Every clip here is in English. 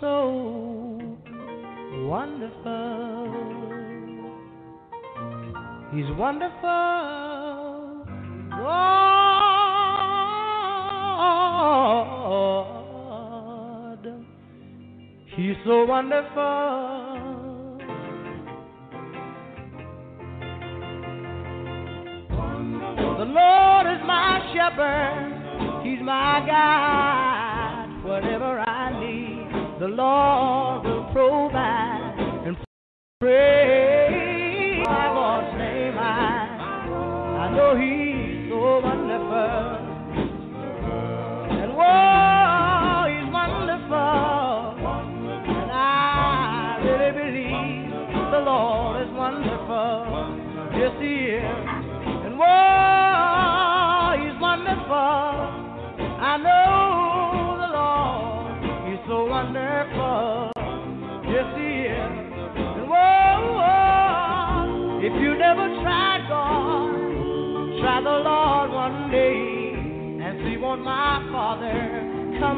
so wonderful. He's wonderful. God, He's so wonderful. The Lord is my shepherd, He's my guide. Whatever I Lord will provide.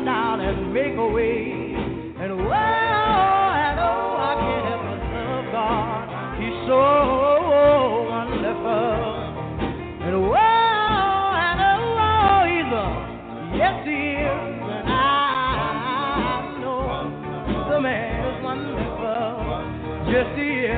Down and make a way. And whoa, and oh, I can't help but love God. He's so wonderful. And whoa, and oh, he's a yes, he is. And I know the man is wonderful. Yes, he is.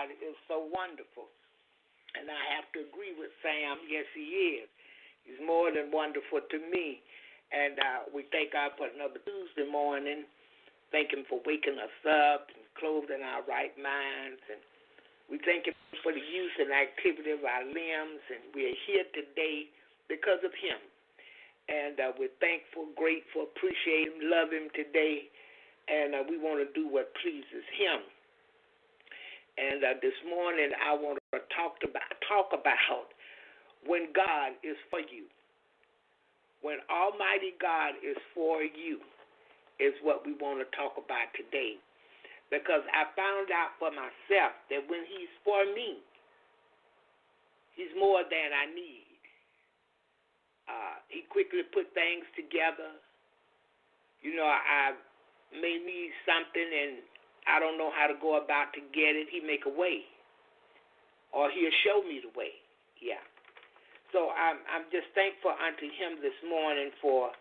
God is so wonderful. And I have to agree with Sam. Yes, He is. He's more than wonderful to me. And uh, we thank God for another Tuesday morning. Thank Him for waking us up and clothing our right minds. And we thank Him for the use and activity of our limbs. And we are here today because of Him. And uh, we're thankful, grateful, appreciate Him, love Him today. And uh, we want to do what pleases Him. And uh, this morning, I want to talk about talk about when God is for you. When Almighty God is for you, is what we want to talk about today. Because I found out for myself that when He's for me, He's more than I need. Uh, he quickly put things together. You know, I may need something and I don't know how to go about to get it. He make a way, or He'll show me the way. Yeah. So I'm I'm just thankful unto Him this morning for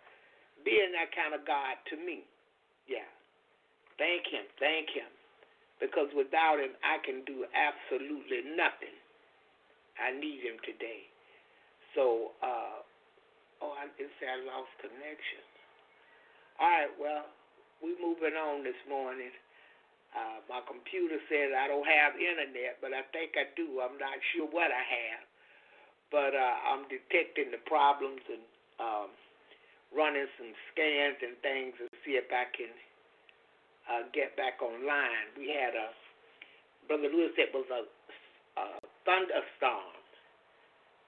being that kind of God to me. Yeah. Thank Him. Thank Him. Because without Him, I can do absolutely nothing. I need Him today. So, uh, oh, I say I lost connection. All right, well, we're moving on this morning. Uh, my computer says I don't have internet, but I think I do. I'm not sure what I have. But uh, I'm detecting the problems and um, running some scans and things to see if I can uh, get back online. We had a, Brother Lewis said it was a, a thunderstorm.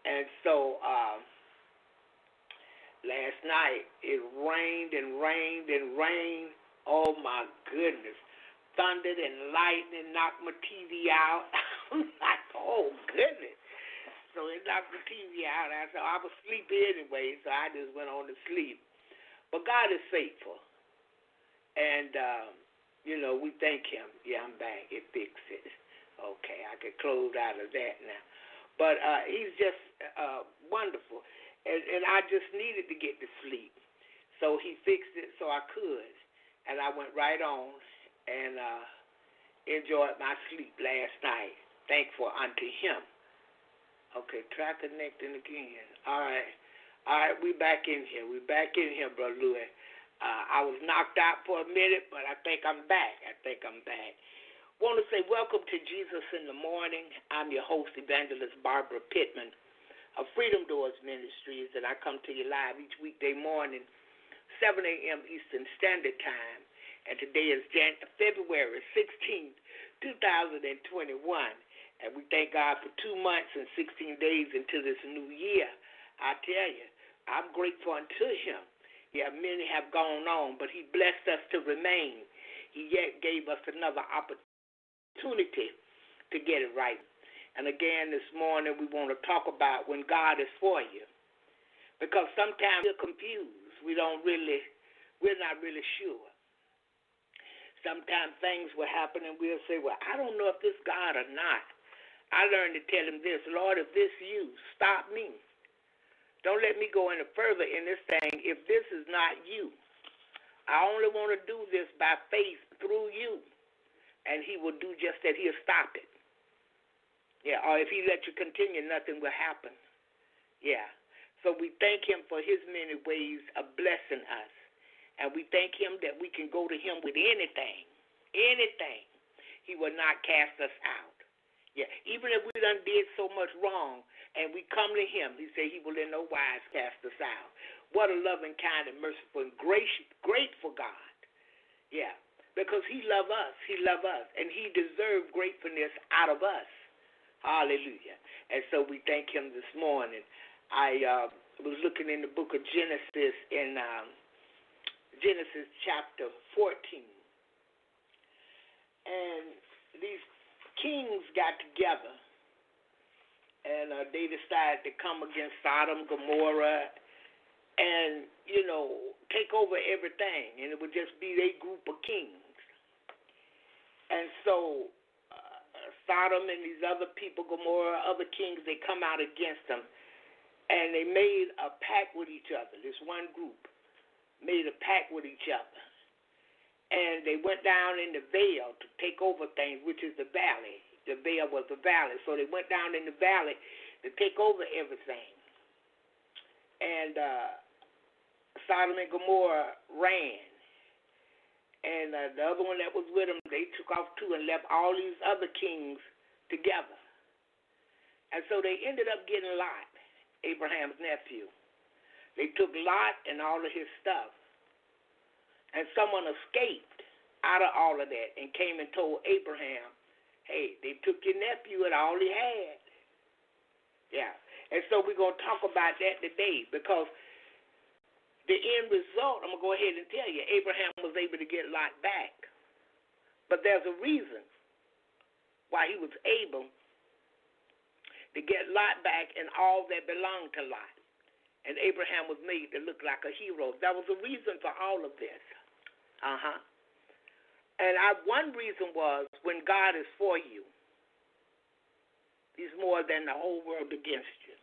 And so uh, last night it rained and rained and rained. Oh my goodness thundered and lightning knocked my TV out. Like, oh goodness. So it knocked the TV out. I said, I was sleepy anyway, so I just went on to sleep. But God is faithful. And, um, you know, we thank Him. Yeah, I'm back. It fixed it. Okay, I could close out of that now. But uh, He's just uh, wonderful. And, and I just needed to get to sleep. So He fixed it so I could. And I went right on and uh, enjoyed my sleep last night. Thankful unto Him. Okay, try connecting again. All right. All right, we back in here. We back in here, Brother Louis. Uh, I was knocked out for a minute, but I think I'm back. I think I'm back. Want to say welcome to Jesus in the morning. I'm your host, Evangelist Barbara Pittman of Freedom Doors Ministries, and I come to you live each weekday morning, 7 a.m. Eastern Standard Time. And today is Jan- February 16th, 2021. And we thank God for two months and 16 days into this new year. I tell you, I'm grateful unto Him. Yeah, many have gone on, but He blessed us to remain. He yet gave us another opportunity to get it right. And again, this morning we want to talk about when God is for you. Because sometimes we're confused. We don't really, we're not really sure. Sometimes things will happen and we'll say, well, I don't know if this God or not. I learned to tell him this, Lord, if this you, stop me. Don't let me go any further in this thing if this is not you. I only want to do this by faith through you and he will do just that. He'll stop it. Yeah, or if he lets you continue, nothing will happen. Yeah. So we thank him for his many ways of blessing us. And we thank him that we can go to him with anything. Anything. He will not cast us out. Yeah. Even if we done did so much wrong and we come to him, he said he will in no wise cast us out. What a loving, kind, and merciful and gracious, grateful God. Yeah because he loved us. He loved us. And he deserved gratefulness out of us. Hallelujah. And so we thank him this morning. I uh, was looking in the book of Genesis in um, Genesis chapter 14. And these kings got together and uh, they decided to come against Sodom, Gomorrah, and, you know, take over everything. And it would just be a group of kings. And so uh, Sodom and these other people, Gomorrah, other kings, they come out against them. And they made a pact with each other. This one group made a pact with each other. And they went down in the vale to take over things, which is the valley. The vale was the valley. So they went down in the valley to take over everything. And uh, Sodom and Gomorrah ran and uh, the other one that was with him, they took off too and left all these other kings together. And so they ended up getting Lot, Abraham's nephew. They took Lot and all of his stuff. And someone escaped out of all of that and came and told Abraham, hey, they took your nephew and all he had. Yeah. And so we're going to talk about that today because the end result, I'm going to go ahead and tell you, Abraham was able to get Lot back. But there's a reason why he was able to get Lot back and all that belonged to Lot. And Abraham was made to look like a hero. There was a reason for all of this. Uh huh. And I, one reason was when God is for you, He's more than the whole world against you.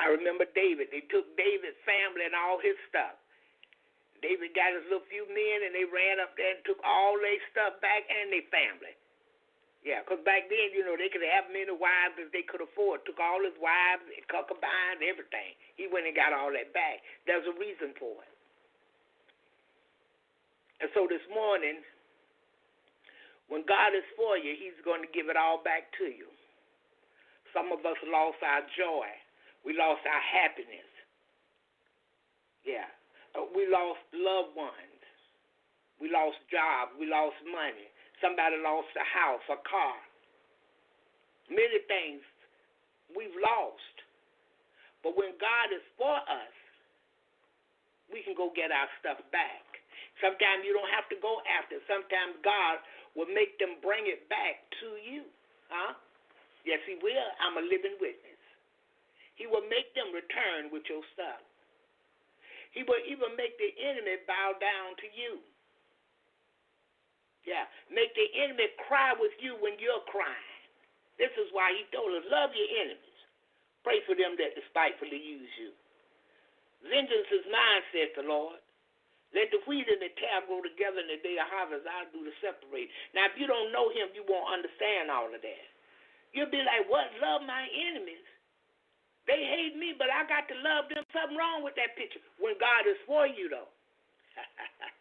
I remember David. They took David's family and all his stuff. David got his little few men and they ran up there and took all their stuff back and their family. Yeah, because back then, you know, they could have many wives as they could afford. Took all his wives, concubines, everything. He went and got all that back. There's a reason for it. And so this morning, when God is for you, He's going to give it all back to you. Some of us lost our joy. We lost our happiness. Yeah. Uh, we lost loved ones. We lost jobs. We lost money. Somebody lost a house, a car. Many things we've lost. But when God is for us, we can go get our stuff back. Sometimes you don't have to go after. Sometimes God will make them bring it back to you. Huh? Yes, He will. I'm a living witness. He will make them return with your stuff. He will even make the enemy bow down to you. Yeah, make the enemy cry with you when you're crying. This is why he told us, love your enemies. Pray for them that despitefully use you. Vengeance is mine, saith the Lord. Let the wheat and the tare grow together in the day of harvest. I'll do to separate. Now, if you don't know him, you won't understand all of that. You'll be like, what? Love my enemies. They hate me, but I got to love them. Something wrong with that picture. When God is for you, though.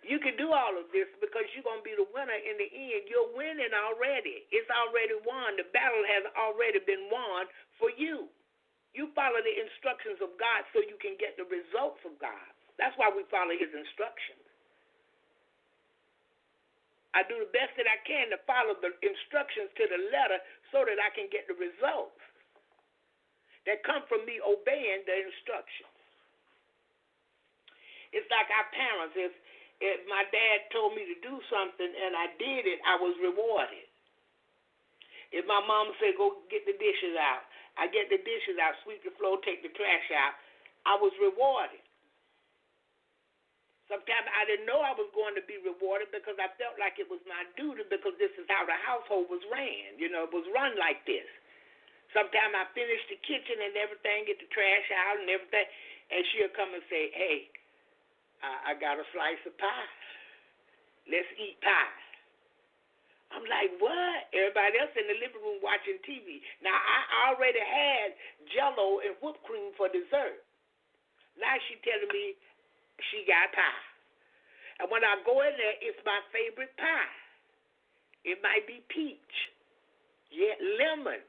You can do all of this because you're going to be the winner in the end. You're winning already. It's already won. The battle has already been won for you. You follow the instructions of God so you can get the results of God. That's why we follow His instructions. I do the best that I can to follow the instructions to the letter so that I can get the results that come from me obeying the instructions. It's like our parents. If if my dad told me to do something and I did it, I was rewarded. If my mom said go get the dishes out, I get the dishes out, sweep the floor, take the trash out, I was rewarded. Sometimes I didn't know I was going to be rewarded because I felt like it was my duty because this is how the household was ran. You know, it was run like this. Sometimes I finish the kitchen and everything, get the trash out and everything, and she'll come and say, "Hey, I, I got a slice of pie. Let's eat pie." I'm like, what? Everybody else in the living room watching TV. Now I already had Jello and whipped cream for dessert. Now she telling me she got pie, and when I go in there, it's my favorite pie. It might be peach, yeah, lemon,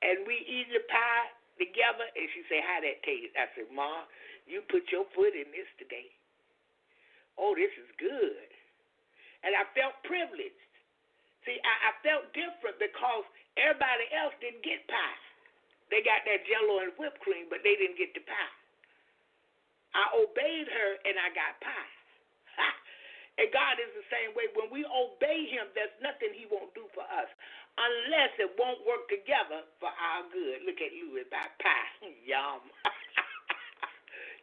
and we eat the pie together, and she say, "How that taste?" I said, "Ma, you put your foot in this today. Oh, this is good." And I felt privileged. See, I, I felt different because everybody else didn't get pie. They got that jello and whipped cream, but they didn't get the pie. I obeyed her and I got pie. and God is the same way. When we obey Him, there's nothing He won't do for us unless it won't work together for our good. Look at with that pie. Yum.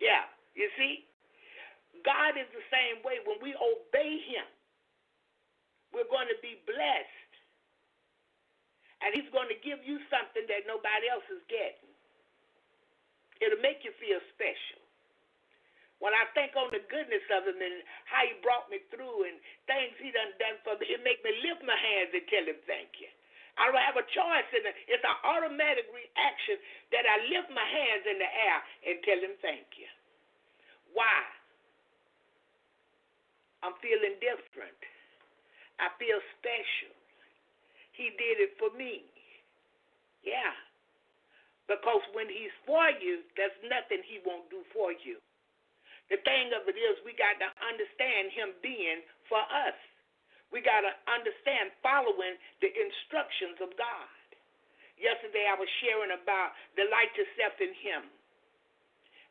yeah, you see? God is the same way. When we obey Him, we're going to be blessed. And He's going to give you something that nobody else is getting. It'll make you feel special. When I think on the goodness of him and how he brought me through and things he done done for me, it make me lift my hands and tell him thank you. I don't have a choice in it. It's an automatic reaction that I lift my hands in the air and tell him thank you. Why? I'm feeling different. I feel special. He did it for me. Yeah. Because when he's for you, there's nothing he won't do for you. The thing of it is, we got to understand him being for us. We got to understand following the instructions of God. Yesterday I was sharing about delight yourself in him.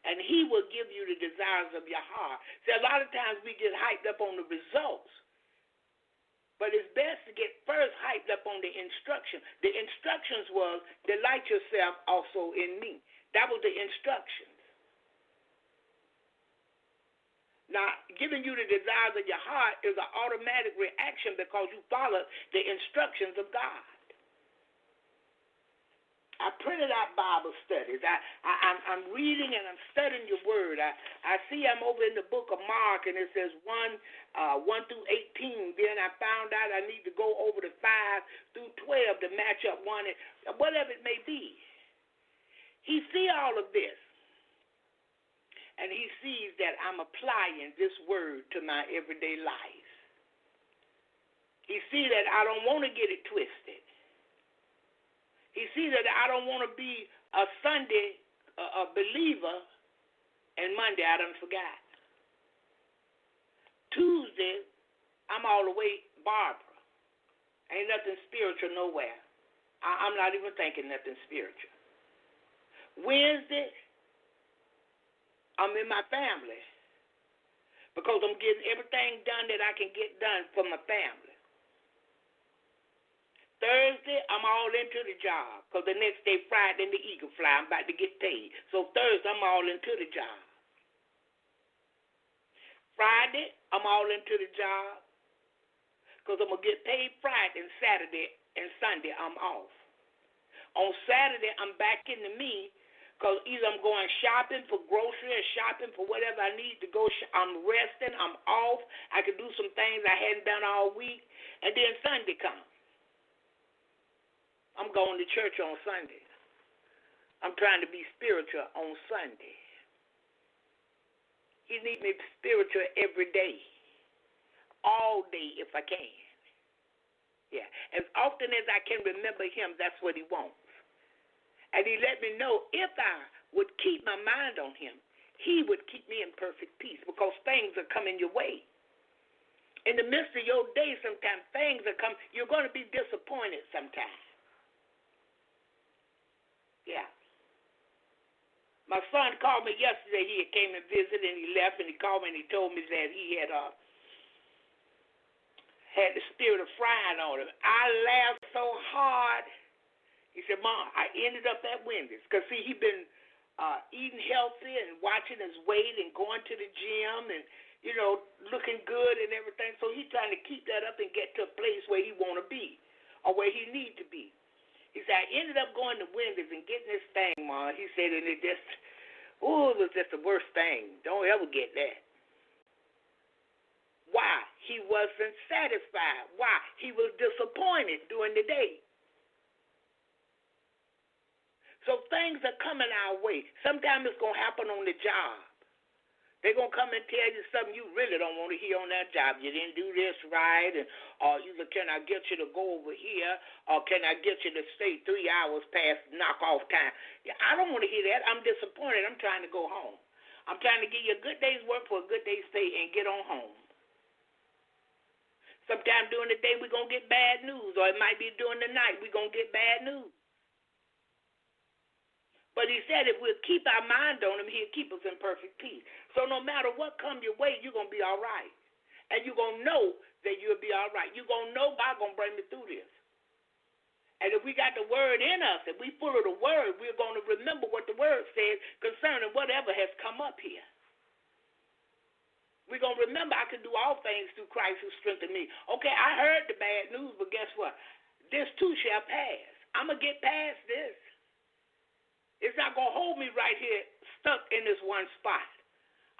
And he will give you the desires of your heart. See, a lot of times we get hyped up on the results. But it's best to get first hyped up on the instruction. The instructions was delight yourself also in me. That was the instructions. Now, giving you the desires of your heart is an automatic reaction because you follow the instructions of God. I printed out Bible studies. I, I I'm, I'm reading and I'm studying your word. I, I see I'm over in the book of Mark and it says one uh, one through eighteen. Then I found out I need to go over to five through twelve to match up one, and whatever it may be. He see all of this, and he sees that I'm applying this word to my everyday life. He see that I don't want to get it twisted. He sees that I don't want to be a Sunday a, a believer, and Monday I done forgot. Tuesday, I'm all the way Barbara. Ain't nothing spiritual nowhere. I, I'm not even thinking nothing spiritual. Wednesday, I'm in my family because I'm getting everything done that I can get done for my family. Thursday, I'm all into the job because the next day, Friday, the eagle fly. I'm about to get paid. So Thursday, I'm all into the job. Friday, I'm all into the job because I'm going to get paid Friday and Saturday and Sunday, I'm off. On Saturday, I'm back into me because either I'm going shopping for groceries, shopping for whatever I need to go. I'm resting, I'm off. I can do some things I hadn't done all week. And then Sunday comes. I'm going to church on Sunday. I'm trying to be spiritual on Sunday. He needs me spiritual every day, all day if I can. Yeah, as often as I can remember Him, that's what He wants. And He let me know if I would keep my mind on Him, He would keep me in perfect peace because things are coming your way. In the midst of your day, sometimes things are coming. You're going to be disappointed sometimes. Yeah. My son called me yesterday. He came and visited, and he left, and he called me and he told me that he had uh had the spirit of frying on him. I laughed so hard. He said, "Mom, I ended up at Wendy's because see, he been uh, eating healthy and watching his weight and going to the gym and you know looking good and everything. So he's trying to keep that up and get to a place where he want to be or where he need to be." He said, I ended up going to Wendy's and getting this thing, Ma. He said, and it just, oh, it was just the worst thing. Don't ever get that. Why? He wasn't satisfied. Why? He was disappointed during the day. So things are coming our way. Sometimes it's going to happen on the job. They're gonna come and tell you something you really don't want to hear on that job. You didn't do this right, and uh, or either can I get you to go over here, or can I get you to stay three hours past knock off time? Yeah, I don't want to hear that. I'm disappointed. I'm trying to go home. I'm trying to give you a good day's work for a good day's stay and get on home. Sometime during the day we're gonna get bad news, or it might be during the night we're gonna get bad news. But he said if we'll keep our mind on him, he'll keep us in perfect peace. So no matter what comes your way, you're going to be all right. And you're going to know that you'll be all right. You're going to know God going to bring me through this. And if we got the word in us, if we full of the word, we're going to remember what the word says concerning whatever has come up here. We're going to remember I can do all things through Christ who strengthened me. Okay, I heard the bad news, but guess what? This too shall pass. I'm going to get past this. It's not going to hold me right here stuck in this one spot.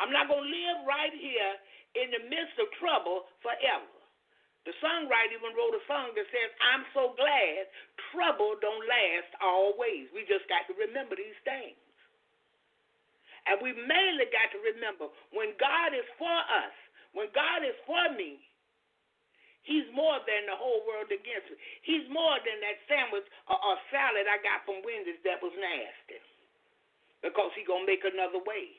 I'm not going to live right here in the midst of trouble forever. The songwriter even wrote a song that says, I'm so glad trouble don't last always. We just got to remember these things. And we mainly got to remember when God is for us, when God is for me, He's more than the whole world against me. He's more than that sandwich or, or salad I got from Wendy's that was nasty. Because He's going to make another way.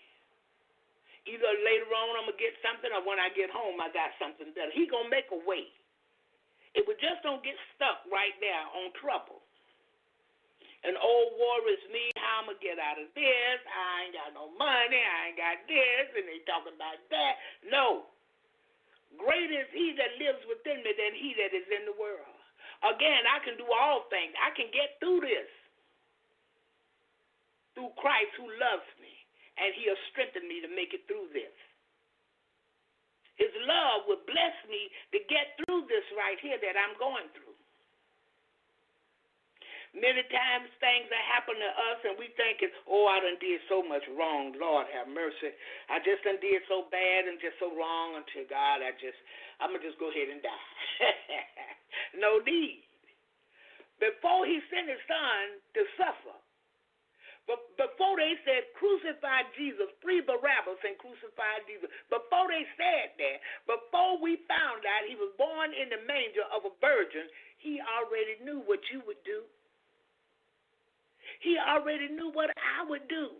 Either later on I'm going to get something or when I get home I got something better. He's going to make a way. If we just don't get stuck right there on trouble. And old war is me, how I'm going to get out of this. I ain't got no money. I ain't got this. And they talking about that. No. Greater is he that lives within me than he that is in the world. Again, I can do all things. I can get through this through Christ who loves me, and he'll strengthen me to make it through this. His love will bless me to get through this right here that I'm going through. Many times things that happen to us and we thinking, oh, I done did so much wrong. Lord have mercy. I just done did so bad and just so wrong until God. I just, I'm going to just go ahead and die. no need. Before he sent his son to suffer, but before they said crucify Jesus, free Barabbas and crucify Jesus, before they said that, before we found out he was born in the manger of a virgin, he already knew what you would do. He already knew what I would do.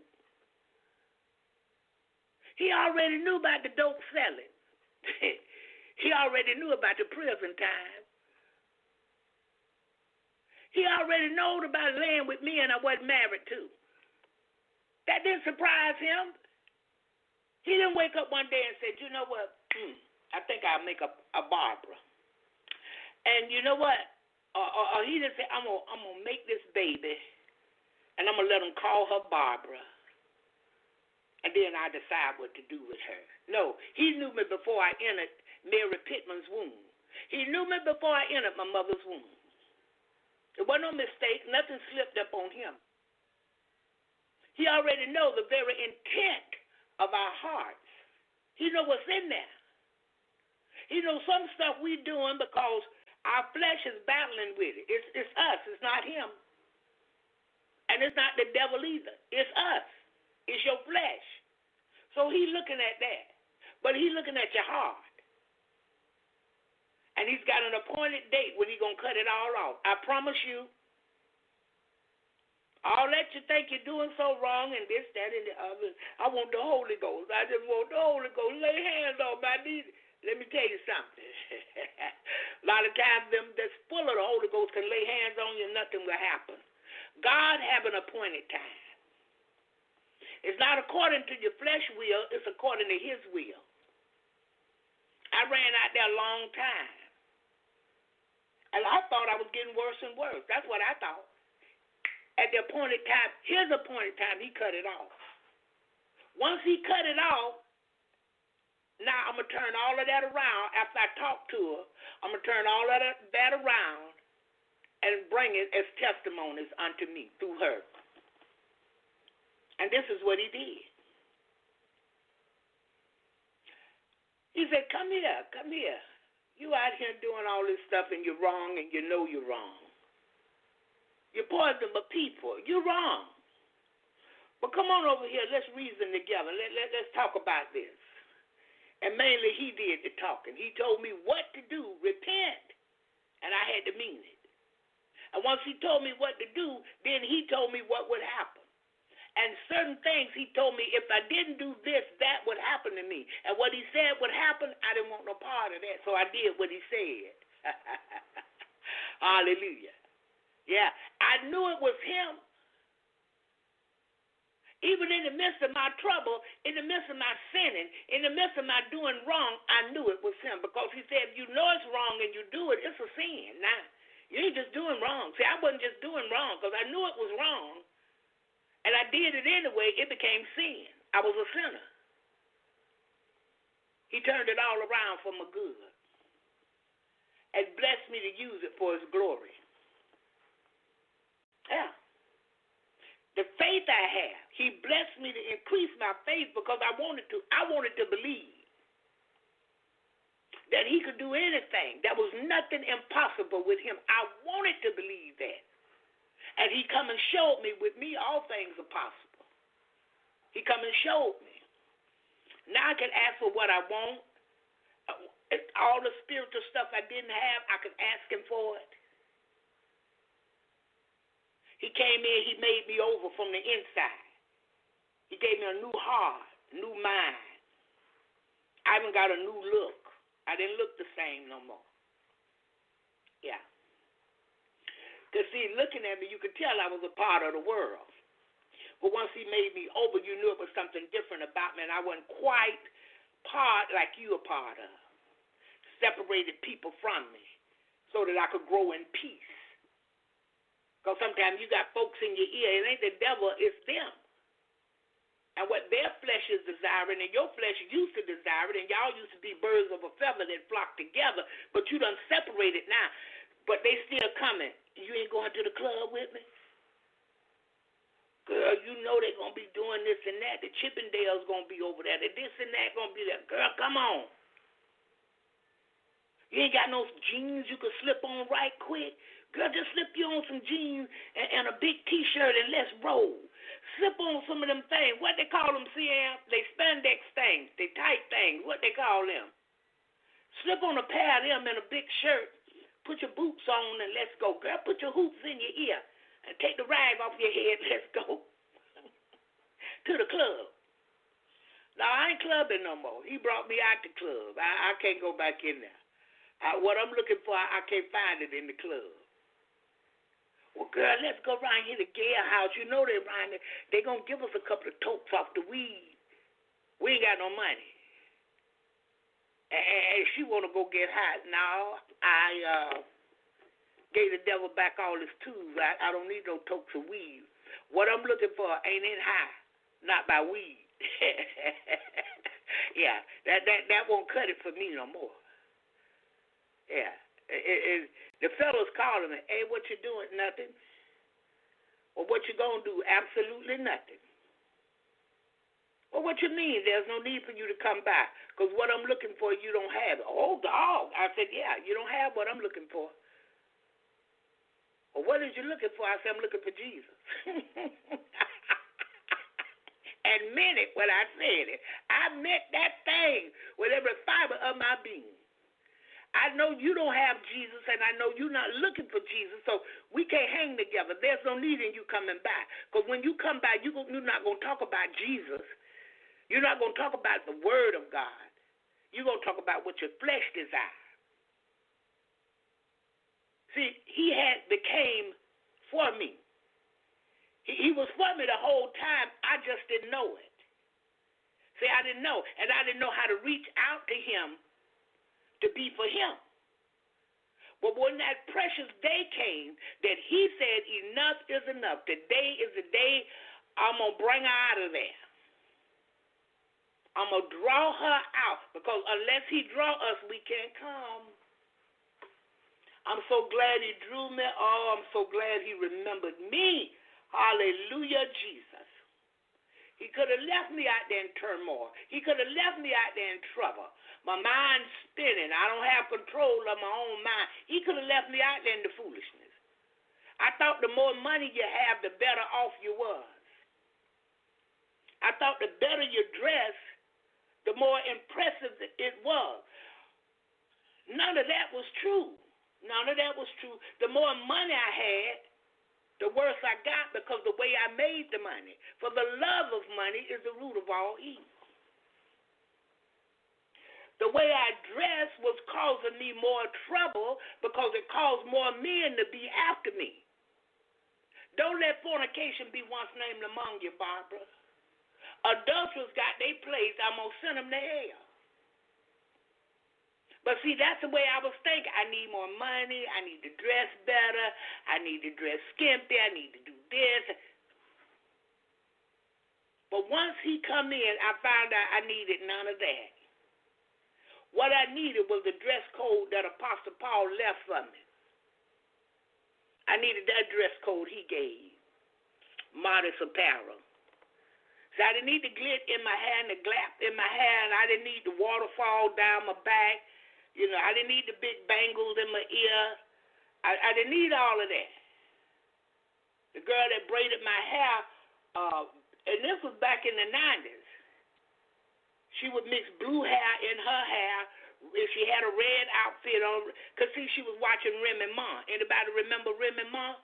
He already knew about the dope selling. he already knew about the prison time. He already knowed about laying with me and I wasn't married to. That didn't surprise him. He didn't wake up one day and say, you know what? Hmm, I think I'll make a, a Barbara. And you know what? Or, or, or he didn't say, I'm going I'm to make this baby and I'm going to let them call her Barbara. And then I decide what to do with her. No, he knew me before I entered Mary Pittman's womb. He knew me before I entered my mother's womb. It wasn't no mistake. Nothing slipped up on him. He already knows the very intent of our hearts. He knows what's in there. He knows some stuff we're doing because our flesh is battling with it. It's, it's us. It's not him. And it's not the devil either. It's us. It's your flesh. So he's looking at that. But he's looking at your heart. And he's got an appointed date when he's going to cut it all off. I promise you, all that you think you're doing so wrong and this, that, and the other. I want the Holy Ghost. I just want the Holy Ghost. Lay hands on my knees. Let me tell you something. a lot of times them that's full of the Holy Ghost can lay hands on you, and nothing will happen. God have an appointed time. It's not according to your flesh will, it's according to his will. I ran out there a long time. And I thought I was getting worse and worse. That's what I thought. At the appointed time, his appointed time, he cut it off. Once he cut it off, now I'm going to turn all of that around after I talk to her. I'm going to turn all of that around and bring it as testimonies unto me through her. And this is what he did. He said, Come here, come here. You out here doing all this stuff and you're wrong and you know you're wrong. You're poisoning my people. You're wrong. But come on over here. Let's reason together. Let, let, let's talk about this. And mainly he did the talking. He told me what to do, repent. And I had to mean it. And once he told me what to do, then he told me what would happen. And certain things he told me, if I didn't do this, that would happen to me. And what he said would happen, I didn't want no part of that. So I did what he said. Hallelujah. Yeah, I knew it was him. Even in the midst of my trouble, in the midst of my sinning, in the midst of my doing wrong, I knew it was him because he said, if you know it's wrong and you do it, it's a sin. Now, you ain't just doing wrong. See, I wasn't just doing wrong because I knew it was wrong and I did it anyway, it became sin. I was a sinner. He turned it all around for my good and blessed me to use it for his glory. Yeah. The faith I have, he blessed me to increase my faith because I wanted to I wanted to believe that he could do anything. There was nothing impossible with him. I wanted to believe that. And he come and showed me with me all things are possible. He come and showed me. Now I can ask for what I want. All the spiritual stuff I didn't have, I can ask him for it. He came in, he made me over from the inside. He gave me a new heart, new mind. I even got a new look. I didn't look the same no more. Yeah. Because, see, looking at me, you could tell I was a part of the world. But once he made me over, you knew it was something different about me, and I wasn't quite part like you a part of. Separated people from me so that I could grow in peace. Because sometimes you got folks in your ear, it ain't the devil, it's them. And what their flesh is desiring, and your flesh used to desire it, and y'all used to be birds of a feather that flock together, but you done separated now. But they still coming. You ain't going to the club with me? Girl, you know they're gonna be doing this and that. The Chippendales gonna be over there. The this and that gonna be there. Girl, come on. You ain't got no jeans you can slip on right quick. Girl, just slip you on some jeans and, and a big T-shirt and let's roll. Slip on some of them things. What they call them, CM? They spandex things. They tight things. What they call them? Slip on a pair of them and a big shirt Put your boots on and let's go. Girl, put your hoops in your ear and take the rag off your head. Let's go to the club. Now, I ain't clubbing no more. He brought me out the club. I, I can't go back in there. I, what I'm looking for, I, I can't find it in the club. Well, girl, let's go around here to Gale House. You know they around there. They to give us a couple of tokes off the weed. We ain't got no money and she want to go get high. Now I uh, gave the devil back all his tools. I, I don't need no tokes of weed. What I'm looking for ain't in high, not by weed. yeah, that that that won't cut it for me no more. Yeah, it, it, the fellows calling me, hey, what you doing? Nothing. Well, what you gonna do? Absolutely nothing. Well, what you mean? There's no need for you to come back because what I'm looking for, you don't have. Oh, dog. I said, yeah, you don't have what I'm looking for. Well, what is you looking for? I said, I'm looking for Jesus. and it when I said it. I meant that thing with every fiber of my being. I know you don't have Jesus, and I know you're not looking for Jesus, so we can't hang together. There's no need in you coming by. Because when you come by, you, you're not going to talk about Jesus. You're not going to talk about the Word of God. You're going to talk about what your flesh desires. See, he had became for me. He, he was for me the whole time. I just didn't know it. See, I didn't know, and I didn't know how to reach out to him to be for him. But when that precious day came, that he said, Enough is enough. Today is the day I'm going to bring her out of there. I'm going to draw her out because unless he draw us, we can't come. I'm so glad he drew me. Oh, I'm so glad he remembered me. Hallelujah, Jesus. He could have left me out there in turmoil. He could have left me out there in trouble. My mind's spinning. I don't have control of my own mind. He could have left me out there in the foolishness. I thought the more money you have, the better off you was. I thought the better you dress, the more impressive it was. None of that was true. None of that was true. The more money I had, the worse I got because the way I made the money. For the love of money is the root of all evil. The way I dressed was causing me more trouble because it caused more men to be after me. Don't let fornication be once named among you, Barbara. Adulterers got their place. I'm going to send them to hell. But see, that's the way I was thinking. I need more money. I need to dress better. I need to dress skimpy. I need to do this. But once he come in, I found out I needed none of that. What I needed was the dress code that Apostle Paul left for me. I needed that dress code he gave. Modest apparel. So I didn't need the glit in my hair and the glap in my hair, and I didn't need the waterfall down my back. You know, I didn't need the big bangles in my ear. I, I didn't need all of that. The girl that braided my hair, uh, and this was back in the 90s, she would mix blue hair in her hair if she had a red outfit on. Because, see, she was watching Remy Ma. Anybody remember Remy Ma?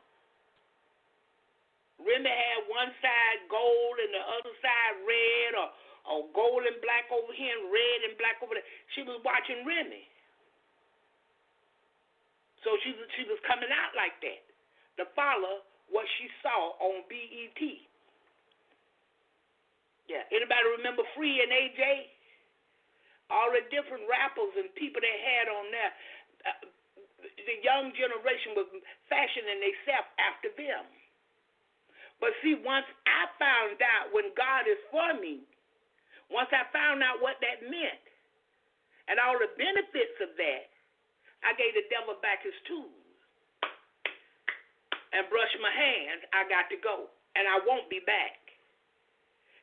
Remy had one side gold and the other side red, or, or gold and black over here and red and black over there. She was watching Remy. So she was, she was coming out like that to follow what she saw on BET. Yeah, anybody remember Free and AJ? All the different rappers and people they had on there. Uh, the young generation was fashioning themselves after them. But see, once I found out when God is for me, once I found out what that meant and all the benefits of that, I gave the devil back his tools and brushed my hands. I got to go, and I won't be back.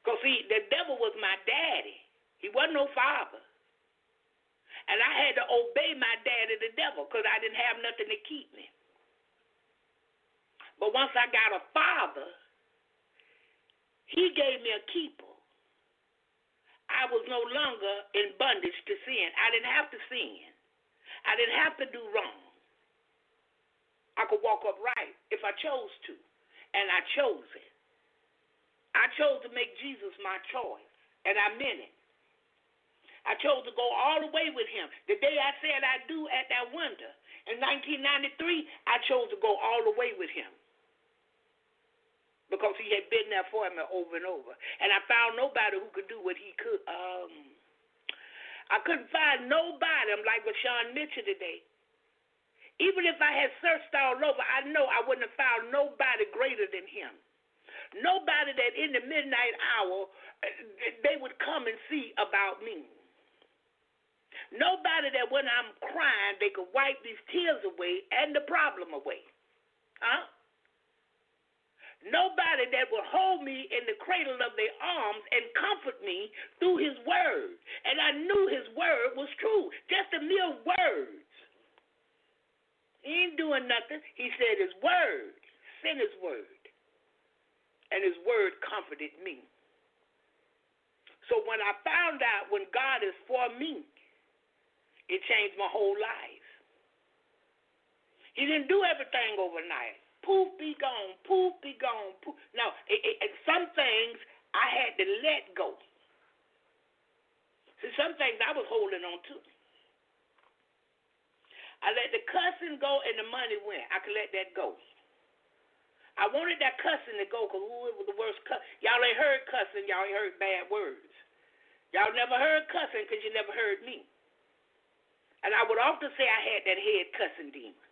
Because, see, the devil was my daddy, he wasn't no father. And I had to obey my daddy, the devil, because I didn't have nothing to keep me. But once I got a father, he gave me a keeper. I was no longer in bondage to sin. I didn't have to sin. I didn't have to do wrong. I could walk upright if I chose to, and I chose it. I chose to make Jesus my choice, and I meant it. I chose to go all the way with him. The day I said I do at that wonder in 1993, I chose to go all the way with him because he had been there for me over and over. And I found nobody who could do what he could. Um, I couldn't find nobody. I'm like VaShawn Mitchell today. Even if I had searched all over, I know I wouldn't have found nobody greater than him. Nobody that in the midnight hour eh, they would come and see about me. Nobody that when I'm crying they could wipe these tears away and the problem away. Huh? Nobody that will hold me in the cradle of their arms and comfort me through his word. And I knew his word was true. Just a mere words. He ain't doing nothing. He said his word. Sent his word. And his word comforted me. So when I found out when God is for me, it changed my whole life. He didn't do everything overnight. Poof, be gone. Poof, be gone. Poof. No, it, it, some things I had to let go. See, some things I was holding on to. I let the cussing go and the money went. I could let that go. I wanted that cussing to go because it was the worst cuss. Y'all ain't heard cussing. Y'all ain't heard bad words. Y'all never heard cussing because you never heard me. And I would often say I had that head cussing demon.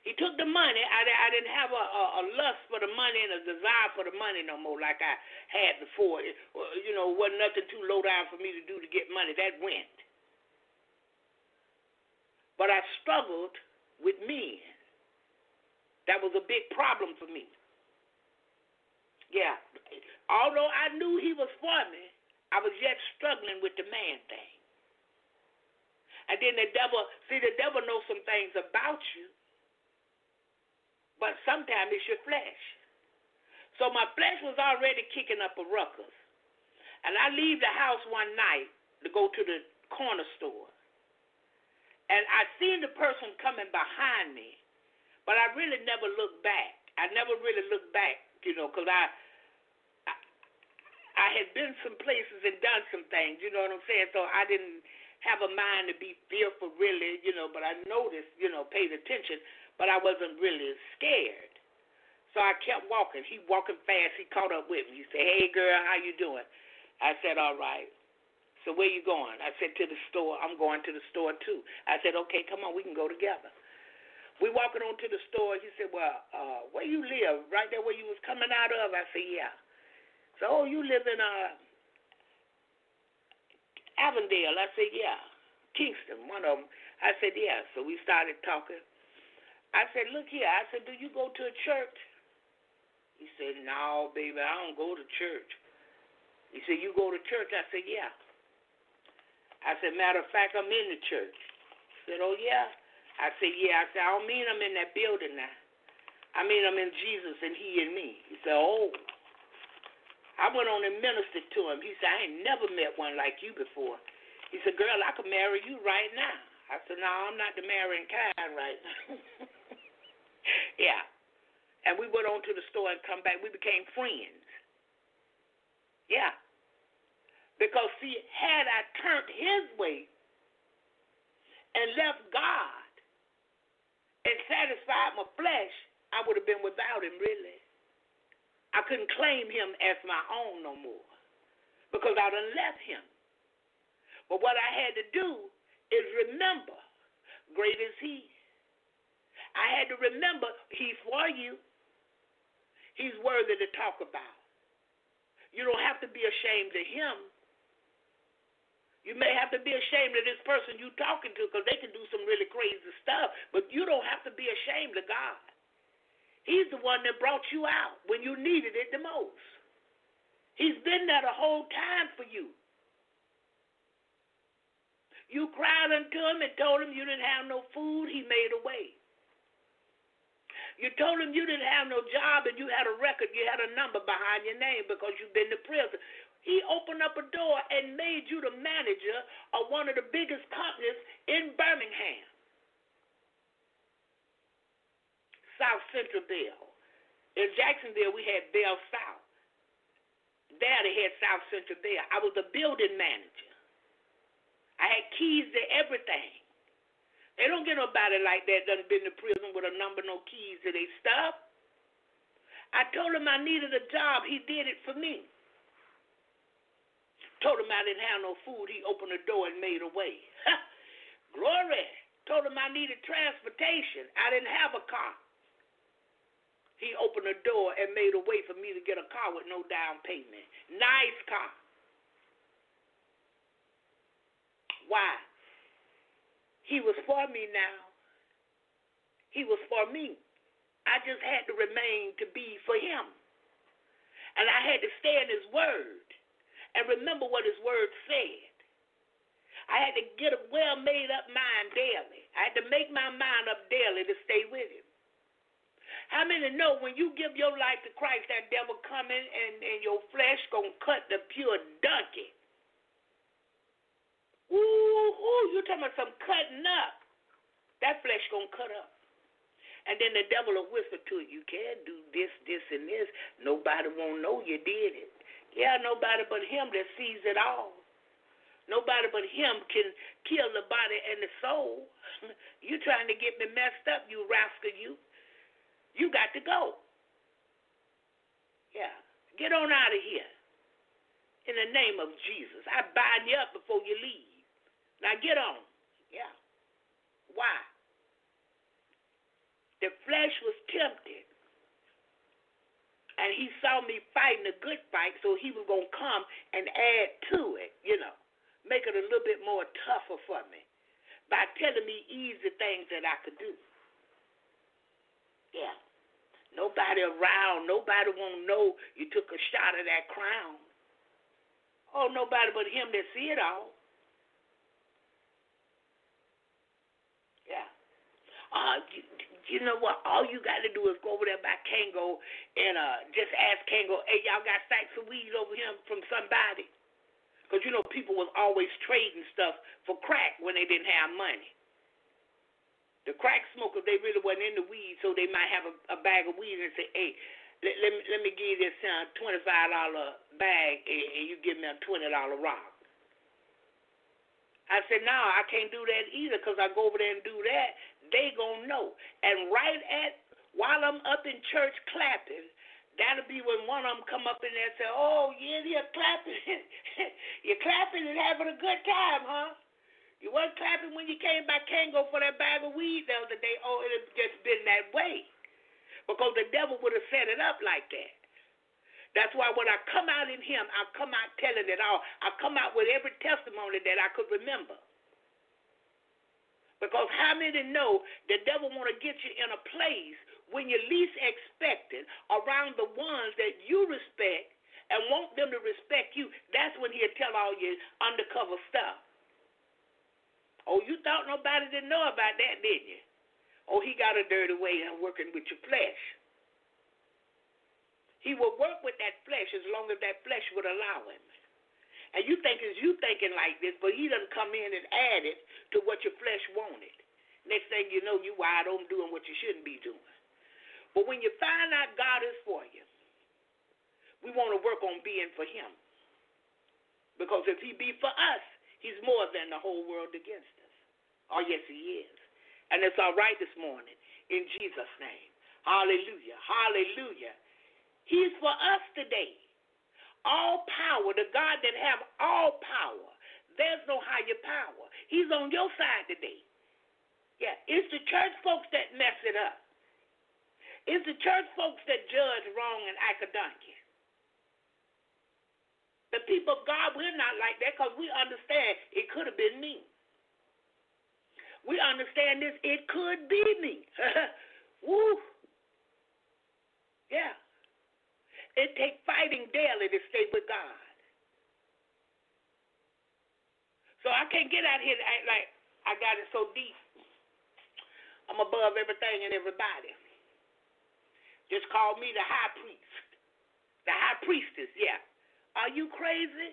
He took the money. I, I didn't have a, a, a lust for the money and a desire for the money no more like I had before. It, you know, wasn't nothing too low down for me to do to get money. That went. But I struggled with men. That was a big problem for me. Yeah. Although I knew he was for me, I was yet struggling with the man thing. And then the devil, see, the devil knows some things about you but sometimes it's your flesh. So my flesh was already kicking up a ruckus. And I leave the house one night to go to the corner store. And I seen the person coming behind me, but I really never looked back. I never really looked back, you know, because I, I I had been some places and done some things, you know what I'm saying? So I didn't have a mind to be fearful, really, you know, but I noticed, you know, paid attention but I wasn't really scared. So I kept walking. He walking fast. He caught up with me. He said, "Hey, girl, how you doing?" I said, "All right." So where you going? I said to the store. I'm going to the store too. I said, "Okay, come on, we can go together." We walking on to the store. He said, "Well, uh, where you live? Right there where you was coming out of?" I said, "Yeah." So, oh, you live in uh Avondale? I said, "Yeah." Kingston, one of them. I said, "Yeah." So we started talking. I said, look here. I said, do you go to a church? He said, no, baby, I don't go to church. He said, you go to church? I said, yeah. I said, matter of fact, I'm in the church. He said, oh, yeah? I said, yeah. I said, I don't mean I'm in that building now. I mean I'm in Jesus and he and me. He said, oh. I went on and ministered to him. He said, I ain't never met one like you before. He said, girl, I could marry you right now. I said, no, I'm not the marrying kind right now. yeah. And we went on to the store and come back. We became friends. Yeah. Because, see, had I turned his way and left God and satisfied my flesh, I would have been without him, really. I couldn't claim him as my own no more because I done left him. But what I had to do is remember, great is he I had to remember he's for you. He's worthy to talk about. You don't have to be ashamed of him. You may have to be ashamed of this person you're talking to because they can do some really crazy stuff, but you don't have to be ashamed of God. He's the one that brought you out when you needed it the most. He's been there the whole time for you. You cried unto him and told him you didn't have no food, he made a way. You told him you didn't have no job and you had a record, you had a number behind your name because you've been to prison. He opened up a door and made you the manager of one of the biggest companies in Birmingham. South Central Bell. In Jacksonville, we had Bell South. There, they had South Central Bell. I was the building manager. I had keys to everything. They don't get nobody like that done been to prison with a number, no keys to their stuff. I told him I needed a job. He did it for me. Told him I didn't have no food. He opened the door and made a way. Glory. Told him I needed transportation. I didn't have a car. He opened the door and made a way for me to get a car with no down payment. Nice car. Why? He was for me now. He was for me. I just had to remain to be for him. And I had to stay in his word and remember what his word said. I had to get a well made up mind daily. I had to make my mind up daily to stay with him. How many know when you give your life to Christ, that devil coming and, and your flesh gonna cut the pure donkey? Ooh, ooh, you talking about some cutting up. That flesh gonna cut up. And then the devil will whisper to it, you can't do this, this, and this. Nobody won't know you did it. Yeah, nobody but him that sees it all. Nobody but him can kill the body and the soul. you trying to get me messed up, you rascal, you. You got to go. Yeah. Get on out of here. In the name of Jesus. I bind you up before you leave. Now get on. Yeah. Why? The flesh was tempted. And he saw me fighting a good fight, so he was going to come and add to it, you know, make it a little bit more tougher for me by telling me easy things that I could do. Yeah. Nobody around, nobody won't know you took a shot of that crown. Oh, nobody but him that see it all. Yeah. Uh, you, you know what? All you got to do is go over there by Kango and uh, just ask Kango, hey, y'all got sacks of weed over here from somebody? Because, you know, people was always trading stuff for crack when they didn't have money. The crack smokers, they really wasn't in the weed, so they might have a, a bag of weed and say, hey, let, let, me, let me give you this uh, $25 bag and, and you give me a $20 rock. I said, no, I can't do that either because I go over there and do that, they to know. And right at, while I'm up in church clapping, that'll be when one of them come up in there and say, oh, yeah, you're clapping. you're clapping and having a good time, huh? You wasn't clapping when you came by Kango for that bag of weed the other day. Oh, it just been that way. Because the devil would have set it up like that. That's why when I come out in him, I come out telling it all. I come out with every testimony that I could remember. Because how many know the devil want to get you in a place when you least expect it, around the ones that you respect and want them to respect you? That's when he'll tell all your undercover stuff. Oh, you thought nobody didn't know about that, didn't you? Oh, he got a dirty way of working with your flesh. He will work with that flesh as long as that flesh would allow him. And you think it's you thinking like this, but he doesn't come in and add it to what your flesh wanted. Next thing you know, you wide open doing what you shouldn't be doing. But when you find out God is for you, we want to work on being for him. Because if he be for us, he's more than the whole world against us. Oh, yes, he is. And it's all right this morning in Jesus' name. Hallelujah. Hallelujah. He's for us today all power, the God that have all power. There's no higher power. He's on your side today. Yeah, it's the church folks that mess it up. It's the church folks that judge wrong and act a donkey. The people of God, we're not like that because we understand it could have been me. We understand this, it could be me. Woo. Yeah. It takes fighting daily to stay with God. So I can't get out here to act like I got it so deep. I'm above everything and everybody. Just call me the high priest. The high priestess, yeah. Are you crazy?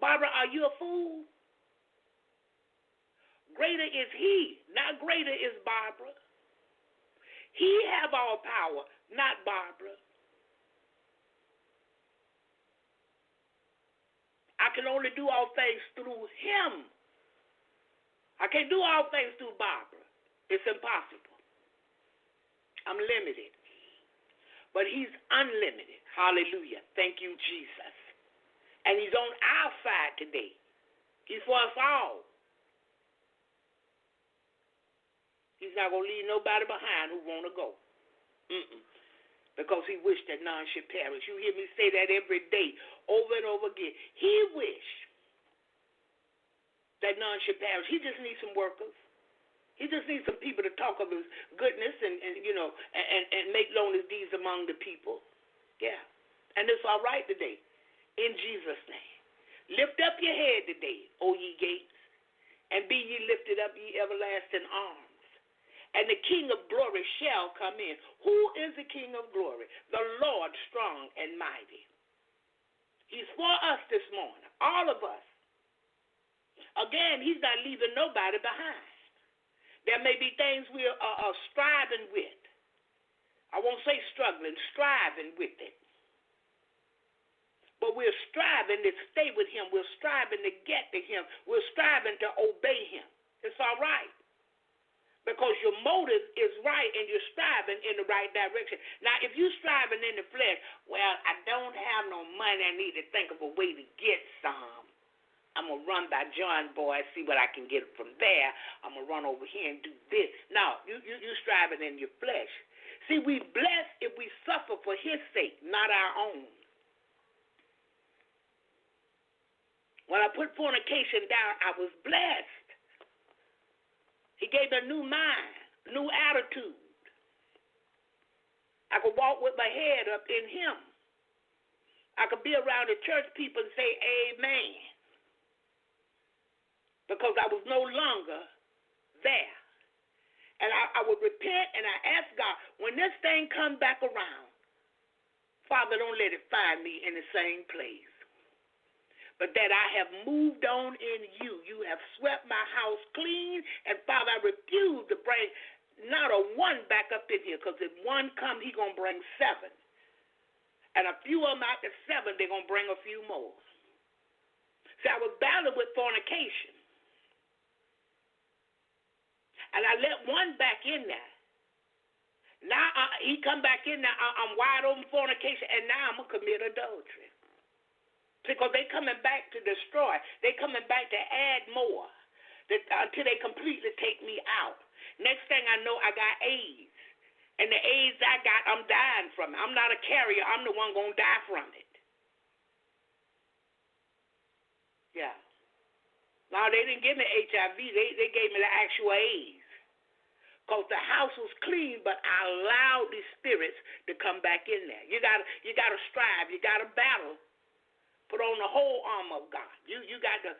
Barbara, are you a fool? Greater is he, not greater is Barbara. He have all power, not Barbara. I can only do all things through him. I can't do all things through Barbara. It's impossible. I'm limited. But he's unlimited. Hallelujah. Thank you, Jesus. And he's on our side today. He's for us all. He's not going to leave nobody behind who want to go. Mm-mm because he wished that none should perish. You hear me say that every day, over and over again. He wished that none should perish. He just needs some workers. He just needs some people to talk of his goodness and, and you know and, and make known his deeds among the people. Yeah. And it's all right today. In Jesus' name. Lift up your head today, O ye gates, and be ye lifted up, ye everlasting arms and the King of glory shall come in. Who is the King of glory? The Lord strong and mighty. He's for us this morning, all of us. Again, he's not leaving nobody behind. There may be things we are, are, striving with. I won't say struggling, striving with it. But we're striving to stay with him. We're striving to get to him. We're striving to obey him. It's all right because your motive is right and you're striving in the right direction. Now, if you're striving in the flesh, well, I don't have no money. I need to think of a way to get some. I'm gonna run by John Boy, see what I can get from there. I'm gonna run over here and do this. No, you you you striving in your flesh. See, we bless if we suffer for His sake, not our own. When I put fornication down, I was blessed. He gave me a new mind, new attitude. I could walk with my head up in Him. I could be around the church people and say, Amen. Because I was no longer there. And I, I would repent and I ask God, when this thing come back around, Father, don't let it find me in the same place but that I have moved on in you. You have swept my house clean, and Father, I refuse to bring not a one back up in here, because if one come, he gonna bring seven, and a few of them out the seven, they're gonna bring a few more. See, I was battling with fornication, and I let one back in there. Now uh, he come back in there. I'm wide open fornication, and now I'm gonna commit adultery because they coming back to destroy. They coming back to add more that, until they completely take me out. Next thing I know, I got AIDS. And the AIDS I got, I'm dying from it. I'm not a carrier. I'm the one going to die from it. Yeah. Now, they didn't give me HIV. They, they gave me the actual AIDS. Because the house was clean, but I allowed these spirits to come back in there. You got to you got to strive. You got to battle Put on the whole armor of God. You you got to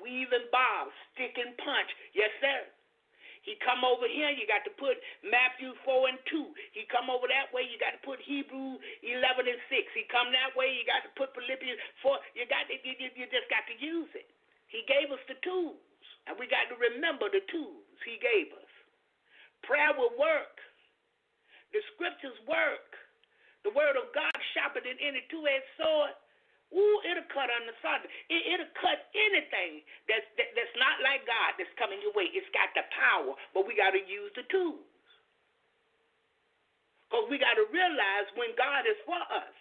weave and bob, stick and punch. Yes, sir. He come over here, you got to put Matthew 4 and 2. He come over that way, you got to put Hebrew 11 and 6. He come that way, you got to put Philippians 4. You got to, you, you just got to use it. He gave us the tools, and we got to remember the tools he gave us. Prayer will work. The scriptures work. The word of God sharper than any two-edged sword Ooh, it'll cut on the. It, it'll cut anything that's that, that's not like God that's coming your way. It's got the power, but we got to use the tools. Because we got to realize when God is for us,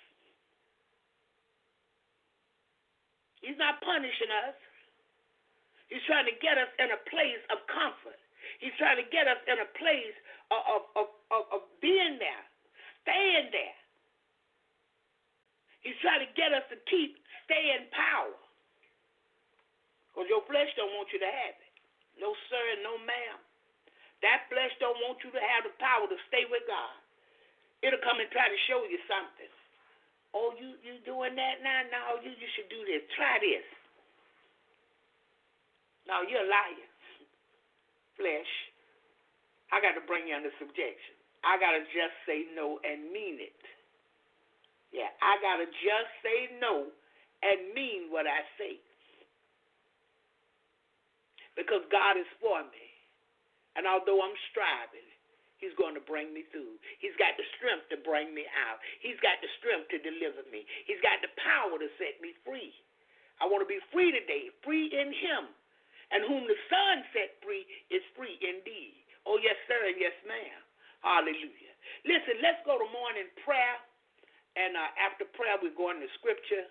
He's not punishing us. He's trying to get us in a place of comfort. He's trying to get us in a place of, of, of, of being there, staying there. He's trying to get us to keep, stay in power. Because your flesh don't want you to have it. No, sir, and no, ma'am. That flesh don't want you to have the power to stay with God. It'll come and try to show you something. Oh, you you doing that now? No, you you should do this. Try this. No, you're a liar. Flesh. I got to bring you under subjection. I got to just say no and mean it. Yeah, I got to just say no and mean what I say. Because God is for me. And although I'm striving, He's going to bring me through. He's got the strength to bring me out. He's got the strength to deliver me. He's got the power to set me free. I want to be free today, free in Him. And whom the Son set free is free indeed. Oh, yes, sir, and yes, ma'am. Hallelujah. Listen, let's go to morning prayer. And uh, after prayer, we're going to scripture,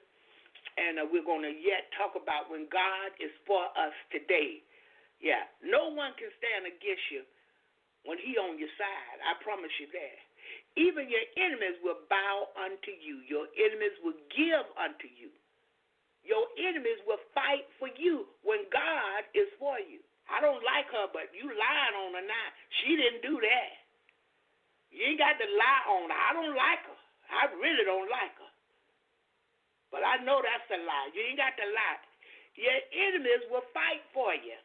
and uh, we're going to yet talk about when God is for us today. Yeah, no one can stand against you when He on your side. I promise you that. Even your enemies will bow unto you. Your enemies will give unto you. Your enemies will fight for you when God is for you. I don't like her, but you lying on her now. She didn't do that. You ain't got to lie on her. I don't like her. I really don't like her. But I know that's a lie. You ain't got to lie. Your enemies will fight for you.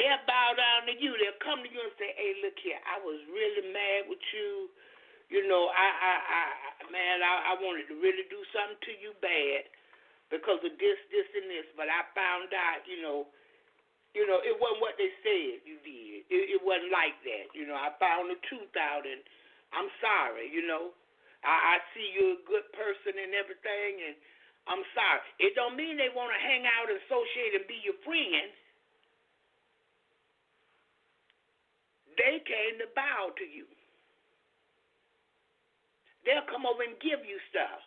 They'll bow down to you. They'll come to you and say, "Hey, look here. I was really mad with you. You know, I, I, I, man, I, I wanted to really do something to you bad because of this, this, and this. But I found out, you know, you know, it wasn't what they said you did. It, it wasn't like that. You know, I found the truth out, and I'm sorry. You know, I, I see you're a good person and everything, and I'm sorry. It don't mean they want to hang out, and associate, and be your friend. They came to bow to you. They'll come over and give you stuff.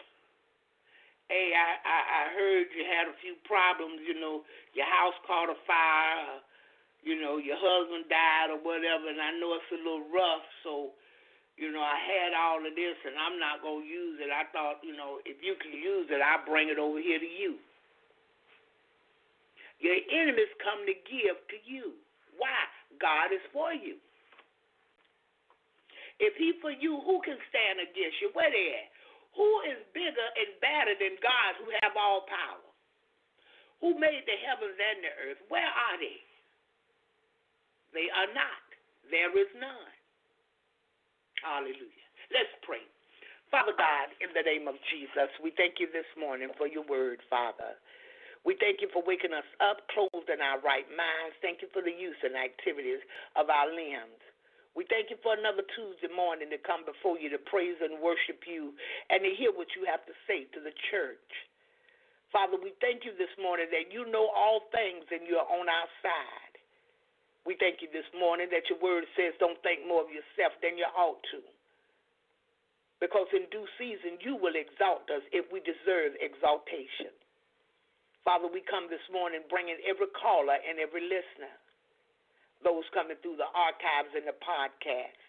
Hey, I, I, I heard you had a few problems, you know, your house caught a fire, you know, your husband died or whatever, and I know it's a little rough, so, you know, I had all of this and I'm not going to use it. I thought, you know, if you can use it, I'll bring it over here to you. Your enemies come to give to you. Why? God is for you. If he for you, who can stand against you? Where they at? Who is bigger and better than God who have all power? Who made the heavens and the earth? Where are they? They are not. There is none. Hallelujah. Let's pray. Father God, in the name of Jesus, we thank you this morning for your word, Father. We thank you for waking us up, clothed in our right minds. Thank you for the use and activities of our limbs. We thank you for another Tuesday morning to come before you to praise and worship you and to hear what you have to say to the church. Father, we thank you this morning that you know all things and you're on our side. We thank you this morning that your word says don't think more of yourself than you ought to. Because in due season you will exalt us if we deserve exaltation. Father, we come this morning bringing every caller and every listener those coming through the archives and the podcast.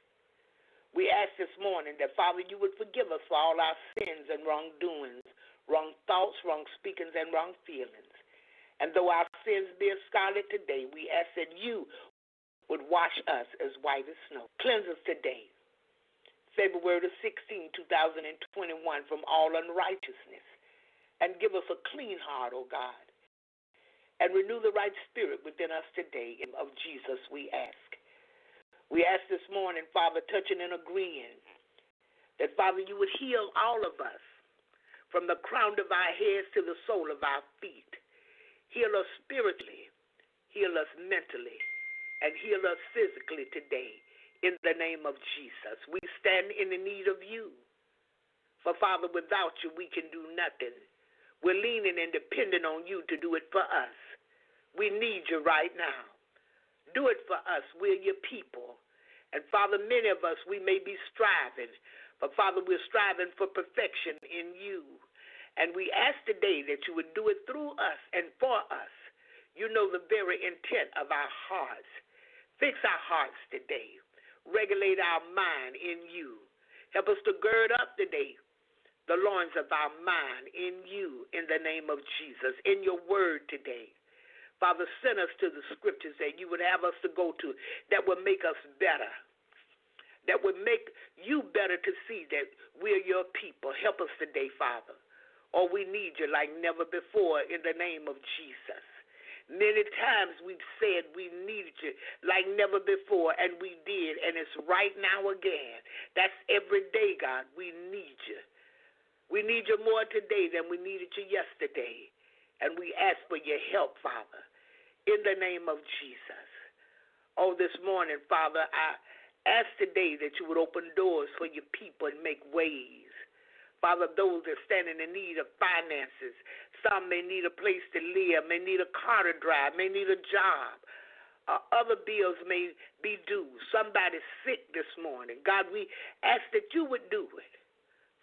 We ask this morning that, Father, you would forgive us for all our sins and wrongdoings, wrong thoughts, wrong speakings, and wrong feelings. And though our sins be as scarlet today, we ask that you would wash us as white as snow. Cleanse us today, February the 16th, 2021, from all unrighteousness. And give us a clean heart, O God and renew the right spirit within us today. In of Jesus, we ask. We ask this morning, Father, touching and agreeing, that Father, you would heal all of us from the crown of our heads to the sole of our feet. Heal us spiritually, heal us mentally, and heal us physically today in the name of Jesus. We stand in the need of you. For Father, without you, we can do nothing. We're leaning and depending on you to do it for us. We need you right now. Do it for us. We're your people. And Father, many of us, we may be striving, but Father, we're striving for perfection in you. And we ask today that you would do it through us and for us. You know the very intent of our hearts. Fix our hearts today. Regulate our mind in you. Help us to gird up today the loins of our mind in you in the name of Jesus, in your word today. Father, send us to the scriptures that you would have us to go to that would make us better, that would make you better to see that we're your people. Help us today, Father. Or we need you like never before in the name of Jesus. Many times we've said we needed you like never before, and we did, and it's right now again. That's every day, God. We need you. We need you more today than we needed you yesterday. And we ask for your help, Father, in the name of Jesus. Oh, this morning, Father, I ask today that you would open doors for your people and make ways. Father, those that stand in need of finances, some may need a place to live, may need a car to drive, may need a job. Uh, other bills may be due. Somebody's sick this morning. God, we ask that you would do it.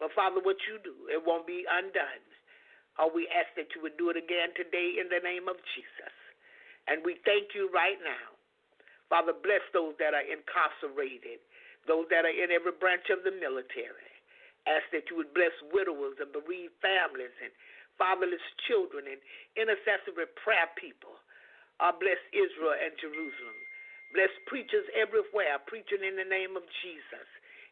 But Father, what you do, it won't be undone. Or we ask that you would do it again today in the name of Jesus. And we thank you right now. Father, bless those that are incarcerated, those that are in every branch of the military. Ask that you would bless widowers and bereaved families and fatherless children and intercessory prayer people. Uh, bless Israel and Jerusalem. Bless preachers everywhere, preaching in the name of Jesus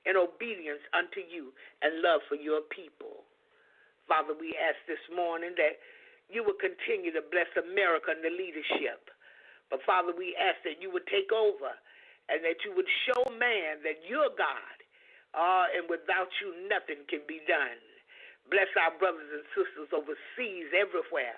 in obedience unto you and love for your people. Father, we ask this morning that you will continue to bless America and the leadership. But Father, we ask that you would take over and that you would show man that you're God. Uh, and without you, nothing can be done. Bless our brothers and sisters overseas, everywhere.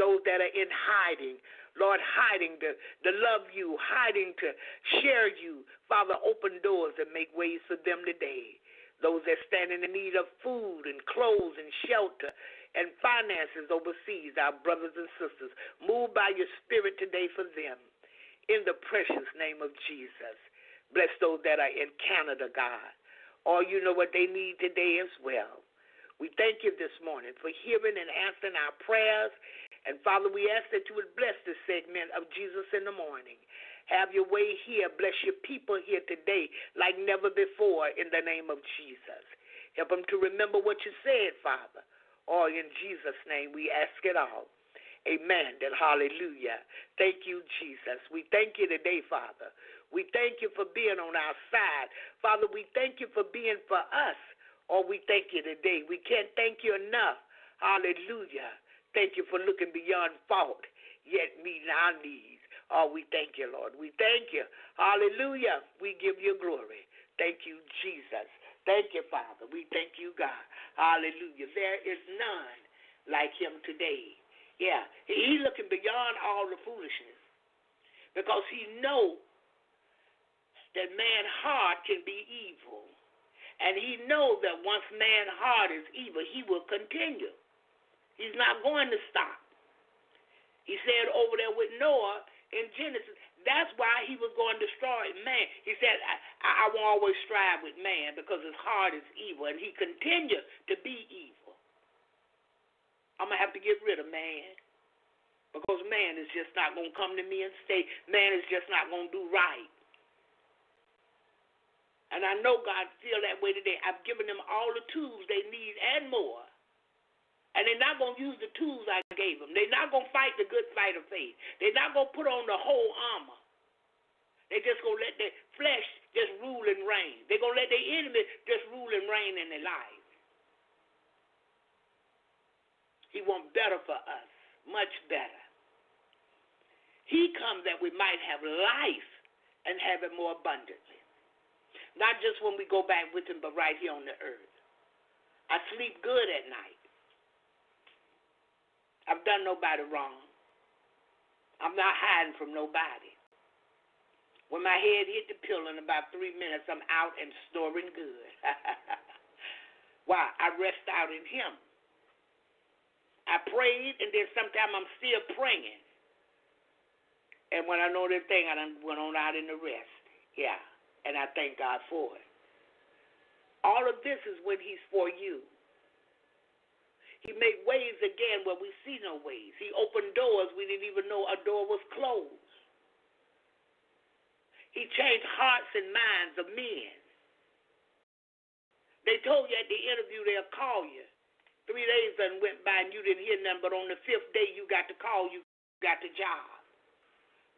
Those that are in hiding, Lord, hiding to, to love you, hiding to share you. Father, open doors and make ways for them today. Those that stand in the need of food and clothes and shelter and finances overseas, our brothers and sisters. Move by your spirit today for them. In the precious name of Jesus. Bless those that are in Canada, God. Or you know what they need today as well. We thank you this morning for hearing and answering our prayers. And Father, we ask that you would bless this segment of Jesus in the morning. Have your way here. Bless your people here today like never before in the name of Jesus. Help them to remember what you said, Father. Oh, in Jesus' name we ask it all. Amen and hallelujah. Thank you, Jesus. We thank you today, Father. We thank you for being on our side. Father, we thank you for being for us. Oh, we thank you today. We can't thank you enough. Hallelujah. Thank you for looking beyond fault, yet meeting our needs. Oh, we thank you, Lord. We thank you. Hallelujah. We give you glory. Thank you, Jesus. Thank you, Father. We thank you, God. Hallelujah. There is none like him today. Yeah, he's looking beyond all the foolishness because he knows that man's heart can be evil. And he knows that once man's heart is evil, he will continue. He's not going to stop. He said over there with Noah in Genesis, that's why he was going to destroy man. He said, I, I won't always strive with man because his heart is evil, and he continued to be evil. I'm going to have to get rid of man because man is just not going to come to me and say, man is just not going to do right. And I know God feel that way today. I've given them all the tools they need and more. And they're not going to use the tools I gave them. They're not going to fight the good fight of faith. They're not going to put on the whole armor. They're just going to let their flesh just rule and reign. They're going to let their enemy just rule and reign in their lives. He wants better for us, much better. He comes that we might have life and have it more abundantly. Not just when we go back with him, but right here on the earth. I sleep good at night. I've done nobody wrong. I'm not hiding from nobody. When my head hit the pillow in about three minutes, I'm out and snoring good. Why? I rest out in Him. I prayed, and then sometimes I'm still praying. And when I know that thing, I done went on out in the rest. Yeah, and I thank God for it. All of this is when He's for you. He made ways again where we see no ways. He opened doors we didn't even know a door was closed. He changed hearts and minds of men. They told you at the interview they'll call you. Three days done went by and you didn't hear nothing, but on the fifth day you got the call, you got the job.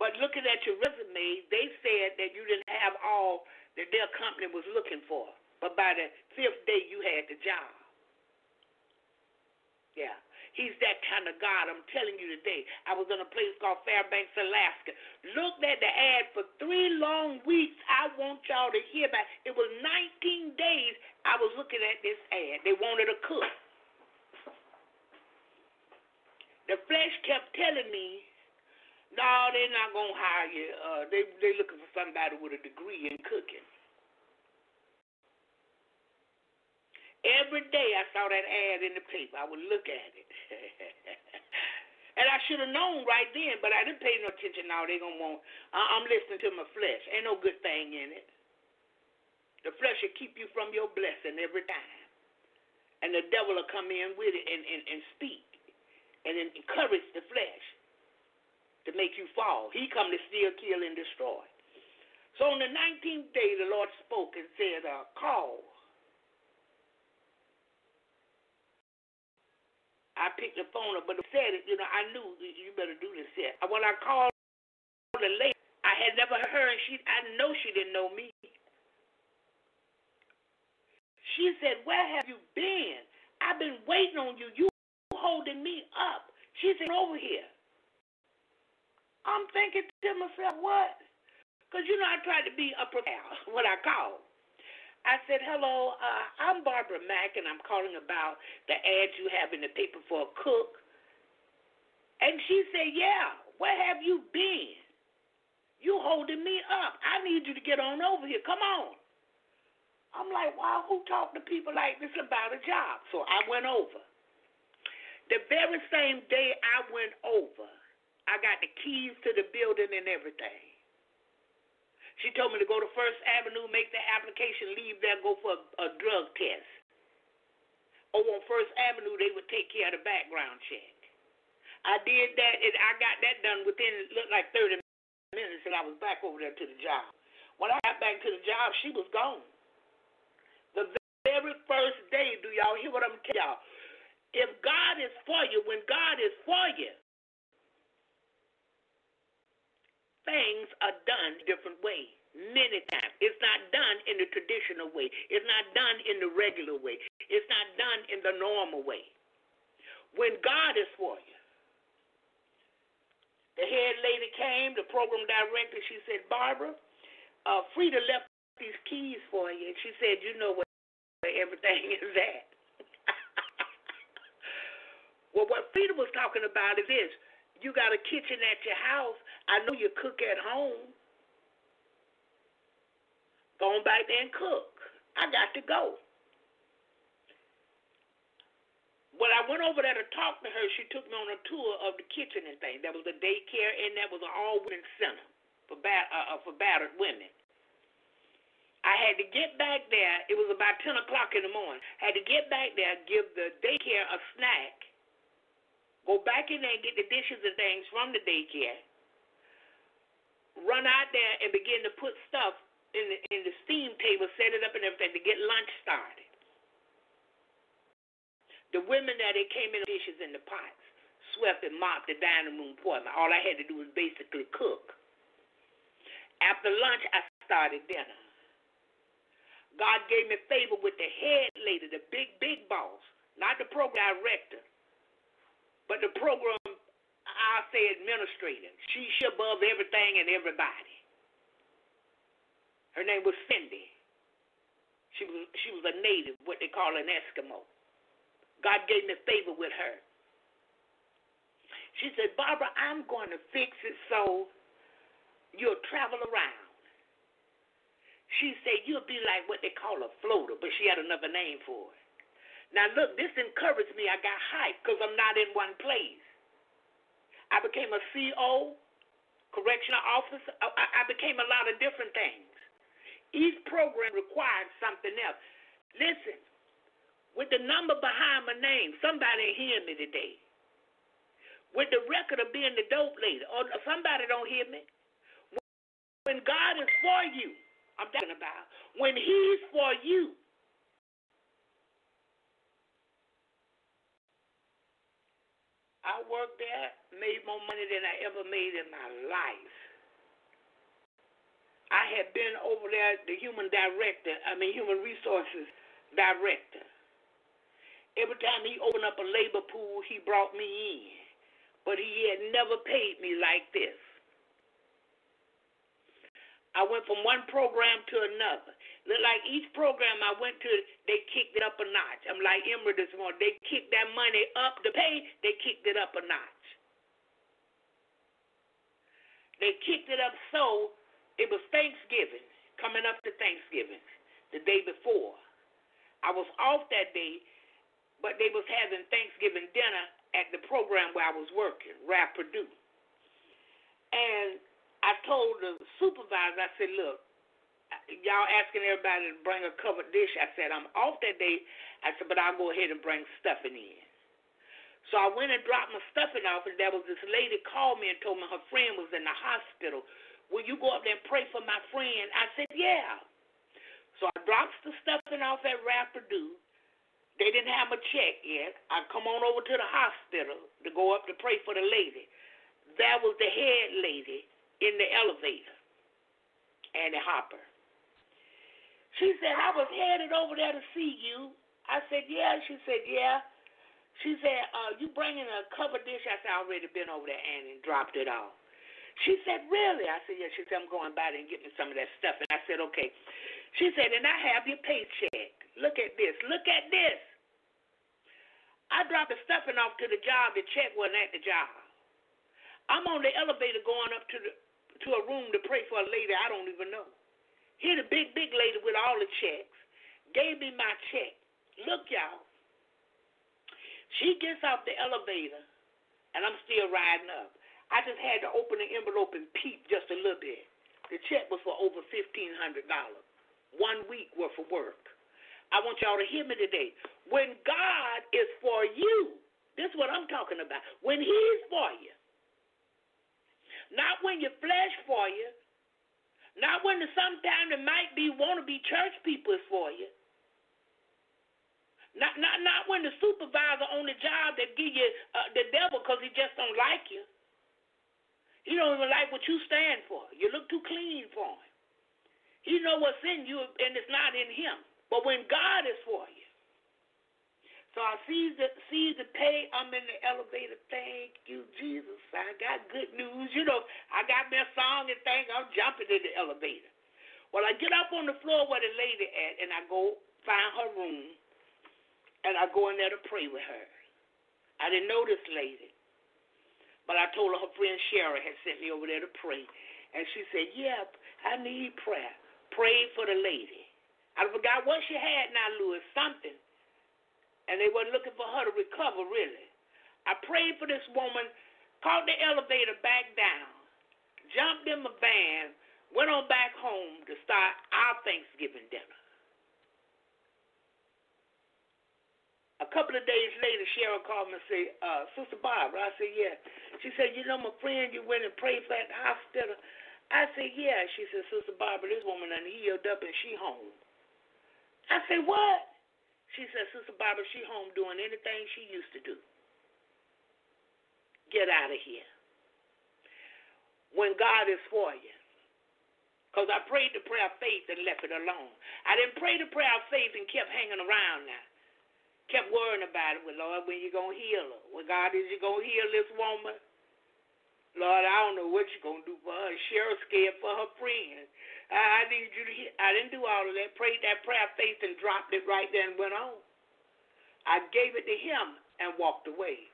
But looking at your resume, they said that you didn't have all that their company was looking for. But by the fifth day, you had the job. Yeah. He's that kind of God. I'm telling you today. I was in a place called Fairbanks, Alaska. Looked at the ad for three long weeks. I want y'all to hear about it. Was 19 days I was looking at this ad. They wanted a cook. The flesh kept telling me, no, they're not gonna hire you. Uh, they they looking for somebody with a degree in cooking. Every day I saw that ad in the paper. I would look at it. and I should have known right then, but I didn't pay no attention. Now they gonna want. I'm listening to my flesh. Ain't no good thing in it. The flesh will keep you from your blessing every time, and the devil will come in with it and and, and speak and encourage the flesh to make you fall. He come to steal, kill, and destroy. So on the 19th day, the Lord spoke and said, uh, "Call." I picked the phone up, but it said it. You know, I knew you better do this here. When I called the lady, I had never heard. She, I know she didn't know me. She said, "Where have you been? I've been waiting on you. You holding me up." She said, "Over here." I'm thinking tell myself, what? Because, you know, I tried to be a professional, what I call. I said, hello, uh, I'm Barbara Mack, and I'm calling about the ads you have in the paper for a cook. And she said, yeah, where have you been? You holding me up. I need you to get on over here. Come on. I'm like, wow, who talk to people like this about a job? So I went over. The very same day I went over, I got the keys to the building and everything. She told me to go to First Avenue, make the application, leave there, go for a, a drug test. Over on First Avenue, they would take care of the background check. I did that, and I got that done within looked like 30 minutes, and I was back over there to the job. When I got back to the job, she was gone. The very first day, do y'all hear what I'm telling y'all? If God is for you, when God is for you, things are done different way. Many times. It's not done in the traditional way. It's not done in the regular way. It's not done in the normal way. When God is for you. The head lady came, the program director, she said, Barbara, uh, Frida left these keys for you. And she said, You know where everything is at. well, what Frida was talking about is this you got a kitchen at your house. I know you cook at home. Go on back there and cook. I got to go. When I went over there to talk to her, she took me on a tour of the kitchen and things. There was a daycare and there was an all-women center for uh, uh, for battered women. I had to get back there. It was about 10 o'clock in the morning. I had to get back there, give the daycare a snack, Go back in there and get the dishes and things from the daycare. Run out there and begin to put stuff in the in the steam table, set it up and everything to get lunch started. The women that they came in dishes in the pots, swept and mopped the dining room for me. All I had to do was basically cook. After lunch, I started dinner. God gave me favor with the head lady, the big, big boss, not the program director. But the program, I say administrator, she's above everything and everybody. Her name was Cindy. She was she was a native, what they call an Eskimo. God gave me favor with her. She said, Barbara, I'm going to fix it so you'll travel around. She said, You'll be like what they call a floater, but she had another name for it. Now, look, this encouraged me. I got hyped because I'm not in one place. I became a CO, correctional officer. Oh, I, I became a lot of different things. Each program required something else. Listen, with the number behind my name, somebody hear me today. With the record of being the dope lady, or somebody don't hear me. When God is for you, I'm talking about. When He's for you, I worked there, made more money than I ever made in my life. I had been over there, the human director, I mean, human resources director. Every time he opened up a labor pool, he brought me in. But he had never paid me like this. I went from one program to another. Look like each program I went to, they kicked it up a notch. I'm like Emeril this morning. They kicked that money up to pay, they kicked it up a notch. They kicked it up so it was Thanksgiving, coming up to Thanksgiving, the day before. I was off that day, but they was having Thanksgiving dinner at the program where I was working, Ralph Perdue. And I told the supervisor, I said, look, y'all asking everybody to bring a covered dish. I said, I'm off that day. I said, but I'll go ahead and bring stuffing in. So I went and dropped my stuffing off, and there was this lady called me and told me her friend was in the hospital. Will you go up there and pray for my friend? I said, yeah. So I dropped the stuffing off at Ralph Perdue. They didn't have a check yet. I come on over to the hospital to go up to pray for the lady. That was the head lady in the elevator, Annie Hopper. She said, I was headed over there to see you. I said, yeah. She said, yeah. She said, uh, you bringing a covered dish? I said, I already been over there, Annie, and dropped it off. She said, Really? I said, Yeah. She said, I'm going by there and get me some of that stuff. And I said, Okay. She said, And I have your paycheck. Look at this. Look at this. I dropped the stuffing off to the job. The check wasn't at the job. I'm on the elevator going up to the to a room to pray for a lady I don't even know. Here the big, big lady with all the checks gave me my check. Look, y'all. She gets off the elevator, and I'm still riding up. I just had to open the envelope and peep just a little bit. The check was for over fifteen hundred dollars, one week worth of work. I want y'all to hear me today. When God is for you, this is what I'm talking about. When He's for you, not when your flesh for you, not when the sometimes it might be want to be church people for you. Not not not when the supervisor on the job that give you uh, the devil because he just don't like you. He don't even like what you stand for. You look too clean for him. He know what's in you and it's not in him. But when God is for you. So I see the see the pay. I'm in the elevator. Thank you, Jesus. I got good news. You know, I got a song and thing. I'm jumping in the elevator. Well, I get up on the floor where the lady at, and I go find her room, and I go in there to pray with her. I didn't know this lady. But I told her her friend Shara had sent me over there to pray. And she said, Yeah, I need prayer. Pray for the lady. I forgot what she had now, Louis, something. And they weren't looking for her to recover, really. I prayed for this woman, caught the elevator back down, jumped in my van, went on back home to start our Thanksgiving dinner. A couple of days later, Cheryl called me and said, uh, Sister Barbara. I said, yeah. She said, you know my friend you went and prayed for at the hospital? I said, yeah. She said, Sister Barbara, this woman done healed up and she home. I said, what? She said, Sister Barbara, she home doing anything she used to do. Get out of here. When God is for you. Because I prayed the prayer of faith and left it alone. I didn't pray the prayer of faith and kept hanging around now kept worrying about it. Well, Lord, when you gonna heal her? Well, God, is you gonna heal this woman? Lord, I don't know what you're gonna do for her. Cheryl scared for her friends. I, need you to hear. I didn't do all of that. Prayed that prayer of faith and dropped it right there and went on. I gave it to him and walked away.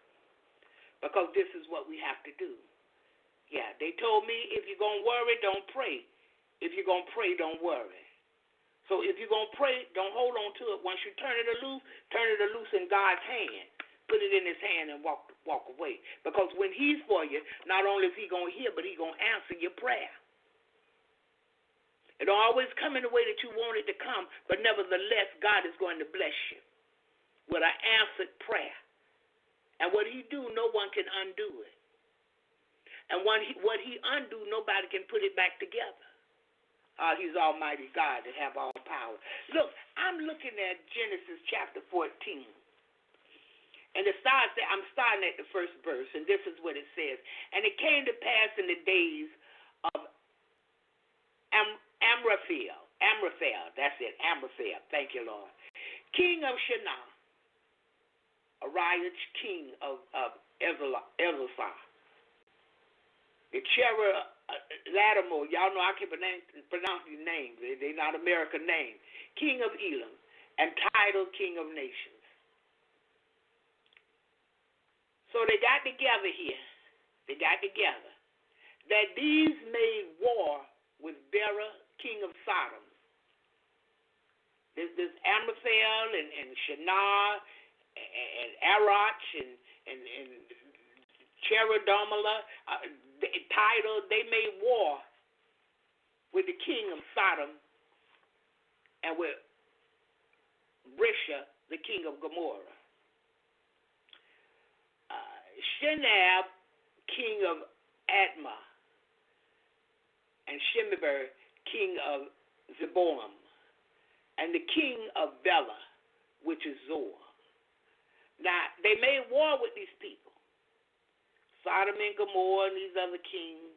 Because this is what we have to do. Yeah, they told me if you're gonna worry, don't pray. If you're gonna pray, don't worry. So if you're going to pray, don't hold on to it. Once you turn it loose, turn it loose in God's hand. Put it in his hand and walk walk away. Because when he's for you, not only is he going to hear, but he's going to answer your prayer. It don't always come in the way that you want it to come, but nevertheless, God is going to bless you with an answered prayer. And what he do, no one can undo it. And what he, what he undo, nobody can put it back together. Uh, he's Almighty God that have all power. Look, I'm looking at Genesis chapter 14. And it starts there, I'm starting at the first verse, and this is what it says. And it came to pass in the days of Am- Amraphel, Amraphel, that's it, Amraphel, thank you, Lord. King of Shinar, Ariah, king of, of Elzasar, the cherub uh, Latimer, y'all know I can pronounce these names. They, they're not American names. King of Elam and Tidal King of Nations. So they got together here. They got together. That these made war with Bera, king of Sodom. There's Amraphel and, and Shinar and, Arach and, and, and. Uh, title, they made war with the king of Sodom and with Birsha, the king of Gomorrah. Uh, Shinab, king of Admah, and Shemeber, king of Zeboim, and the king of Bela, which is Zoar. Now, they made war with these people. Sodom and Gomorrah and these other kings.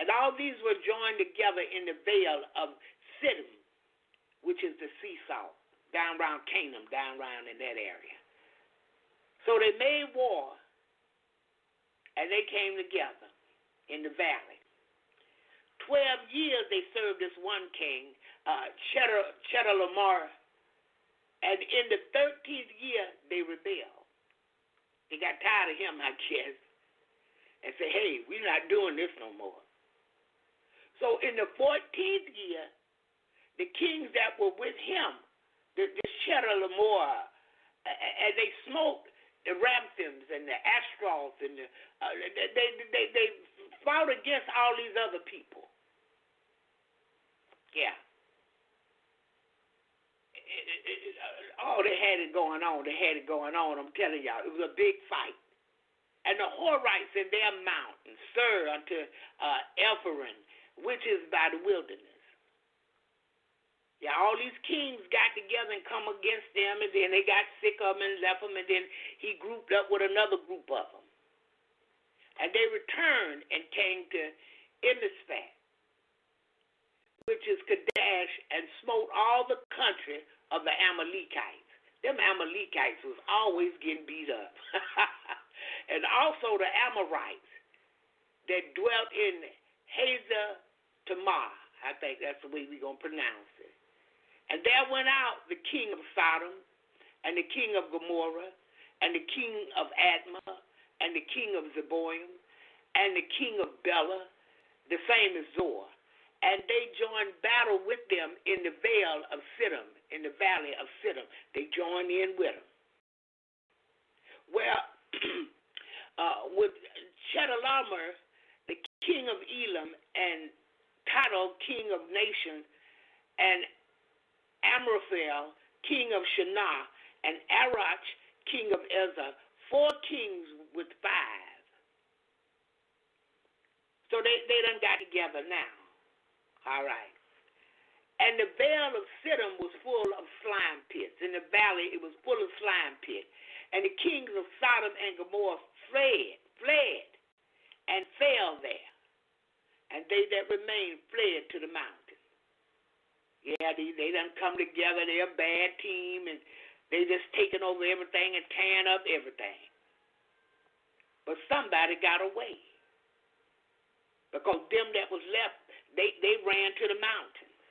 And all these were joined together in the vale of Siddim, which is the sea salt, down around Canaan, down around in that area. So they made war, and they came together. in the valley. Twelve years they served this one king, uh, Chedorlaomer, and in the thirteenth year they rebelled. They got tired of him, I guess, and said, "Hey, we're not doing this no more." So in the fourteenth year, the kings that were with him, the, the Chedorlaomer, and they smoked the Ramphams and the Ashtaroth and the, uh, they, they they they fought against all these other people. Yeah. oh, they had it going on. They had it going on. I'm telling y'all, it was a big fight. And the Horites in their mountain sir, unto uh, Ephraim, which is by the wilderness. Yeah, all these kings got together and come against them, and then they got sick of them and left them, and then he grouped up with another group of them. And they returned and came to Emmisphat, which is Kadesh, and smote all the country of the Amalekites. Them Amalekites was always getting beat up. and also the Amorites that dwelt in Hazar Tamar. I think that's the way we're going to pronounce it. And there went out the king of Sodom, and the king of Gomorrah, and the king of Admah, and the king of Zeboim, and the king of Bela, the same as Zoar. And they joined battle with them in the vale of Siddim, in the valley of Siddim. They joined in with them. Well, uh, with Chedorlaomer, the king of Elam, and Tidal, king of nations, and Amraphel, king of Shinar, and Arach, king of Ezer, four kings with five. So they, they done got together now. All right. And the vale of Siddim was full of slime pits. In the valley, it was full of slime pits. And the kings of Sodom and Gomorrah fled, fled, and fell there. And they that remained fled to the mountains. Yeah, they they done come together. They're a bad team, and they just taking over everything and tearing up everything. But somebody got away because them that was left, they they ran to the mountains,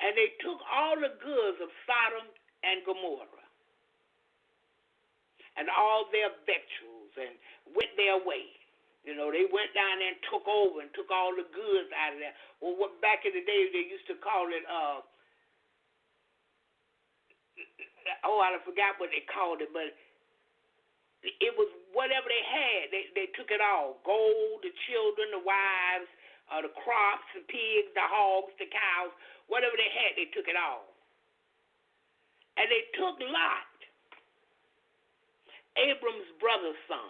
and they took all the goods of Sodom and Gomorrah, and all their victuals, and went their way. You know, they went down there and took over and took all the goods out of there. Well, what back in the day they used to call it. uh Oh, I forgot what they called it, but it was whatever they had. They they took it all: gold, the children, the wives, uh, the crops, the pigs, the hogs, the cows, whatever they had, they took it all. And they took Lot, Abram's brother's son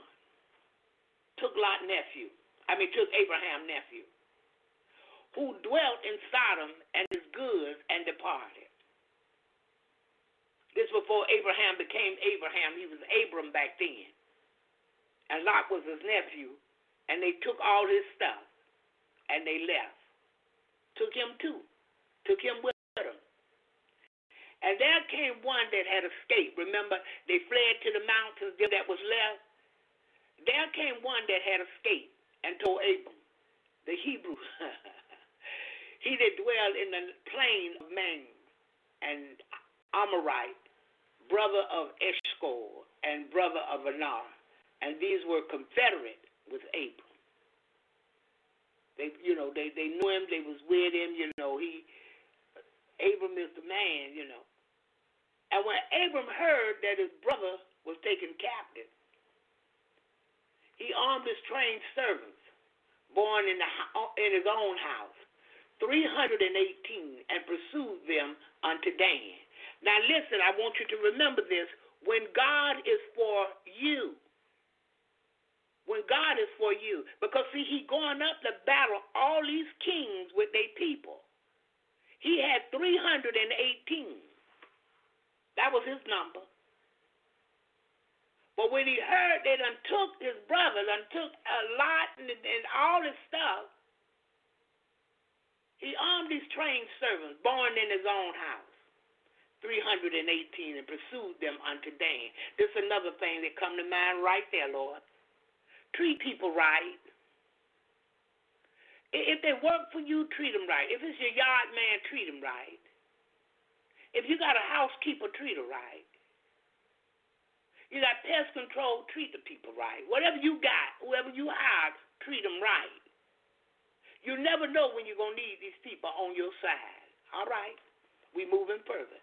took Lot nephew, I mean took Abraham nephew, who dwelt in Sodom and his goods and departed. This before Abraham became Abraham. He was Abram back then. And Lot was his nephew. And they took all his stuff and they left. Took him too. Took him with them. And there came one that had escaped. Remember, they fled to the mountains, that was left there came one that had escaped and told Abram, the Hebrew, he that dwell in the plain of Man and Amorite, brother of Eshcol and brother of Aner, and these were confederate with Abram. They, you know, they they knew him. They was with him. You know, he Abram is the man. You know, and when Abram heard that his brother was taken captive, he armed his trained servants, born in, the, in his own house, 318, and pursued them unto Dan. Now listen, I want you to remember this. When God is for you, when God is for you, because see, he going up to battle all these kings with their people. He had 318. That was his number. But when he heard they done took his brother, done took a lot and, and all his stuff, he armed his trained servants born in his own house. 318 and pursued them unto Dan. This is another thing that come to mind right there, Lord. Treat people right. If they work for you, treat them right. If it's your yard man, treat them right. If you got a housekeeper, treat her right. You got pest control, treat the people right. Whatever you got, whoever you hire, treat them right. You never know when you're going to need these people on your side. All right? We moving further.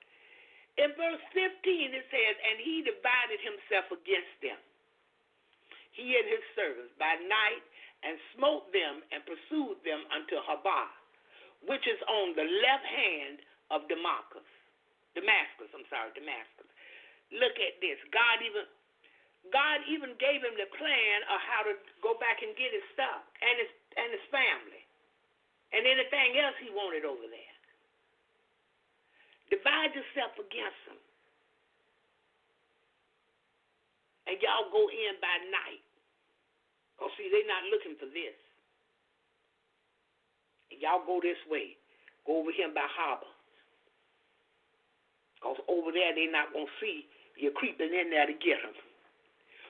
In verse 15, it says, And he divided himself against them, he and his servants, by night and smote them and pursued them unto Habah, which is on the left hand of Damascus. Damascus, I'm sorry, Damascus. Look at this. God even God even gave him the plan of how to go back and get his stuff and his and his family. And anything else he wanted over there. Divide yourself against them. And y'all go in by night Oh, see, they're not looking for this. Y'all go this way. Go over here by Harbor. Because over there, they're not going to see you creeping in there to get them.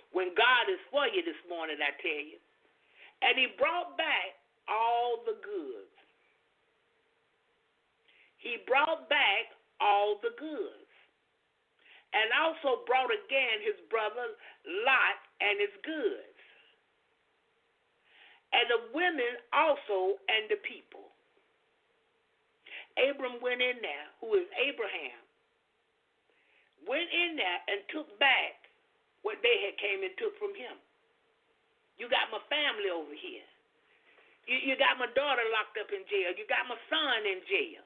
When God is for you this morning, I tell you. And he brought back all the goods. He brought back all the goods. And also brought again his brother Lot and his goods and the women also and the people. Abram went in there, who is Abraham, went in there and took back what they had came and took from him. You got my family over here. You, you got my daughter locked up in jail. You got my son in jail.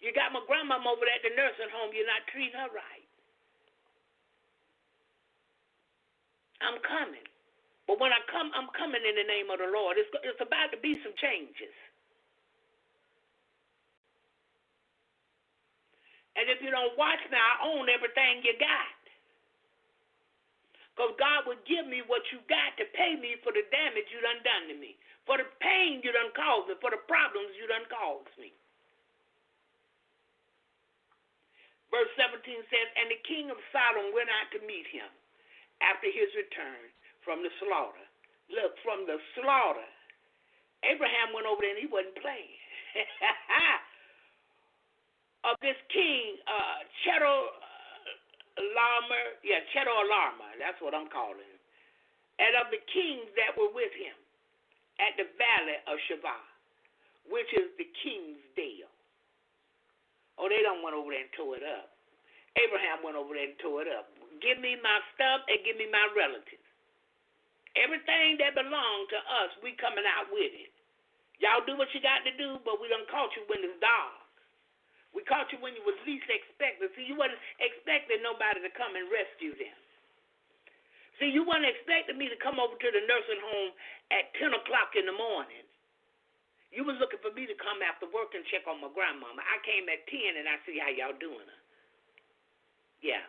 You got my grandmama over there at the nursing home. You're not treating her right. I'm coming. But when I come, I'm coming in the name of the Lord. It's, it's about to be some changes. And if you don't watch me, I own everything you got. Because God will give me what you got to pay me for the damage you done done to me, for the pain you done caused me, for the problems you done caused me. Verse 17 says, And the king of Sodom went out to meet him after his return from the slaughter. Look, from the slaughter. Abraham went over there and he wasn't playing. of this king, uh, Chedo uh, yeah, Chedo Alarma, that's what I'm calling him, and of the kings that were with him at the valley of Shaveh, which is the king's dale. Oh, they don't went over there and tore it up. Abraham went over there and tore it up. Give me my stuff and give me my relatives. Everything that belonged to us, we coming out with it. Y'all do what you got to do, but we done caught you when it's dark. We caught you when you was least expected. See, you wasn't expecting nobody to come and rescue them. See, you wasn't expecting me to come over to the nursing home at 10 o'clock in the morning. You was looking for me to come after work and check on my grandmama. I came at 10 and I see how y'all doing. Yeah.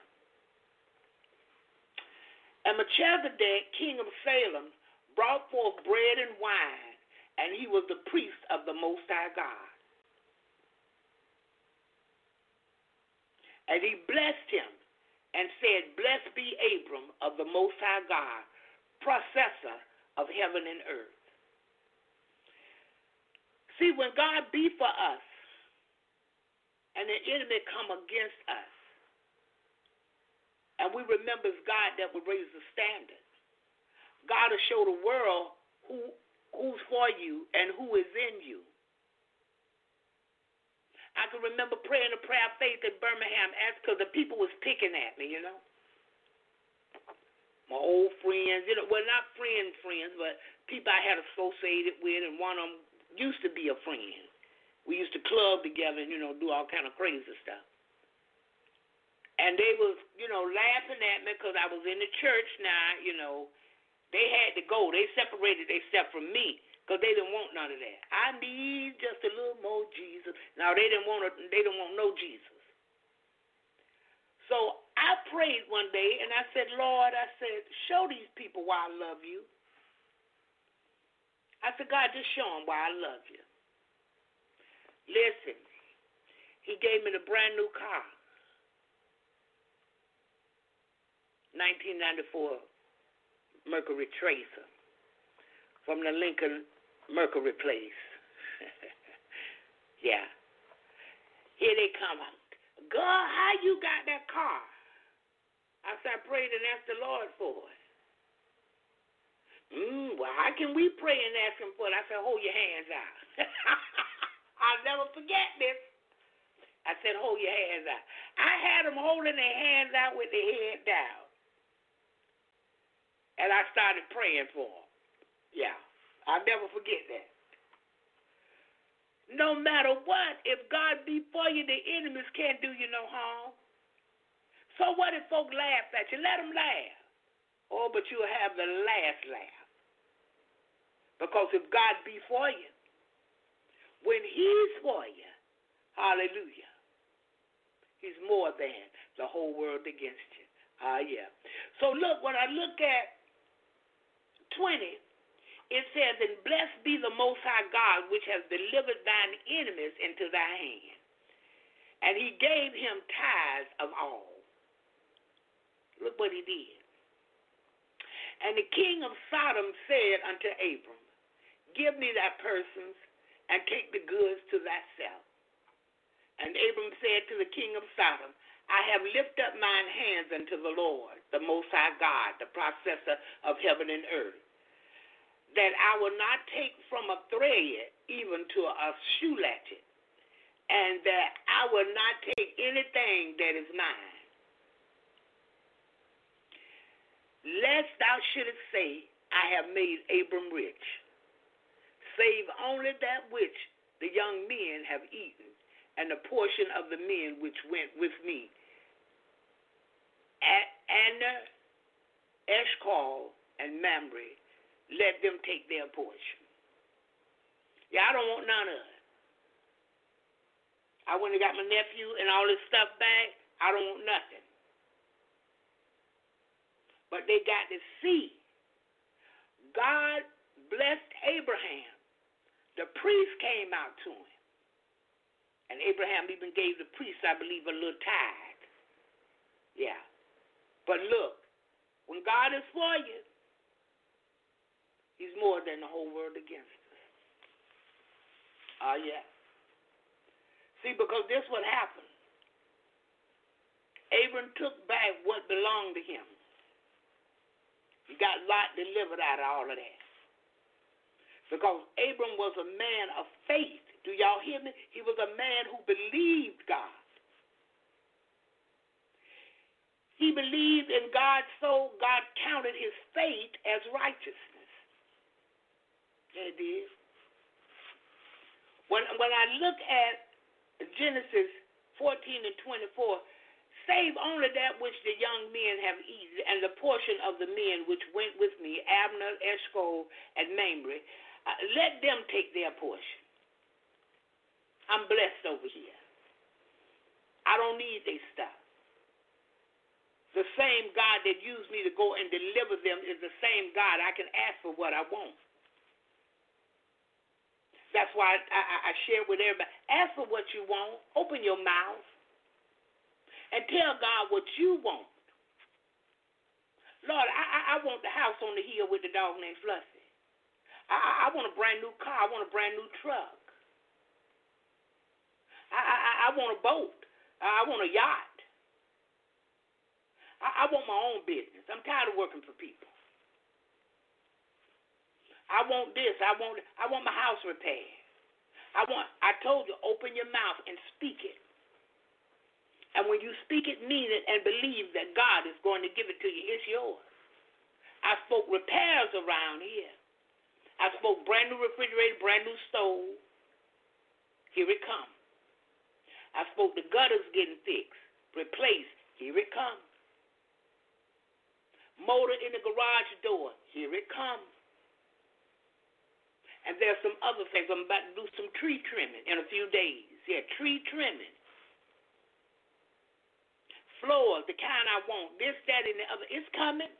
And Melchizedek, king of Salem, brought forth bread and wine, and he was the priest of the Most High God. And he blessed him and said, Blessed be Abram of the Most High God, processor of heaven and earth. See, when God be for us and the enemy come against us, and we remember it's God that will raise the standard. God will show the world who who's for you and who is in you. I can remember praying a prayer of faith in Birmingham because the people was picking at me, you know. My old friends, you know, well, not friend friends, but people I had associated with, and one of them used to be a friend. We used to club together and, you know, do all kind of crazy stuff. And they was, you know, laughing at me because I was in the church now, you know. They had to go. They separated themselves from me because they didn't want none of that. I need just a little more Jesus. Now they didn't want to, they didn't want no Jesus. So I prayed one day and I said, Lord, I said, show these people why I love you. I said, God, just show them why I love you. Listen, He gave me the brand new car. 1994 Mercury Tracer. from the Lincoln Mercury place. yeah. Here they come. God, how you got that car? I said, I prayed and asked the Lord for it. Mm, well, how can we pray and ask him for it? I said, hold your hands out. I'll never forget this. I said, hold your hands out. I had them holding their hands out with their head down. And I started praying for him. Yeah, I'll never forget that. No matter what, if God be for you, the enemies can't do you no harm. So what if folk laugh at you? Let them laugh. Oh, but you'll have the last laugh. Because if God be for you, when He's for you, hallelujah, He's more than the whole world against you. Ah, uh, yeah. So look, when I look at 20, it says, And blessed be the Most High God, which has delivered thine enemies into thy hand. And he gave him tithes of all. Look what he did. And the king of Sodom said unto Abram, Give me thy persons, and take the goods to thyself. And Abram said to the king of Sodom, I have lifted up mine hands unto the Lord, the Most High God, the processor of heaven and earth that I will not take from a thread even to a shoe latchet, and that I will not take anything that is mine. Lest thou shouldest say, I have made Abram rich, save only that which the young men have eaten, and the portion of the men which went with me. Aner, Eshcol, and Mamre let them take their portion. Yeah, I don't want none of it. I went and got my nephew and all this stuff back. I don't want nothing. But they got to see. God blessed Abraham. The priest came out to him. And Abraham even gave the priest, I believe, a little tithe. Yeah. But look, when God is for you, He's more than the whole world against us. Ah, uh, yeah. See, because this what happened. Abram took back what belonged to him. He got Lot delivered out of all of that. Because Abram was a man of faith. Do y'all hear me? He was a man who believed God. He believed in God, so God counted his faith as righteousness. They did. When when I look at Genesis 14 and 24, save only that which the young men have eaten, and the portion of the men which went with me, Abner, Eshcol, and Mamre, uh, let them take their portion. I'm blessed over here. I don't need their stuff. The same God that used me to go and deliver them is the same God I can ask for what I want. That's why I, I, I share with everybody. Ask for what you want. Open your mouth and tell God what you want. Lord, I, I, I want the house on the hill with the dog named Fluffy. I, I want a brand new car. I want a brand new truck. I, I, I want a boat. I want a yacht. I, I want my own business. I'm tired of working for people. I want this. I want I want my house repaired. I want I told you, open your mouth and speak it. And when you speak it, mean it and believe that God is going to give it to you. It's yours. I spoke repairs around here. I spoke brand new refrigerator, brand new stove. Here it comes. I spoke the gutters getting fixed, replaced. Here it comes. Motor in the garage door. Here it comes. And there's some other things. I'm about to do some tree trimming in a few days. Yeah, tree trimming. Floors, the kind I want. This, that, and the other. It's coming.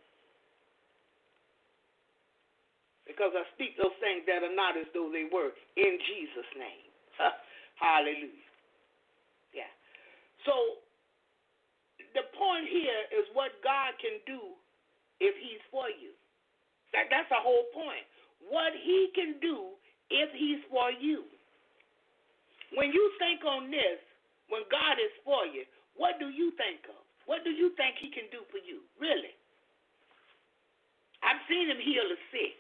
Because I speak those things that are not as though they were in Jesus' name. Hallelujah. Yeah. So the point here is what God can do if He's for you. That, that's the whole point. What he can do if he's for you. When you think on this, when God is for you, what do you think of? What do you think he can do for you? Really? I've seen him heal the sick.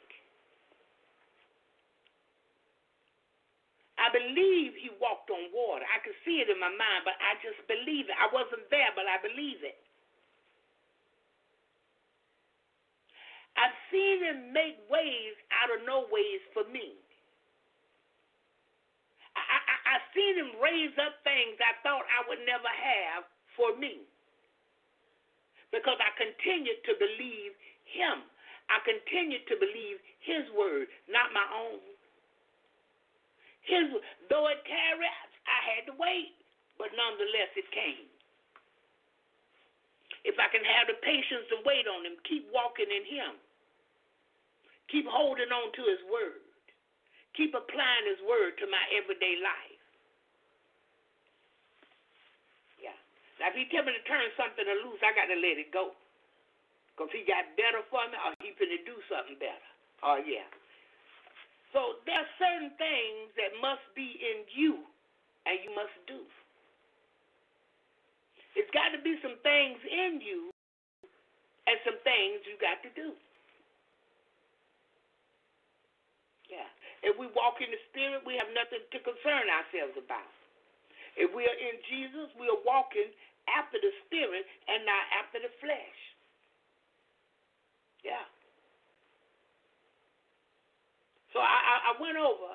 I believe he walked on water. I can see it in my mind, but I just believe it. I wasn't there, but I believe it. I've seen him make ways out of no ways for me. I, I, I've seen him raise up things I thought I would never have for me. Because I continued to believe him. I continued to believe his word, not my own. His though it tarried, I had to wait, but nonetheless it came. If I can have the patience to wait on him, keep walking in him. Keep holding on to his word. Keep applying his word to my everyday life. Yeah. Now if he tell me to turn something loose, I got to let it go. Because he got better for me or he finna do something better. Oh yeah. So there are certain things that must be in you and you must do. It's got to be some things in you and some things you got to do. Yeah. If we walk in the Spirit, we have nothing to concern ourselves about. If we are in Jesus, we are walking after the Spirit and not after the flesh. Yeah. So I, I, I went over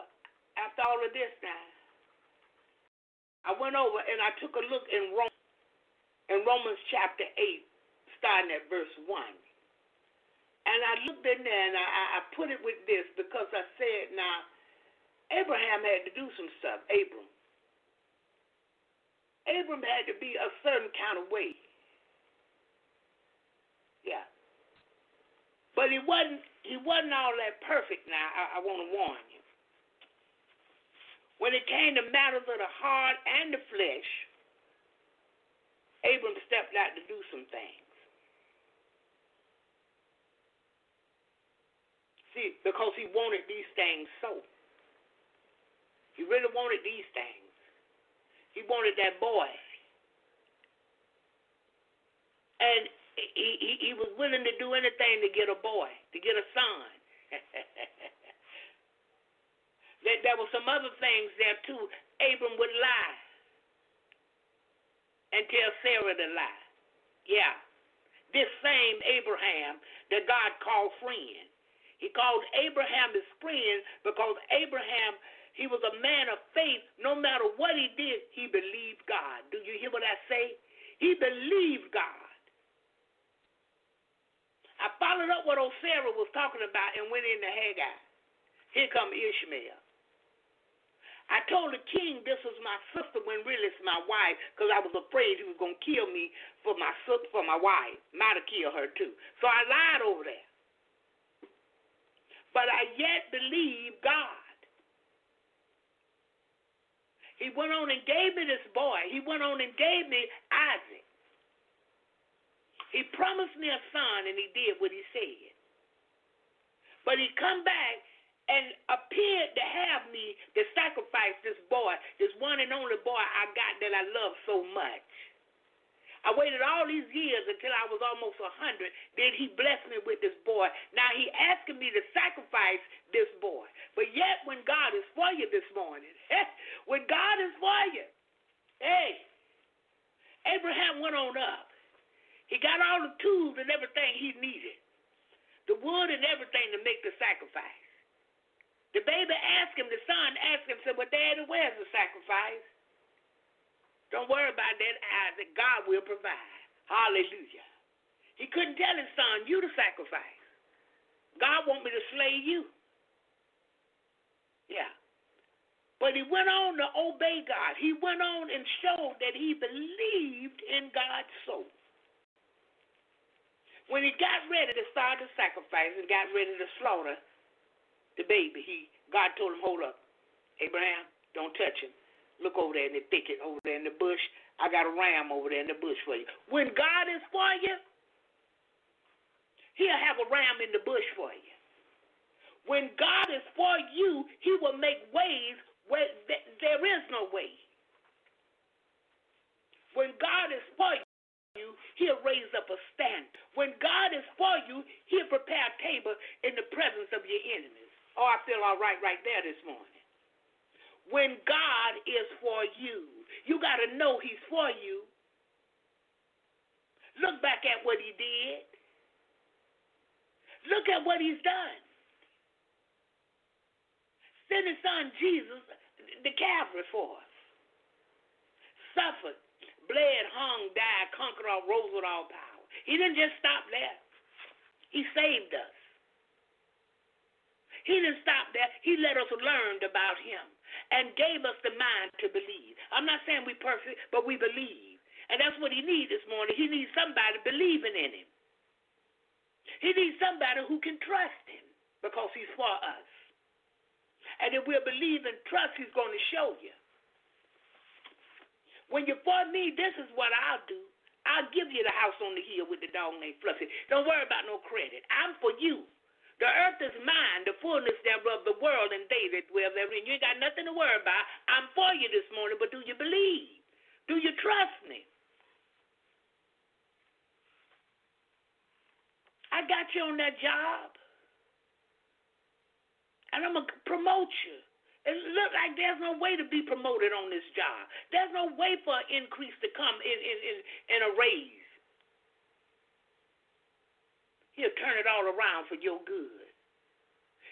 after all of this now. I went over and I took a look in Rome, in Romans chapter eight, starting at verse one. And I looked in there and I, I put it with this because I said, now, Abraham had to do some stuff. Abram. Abram had to be a certain kind of way. Yeah. But he wasn't he wasn't all that perfect now, I, I want to warn you. When it came to matters of the heart and the flesh, Abram stepped out to do some things. See, because he wanted these things so. He really wanted these things. He wanted that boy. And he, he, he was willing to do anything to get a boy, to get a son. there, there were some other things there too. Abram would lie and tell Sarah to lie. Yeah. This same Abraham that God called friend. He called Abraham his friend because Abraham, he was a man of faith. No matter what he did, he believed God. Do you hear what I say? He believed God. I followed up what Sarah was talking about and went into Hagar. Here come Ishmael. I told the king this was my sister when really it's my wife because I was afraid he was going to kill me for my for my wife. Might have killed her too. So I lied over there. But I yet believe God. He went on and gave me this boy. He went on and gave me Isaac. He promised me a son, and he did what he said. But he come back and appeared to have me to sacrifice this boy, this one and only boy I got that I love so much. I waited all these years until I was almost a hundred. Then he blessed me with this boy. Now he asking me to sacrifice this boy. But yet when God is for you this morning, when God is for you, hey, Abraham went on up. He got all the tools and everything he needed, the wood and everything to make the sacrifice. The baby asked him, the son asked him, said, Well, Daddy, where's the sacrifice? Don't worry about that, Isaac. God will provide. Hallelujah. He couldn't tell his son, You to sacrifice. God want me to slay you. Yeah. But he went on to obey God. He went on and showed that he believed in God's soul. When he got ready to start the sacrifice and got ready to slaughter the baby, he God told him, Hold up. Abraham, don't touch him. Look over there in the thicket, over there in the bush. I got a ram over there in the bush for you. When God is for you, He'll have a ram in the bush for you. When God is for you, He will make ways where there is no way. When God is for you, He'll raise up a stand. When God is for you, He'll prepare a table in the presence of your enemies. Oh, I feel all right right there this morning. When God is for you, you got to know He's for you. Look back at what He did. Look at what He's done. Send His Son Jesus, the Calvary for us. Suffered, bled, hung, died, conquered all, rose with all power. He didn't just stop there. He saved us. He didn't stop there. He let us learn about him and gave us the mind to believe. I'm not saying we're perfect, but we believe. And that's what he needs this morning. He needs somebody believing in him. He needs somebody who can trust him because he's for us. And if we'll believe and trust, he's going to show you. When you're for me, this is what I'll do. I'll give you the house on the hill with the dog named Fluffy. Don't worry about no credit. I'm for you. The earth is mine, the fullness thereof, the world, and they that dwell therein. You ain't got nothing to worry about. I'm for you this morning, but do you believe? Do you trust me? I got you on that job. And I'm going to promote you. It looks like there's no way to be promoted on this job. There's no way for an increase to come in, in, in, in a raise. He'll turn it all around for your good.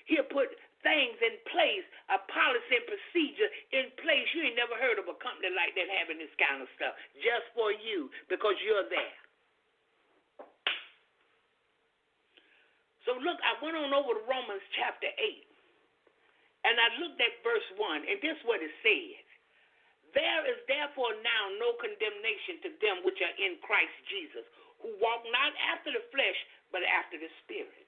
He'll put things in place, a policy and procedure in place. You ain't never heard of a company like that having this kind of stuff just for you because you're there. So look, I went on over to Romans chapter 8. And I looked at verse 1, and this is what it says. There is therefore now no condemnation to them which are in Christ Jesus, who walk not after the flesh, but after the Spirit.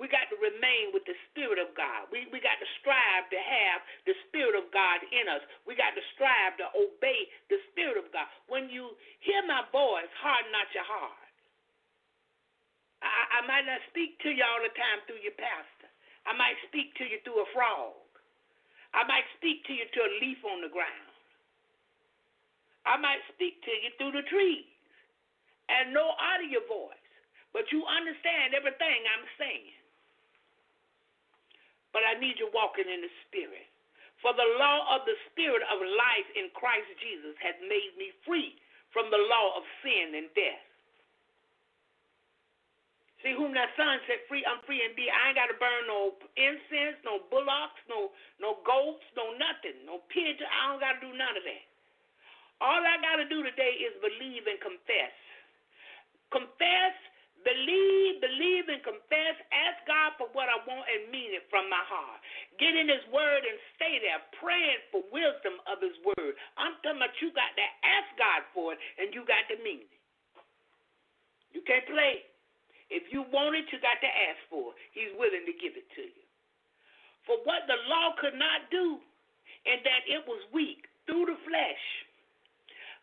We got to remain with the Spirit of God. We, we got to strive to have the Spirit of God in us. We got to strive to obey the Spirit of God. When you hear my voice, harden not your heart. I, I might not speak to you all the time through your pastor. I might speak to you through a frog. I might speak to you to a leaf on the ground. I might speak to you through the trees and of your voice, but you understand everything I'm saying. But I need you walking in the Spirit. For the law of the Spirit of life in Christ Jesus has made me free from the law of sin and death. See, whom that son set free, I'm free indeed. I ain't got to burn no incense, no bullocks, no no goats, no nothing, no pigeon. I don't got to do none of that. All I got to do today is believe and confess. Confess, believe, believe and confess. Ask God for what I want and mean it from my heart. Get in His Word and stay there, praying for wisdom of His Word. I'm talking about you got to ask God for it and you got to mean it. You can't play. If you want it, you got to ask for it. He's willing to give it to you. For what the law could not do, and that it was weak through the flesh,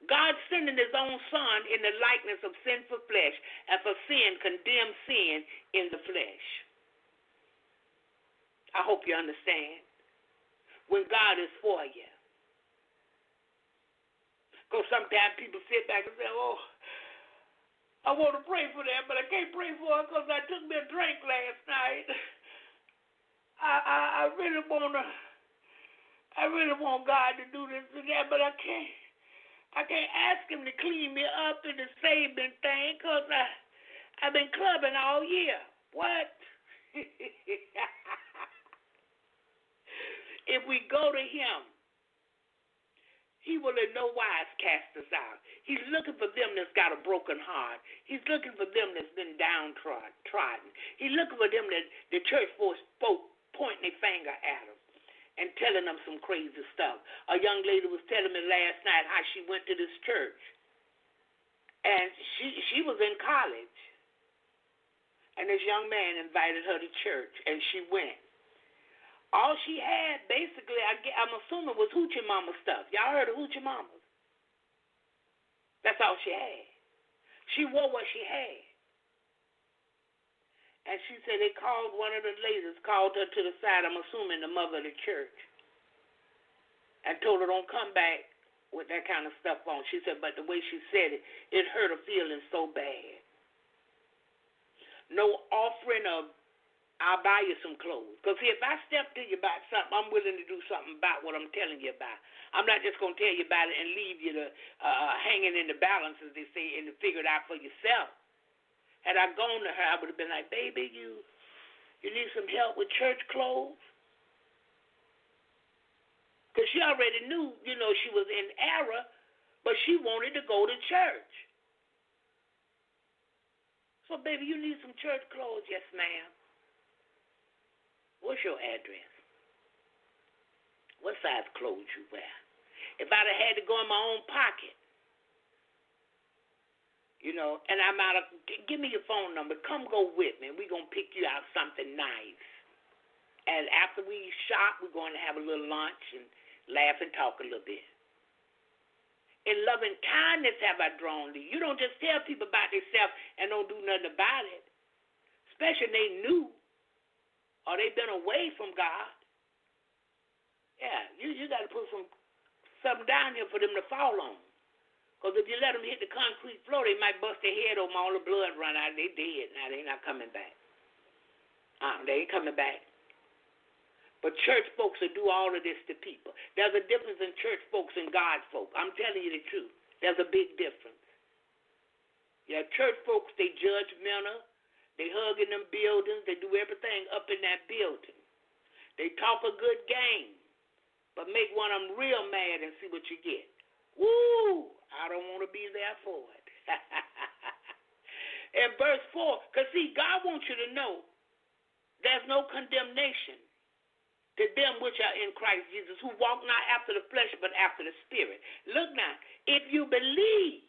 God sending his own son in the likeness of sinful flesh, and for sin condemned sin in the flesh. I hope you understand. When God is for you. Because sometimes people sit back and say, oh, I want to pray for them, but I can't pray for her because I took me a drink last night. I, I I really wanna I really want God to do this and that, but I can't. I can't ask Him to clean me up to save me thing because I've been clubbing all year. What? if we go to Him he will in no wise cast us out. He's looking for them that's got a broken heart. He's looking for them that's been downtrodden. He's looking for them that the church spoke, pointing their finger at them and telling them some crazy stuff. A young lady was telling me last night how she went to this church. And she she was in college. And this young man invited her to church and she went. All she had, basically, I, I'm assuming, was hoochie mama stuff. Y'all heard of hoochie mamas? That's all she had. She wore what she had. And she said they called one of the ladies, called her to the side, I'm assuming the mother of the church, and told her don't come back with that kind of stuff on. She said, but the way she said it, it hurt her feelings so bad. No offering of I'll buy you some clothes. Because if I step to you about something, I'm willing to do something about what I'm telling you about. I'm not just going to tell you about it and leave you to uh, uh, hanging in the balance, as they say, and to figure it out for yourself. Had I gone to her, I would have been like, baby, you you need some help with church clothes? Because she already knew, you know, she was in error, but she wanted to go to church. So, baby, you need some church clothes? Yes, ma'am. What's your address? What size clothes you wear? If I'd have had to go in my own pocket, you know, and I'm out of, give me your phone number. Come go with me. We're going to pick you out something nice. And after we shop, we're going to have a little lunch and laugh and talk a little bit. In loving kindness have I drawn thee. You don't just tell people about themselves and don't do nothing about it. Especially they knew or they've been away from God. Yeah, you you got to put some something down here for them to fall on. Because if you let them hit the concrete floor, they might bust their head open, all the blood run out. They dead now. They not coming back. Uh, they ain't coming back. But church folks will do all of this to people. There's a difference in church folks and God's folk. I'm telling you the truth. There's a big difference. Yeah, church folks, they judgmental. They hug in them buildings. They do everything up in that building. They talk a good game, but make one of them real mad and see what you get. Woo! I don't want to be there for it. and verse 4, because see, God wants you to know there's no condemnation to them which are in Christ Jesus, who walk not after the flesh, but after the Spirit. Look now, if you believe,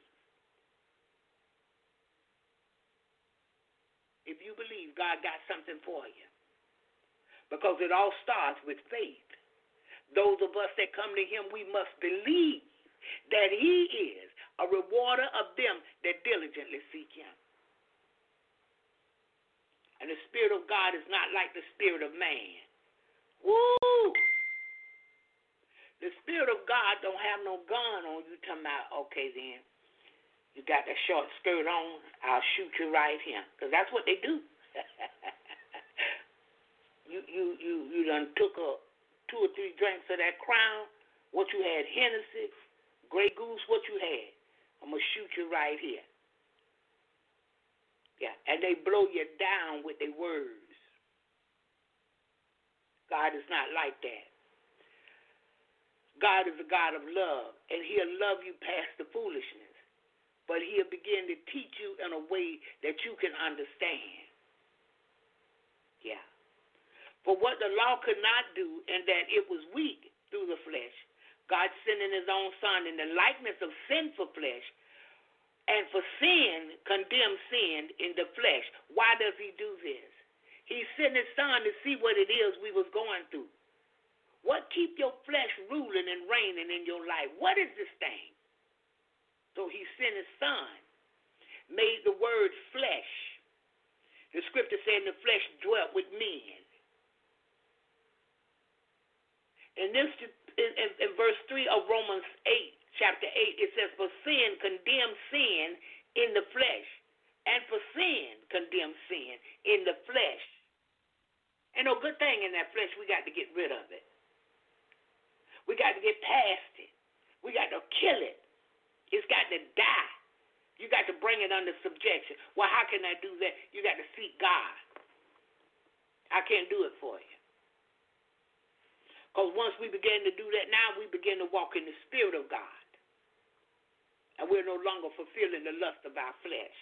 if you believe God got something for you. Because it all starts with faith. Those of us that come to Him, we must believe that He is a rewarder of them that diligently seek Him. And the Spirit of God is not like the Spirit of man. Woo! The Spirit of God don't have no gun on you talking about, okay then, you got that short skirt on, I'll shoot you right here. Because that's what they do. you you you you done took a two or three drinks of that crown, what you had, Hennessy, Grey Goose, what you had. I'm gonna shoot you right here. Yeah, and they blow you down with their words. God is not like that. God is a God of love, and He'll love you past the foolishness but he'll begin to teach you in a way that you can understand. Yeah. For what the law could not do, and that it was weak through the flesh, God sending his own son in the likeness of sinful flesh, and for sin, condemned sin in the flesh. Why does he do this? He sent his son to see what it is we was going through. What keep your flesh ruling and reigning in your life? What is this thing? So he sent his son, made the word flesh. The scripture said, the flesh dwelt with men. And this, in, in, in verse 3 of Romans 8, chapter 8, it says, For sin condemns sin in the flesh, and for sin condemns sin in the flesh. And no good thing in that flesh, we got to get rid of it. We got to get past it. We got to kill it. It's got to die. You got to bring it under subjection. Well, how can I do that? You got to seek God. I can't do it for you. Because once we begin to do that, now we begin to walk in the Spirit of God. And we're no longer fulfilling the lust of our flesh.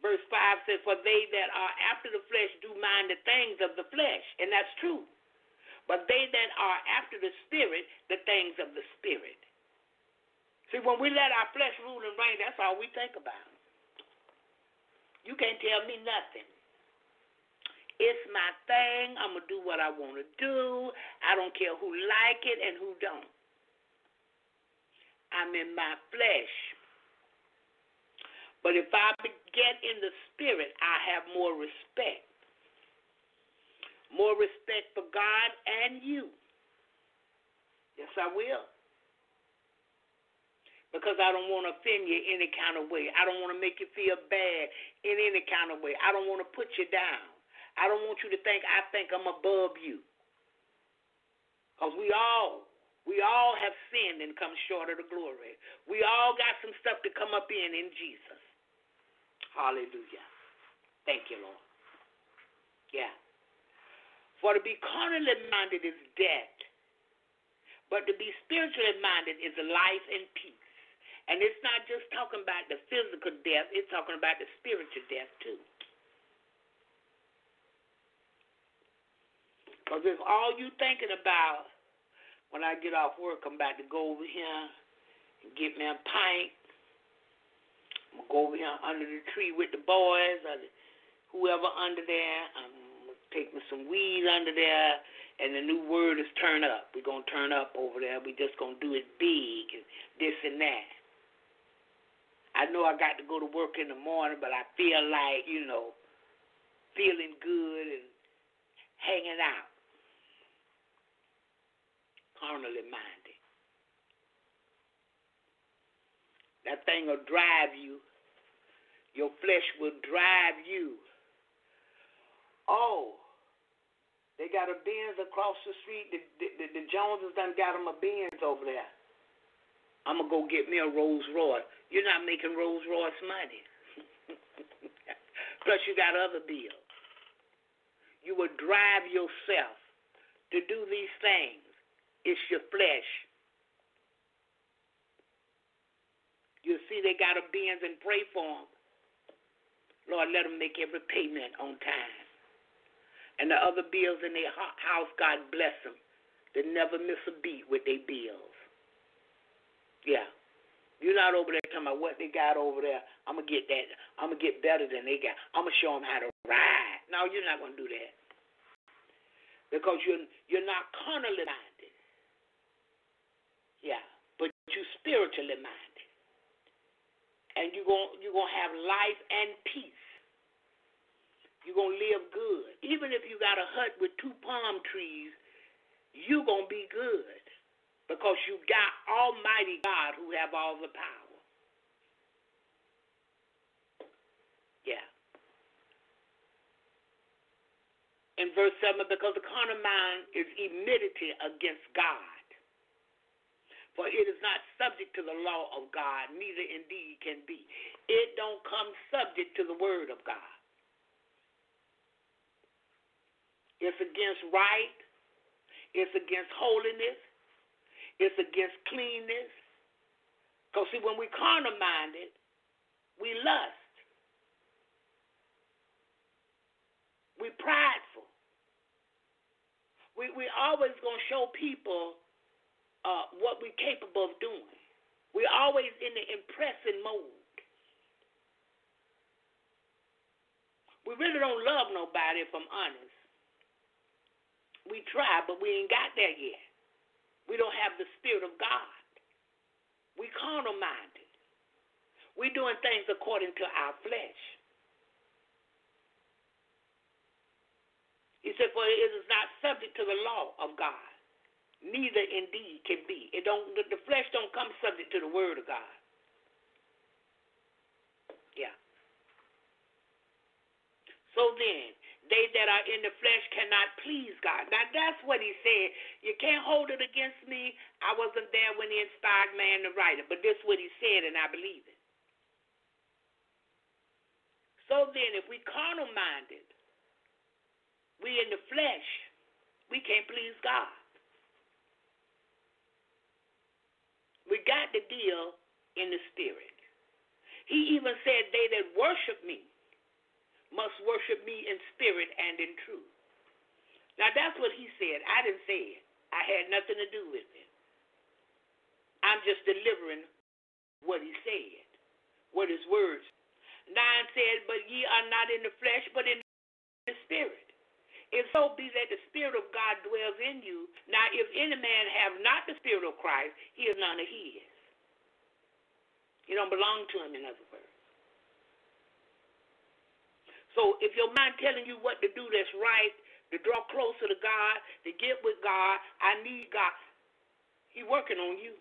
Verse 5 says, For they that are after the flesh do mind the things of the flesh. And that's true. But they that are after the Spirit, the things of the Spirit. See, when we let our flesh rule and reign, that's all we think about. You can't tell me nothing. It's my thing. I'm going to do what I want to do. I don't care who like it and who don't. I'm in my flesh. But if I get in the spirit, I have more respect. More respect for God and you. Yes, I will. Because I don't want to offend you any kind of way. I don't want to make you feel bad in any kind of way. I don't want to put you down. I don't want you to think I think I'm above you. Because we all, we all have sinned and come short of the glory. We all got some stuff to come up in in Jesus. Hallelujah. Thank you, Lord. Yeah. For to be carnally minded is death, but to be spiritually minded is life and peace. And it's not just talking about the physical death, it's talking about the spiritual death too. Because if all you thinking about when I get off work, I'm about to go over here and get me a pint. I'm going to go over here under the tree with the boys or whoever under there. I'm going to take me some weed under there, and the new word is turn up. We're gonna turn up over there. We just gonna do it big and this and that. I know I got to go to work in the morning, but I feel like you know, feeling good and hanging out, carnally minded. That thing will drive you. Your flesh will drive you Oh, they got a Benz across the street. The, the, the Joneses done got them a Benz over there. I'm going to go get me a Rolls Royce. You're not making Rolls Royce money. Plus, you got other bills. You will drive yourself to do these things. It's your flesh. You see, they got a Benz and pray for them. Lord, let them make every payment on time. And the other bills in their house, God bless them. They never miss a beat with their bills. Yeah. You're not over there talking about what they got over there. I'm gonna get that. I'm gonna get better than they got. I'm gonna show them how to ride. No, you're not gonna do that because you're you're not carnally minded. Yeah, but you're spiritually minded, and you're gonna you're gonna have life and peace. You're going to live good. Even if you got a hut with two palm trees, you're going to be good because you got Almighty God who have all the power. Yeah. In verse 7, because the carnal mind is enmity against God. For it is not subject to the law of God, neither indeed can be. It don't come subject to the word of God. It's against right. It's against holiness. It's against cleanness. Because, see, when we carnal minded, we lust. We prideful. We we always gonna show people uh, what we're capable of doing. We're always in the impressing mode. We really don't love nobody, if I'm honest. We try, but we ain't got there yet. We don't have the Spirit of God. We carnal minded. We doing things according to our flesh. He said, For it is not subject to the law of God. Neither indeed can be. It don't the, the flesh don't come subject to the word of God. Yeah. So then, they that are in the flesh cannot please God. Now that's what he said. You can't hold it against me. I wasn't there when he inspired man to write it, but this is what he said, and I believe it. So then, if we carnal minded, we in the flesh, we can't please God. We got the deal in the spirit. He even said, They that worship me must worship me in spirit and in truth. Now that's what he said. I didn't say it. I had nothing to do with it. I'm just delivering what he said, what his words. Nine said, But ye are not in the flesh, but in the spirit. If so be that the Spirit of God dwells in you. Now, if any man have not the Spirit of Christ, he is none of his. You don't belong to him, in other words. So if your mind telling you what to do that's right, to draw closer to God, to get with God, I need God. He working on you.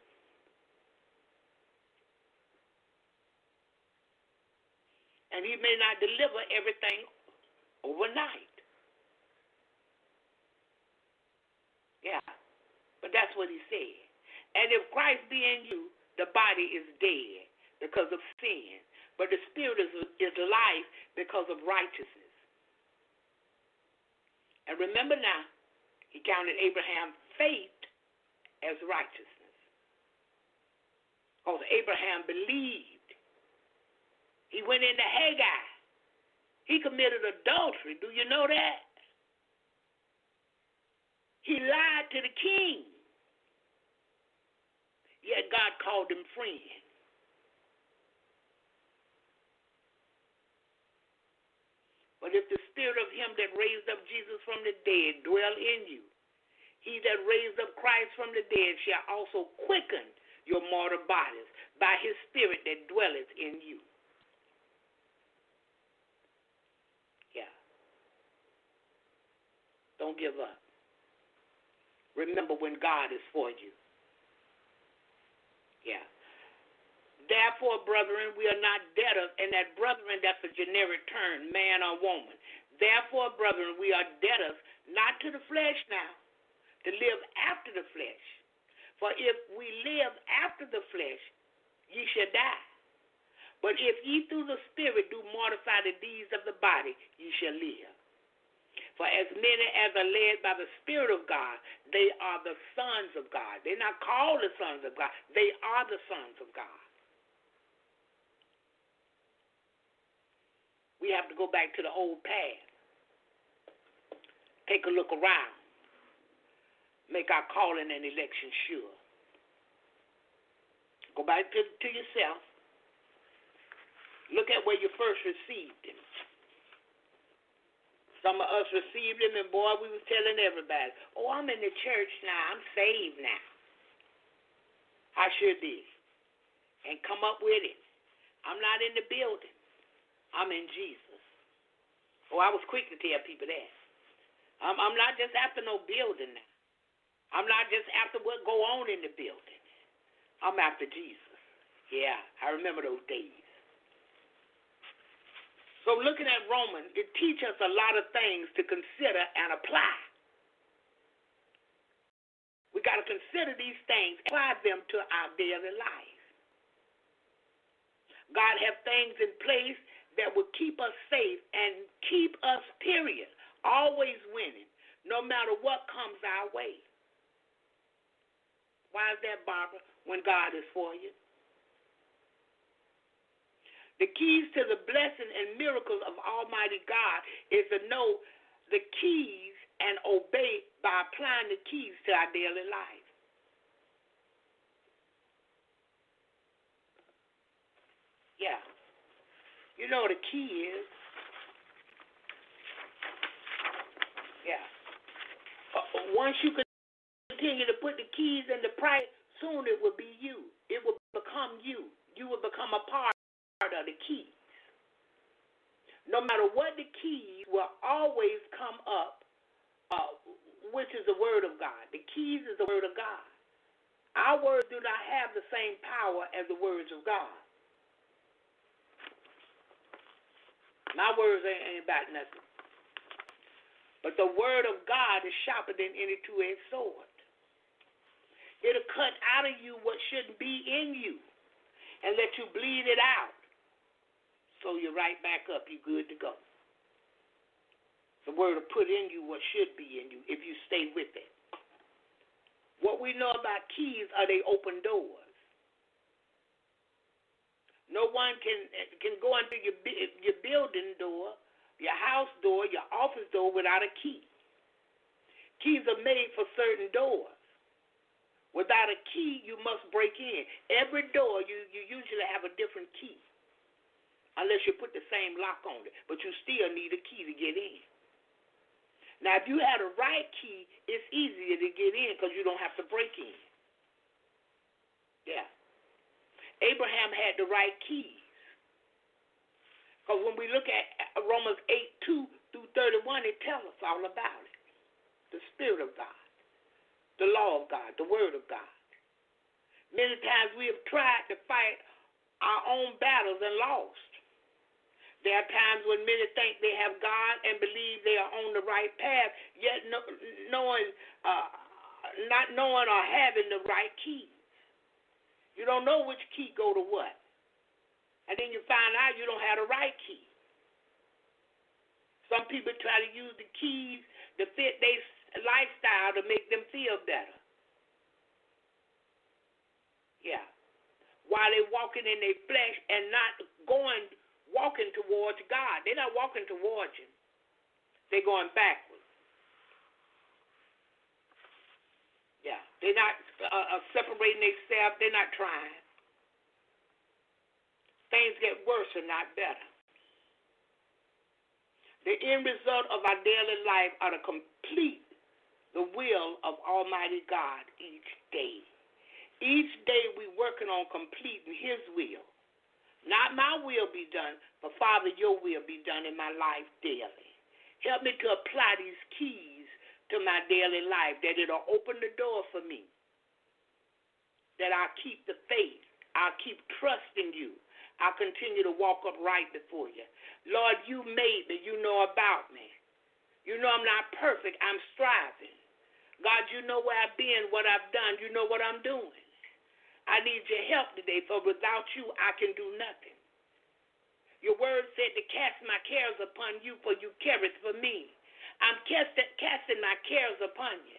And he may not deliver everything overnight. Yeah. But that's what he said. And if Christ be in you, the body is dead because of sin, but the spirit is, is life because of righteousness. And remember now, he counted Abraham's faith as righteousness. Because Abraham believed. He went into Hagar. He committed adultery. Do you know that? He lied to the king. Yet God called him friend. But if the spirit of him that raised up Jesus from the dead dwell in you, he that raised up Christ from the dead shall also quicken your mortal bodies by his spirit that dwelleth in you. Yeah. Don't give up. Remember when God is for you. Yeah. Therefore, brethren, we are not debtors, and that brethren, that's a generic term, man or woman. Therefore, brethren, we are debtors, not to the flesh now, to live after the flesh. For if we live after the flesh, ye shall die. But if ye through the Spirit do mortify the deeds of the body, ye shall live. For as many as are led by the Spirit of God, they are the sons of God. They're not called the sons of God, they are the sons of God. We have to go back to the old path. Take a look around. Make our calling and election sure. Go back to, to yourself. Look at where you first received him. Some of us received him, and boy, we was telling everybody, "Oh, I'm in the church now. I'm saved now." I sure did, and come up with it. I'm not in the building. I'm in Jesus. Oh, I was quick to tell people that. I'm, I'm not just after no building now. I'm not just after what go on in the building. I'm after Jesus. Yeah, I remember those days. So looking at Romans, it teaches us a lot of things to consider and apply. We got to consider these things, apply them to our daily life. God have things in place that will keep us safe and keep us, period, always winning, no matter what comes our way. Why is that, Barbara, when God is for you? The keys to the blessing and miracles of Almighty God is to know the keys and obey by applying the keys to our daily life. Yeah. You know the key is? Yeah. Uh, once you continue to put the keys in the price, soon it will be you. It will become you. You will become a part of the keys. No matter what the keys will always come up, uh, which is the Word of God. The keys is the Word of God. Our words do not have the same power as the words of God. My words ain't, ain't about nothing. But the word of God is sharper than any two-edged sword. It'll cut out of you what shouldn't be in you and let you bleed it out. So you're right back up. You're good to go. The word will put in you what should be in you if you stay with it. What we know about keys are they open doors. No one can can go into your your building door, your house door, your office door without a key. Keys are made for certain doors. Without a key, you must break in. Every door, you, you usually have a different key, unless you put the same lock on it. But you still need a key to get in. Now, if you had a right key, it's easier to get in because you don't have to break in. Yeah. Abraham had the right keys. Because when we look at uh, Romans 8 2 through 31, it tells us all about it the Spirit of God, the law of God, the Word of God. Many times we have tried to fight our own battles and lost. There are times when many think they have God and believe they are on the right path, yet no, knowing, uh, not knowing or having the right key. You don't know which key go to what. And then you find out you don't have the right key. Some people try to use the keys to fit their lifestyle to make them feel better. Yeah. While they're walking in their flesh and not going, walking towards God. They're not walking towards Him, they're going backwards. Yeah. They're not uh, uh, separating themselves, they're not trying things get worse and not better. The end result of our daily life are to complete the will of Almighty God each day. Each day we're working on completing His will. Not my will be done, but Father, your will be done in my life daily. Help me to apply these keys to my daily life, that it'll open the door for me, that I'll keep the faith, I'll keep trusting you, I'll continue to walk upright before you. Lord, you made me. You know about me. You know I'm not perfect. I'm striving. God, you know where I've been, what I've done. You know what I'm doing. I need your help today, for without you, I can do nothing. Your word said to cast my cares upon you, for you careth for me. I'm casting my cares upon you.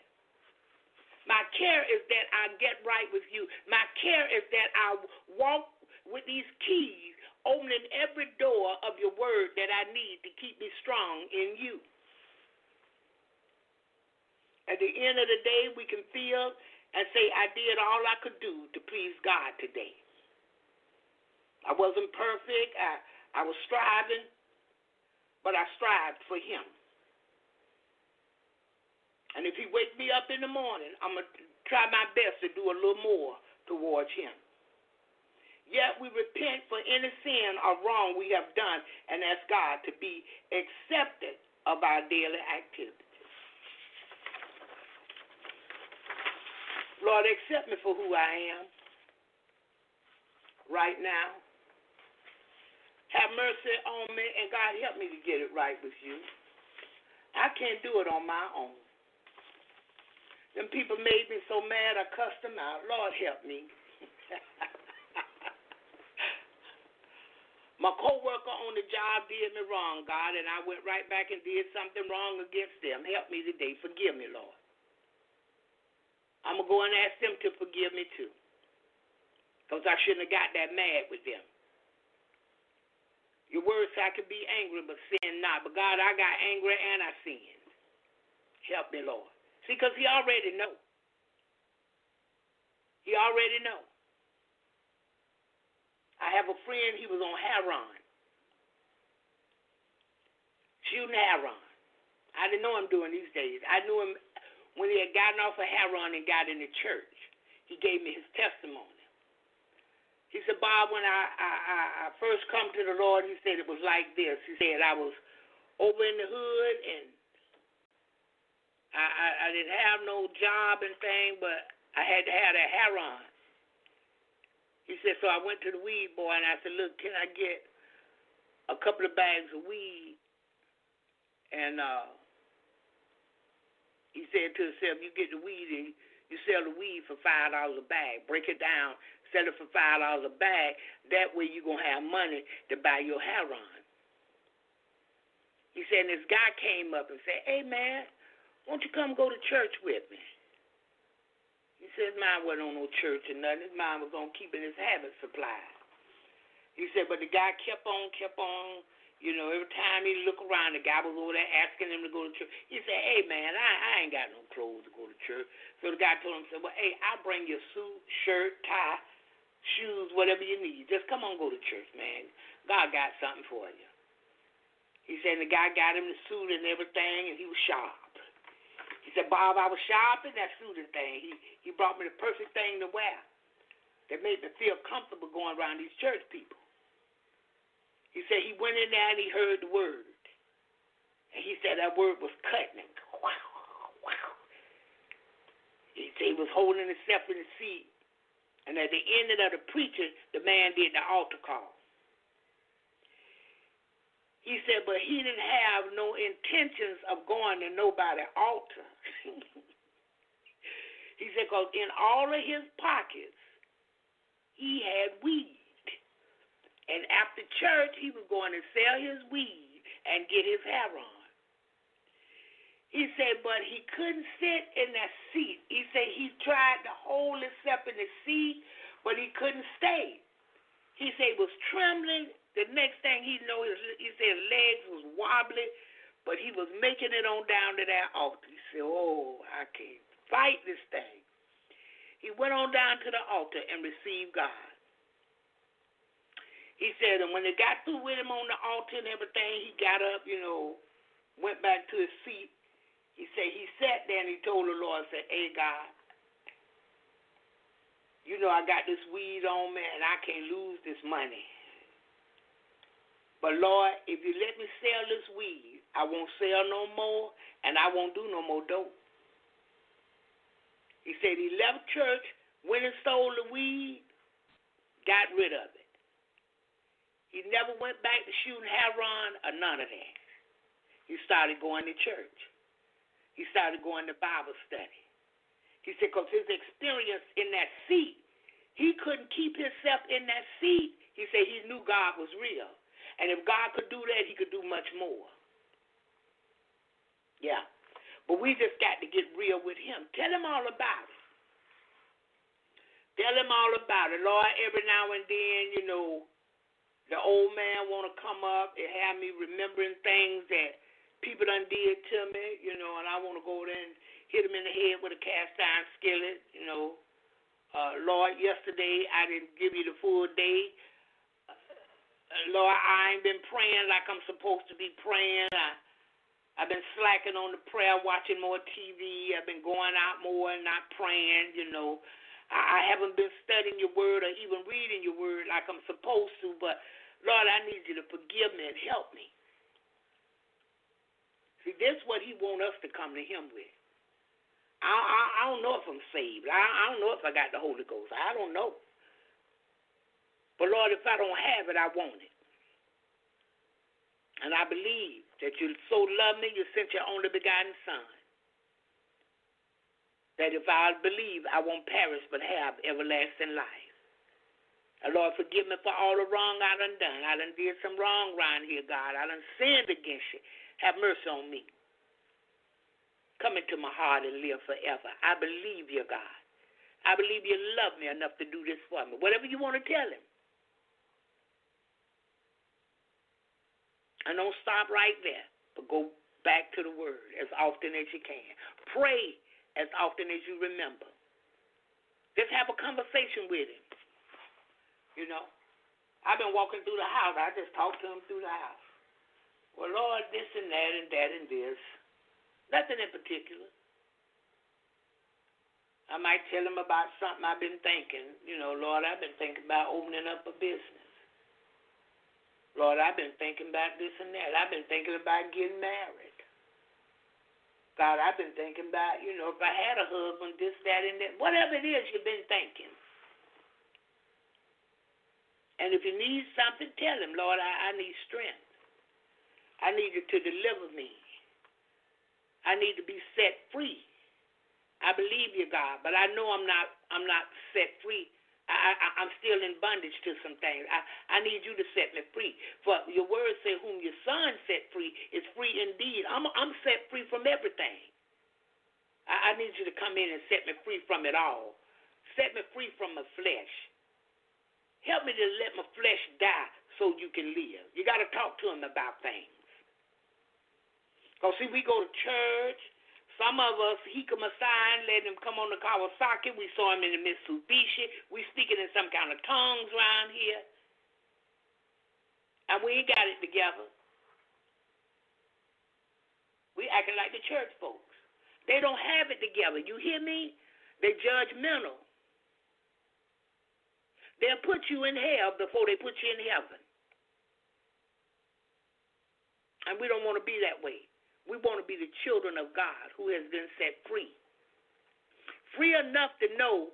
My care is that I get right with you. My care is that I walk with these keys, opening every door of your word that I need to keep me strong in you. At the end of the day, we can feel and say, I did all I could do to please God today. I wasn't perfect. I, I was striving, but I strived for Him. And if He wakes me up in the morning, I'm going to try my best to do a little more towards Him. Yet we repent for any sin or wrong we have done and ask God to be accepted of our daily activities. Lord, accept me for who I am right now. Have mercy on me, and God, help me to get it right with you. I can't do it on my own. Them people made me so mad I cussed them out. Lord, help me. My coworker on the job did me wrong, God, and I went right back and did something wrong against them. Help me today. Forgive me, Lord. I'm going to go and ask them to forgive me too. Because I shouldn't have got that mad with them. Your word said I could be angry but sin not. But God, I got angry and I sinned. Help me, Lord. See, because he already know. He already know. I have a friend, he was on heroin. Shooting heroin. I didn't know him during these days. I knew him when he had gotten off of heroin and got in the church. He gave me his testimony. He said, Bob, when I, I, I first come to the Lord, he said it was like this. He said I was over in the hood and I, I, I didn't have no job and thing, but I had to have that heroin. He said, so I went to the weed boy and I said, look, can I get a couple of bags of weed? And uh, he said to himself, you get the weed and you sell the weed for five dollars a bag. Break it down, sell it for five dollars a bag. That way you're gonna have money to buy your heroin. He said, and this guy came up and said, Hey man, won't you come go to church with me? He said his mind wasn't on no church or nothing. His mind was on keeping his habit supplied. He said, but the guy kept on, kept on. You know, every time he look around, the guy was over there asking him to go to church. He said, hey, man, I, I ain't got no clothes to go to church. So the guy told him, said, well, hey, I'll bring you a suit, shirt, tie, shoes, whatever you need. Just come on, go to church, man. God got something for you. He said the guy got him the suit and everything, and he was sharp. He said, Bob, I was shopping that suiting thing. He he brought me the perfect thing to wear that made me feel comfortable going around these church people. He said he went in there and he heard the word. And he said that word was cutting him. Wow, wow. He said he was holding himself in the seat. And at the end of the preaching, the man did the altar call. He said, but he didn't have no intentions of going to nobody altar. he said, because in all of his pockets, he had weed. And after church, he was going to sell his weed and get his hair on. He said, but he couldn't sit in that seat. He said he tried to hold himself in the seat, but he couldn't stay. He said he was trembling. The next thing he know, he said his legs was wobbly, but he was making it on down to that altar. He said, oh, I can't fight this thing. He went on down to the altar and received God. He said, and when they got through with him on the altar and everything, he got up, you know, went back to his seat. He said he sat there and he told the Lord, said, Hey God, you know I got this weed on me and I can't lose this money. But Lord, if you let me sell this weed, I won't sell no more and I won't do no more dope. He said he left church, went and stole the weed, got rid of it. He never went back to shooting heroin or none of that. He started going to church. He started going to Bible study. He said, because his experience in that seat, he couldn't keep himself in that seat. He said he knew God was real. And if God could do that, he could do much more. Yeah. But we just got to get real with him. Tell him all about it. Tell him all about it. Lord, every now and then, you know, the old man want to come up and have me remembering things that people done did to me, you know, and I want to go there and hit him in the head with a cast iron skillet, you know. Uh, Lord, yesterday I didn't give you the full day. Uh, Lord, I ain't been praying like I'm supposed to be praying. I, I've been slacking on the prayer, watching more TV. I've been going out more and not praying, you know. I, I haven't been studying your word or even reading your word like I'm supposed to, but Lord, I need you to forgive me and help me. See, that's what he wants us to come to him with. I, I, I don't know if I'm saved. I, I don't know if I got the Holy Ghost. I don't know. But Lord, if I don't have it, I want it. And I believe that you so love me, you sent your only begotten Son. That if I believe, I won't perish but have everlasting life. And Lord, forgive me for all the wrong I done done. I done did some wrong around here, God. I done sinned against you. Have mercy on me. Come into my heart and live forever. I believe you, God. I believe you love me enough to do this for me. Whatever you want to tell him. And don't stop right there, but go back to the word as often as you can. Pray as often as you remember. Just have a conversation with him. You know, I've been walking through the house. I just talk to him through the house. Well, Lord, this and that and that and this. Nothing in particular. I might tell him about something I've been thinking. You know, Lord, I've been thinking about opening up a business. Lord, I've been thinking about this and that. I've been thinking about getting married. God, I've been thinking about, you know, if I had a husband, this, that, and that. Whatever it is you've been thinking. And if you need something, tell him, Lord, I, I need strength. I need you to deliver me. I need to be set free. I believe you, God, but I know I'm not I'm not set free. I, I, I'm still in bondage to some things. I, I need you to set me free. For your word say, whom your son set free is free indeed. I'm, I'm set free from everything. I, I need you to come in and set me free from it all. Set me free from my flesh. Help me to let my flesh die so you can live. You got to talk to him about things. Because, see, we go to church. Some of us, he come aside, let him come on the Kawasaki. We saw him in the Mitsubishi. We speaking in some kind of tongues around here. And we ain't got it together. We acting like the church folks. They don't have it together. You hear me? They judgmental. They'll put you in hell before they put you in heaven. And we don't want to be that way. We want to be the children of God who has been set free. Free enough to know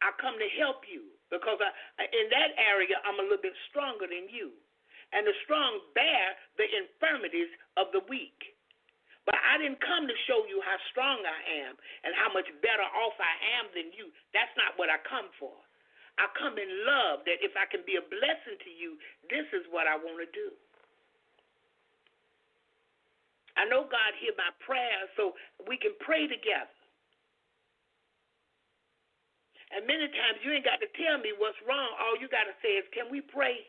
I come to help you because I, in that area I'm a little bit stronger than you. And the strong bear the infirmities of the weak. But I didn't come to show you how strong I am and how much better off I am than you. That's not what I come for. I come in love that if I can be a blessing to you, this is what I want to do. I know God hear my prayers so we can pray together. And many times you ain't got to tell me what's wrong. All you got to say is, can we pray?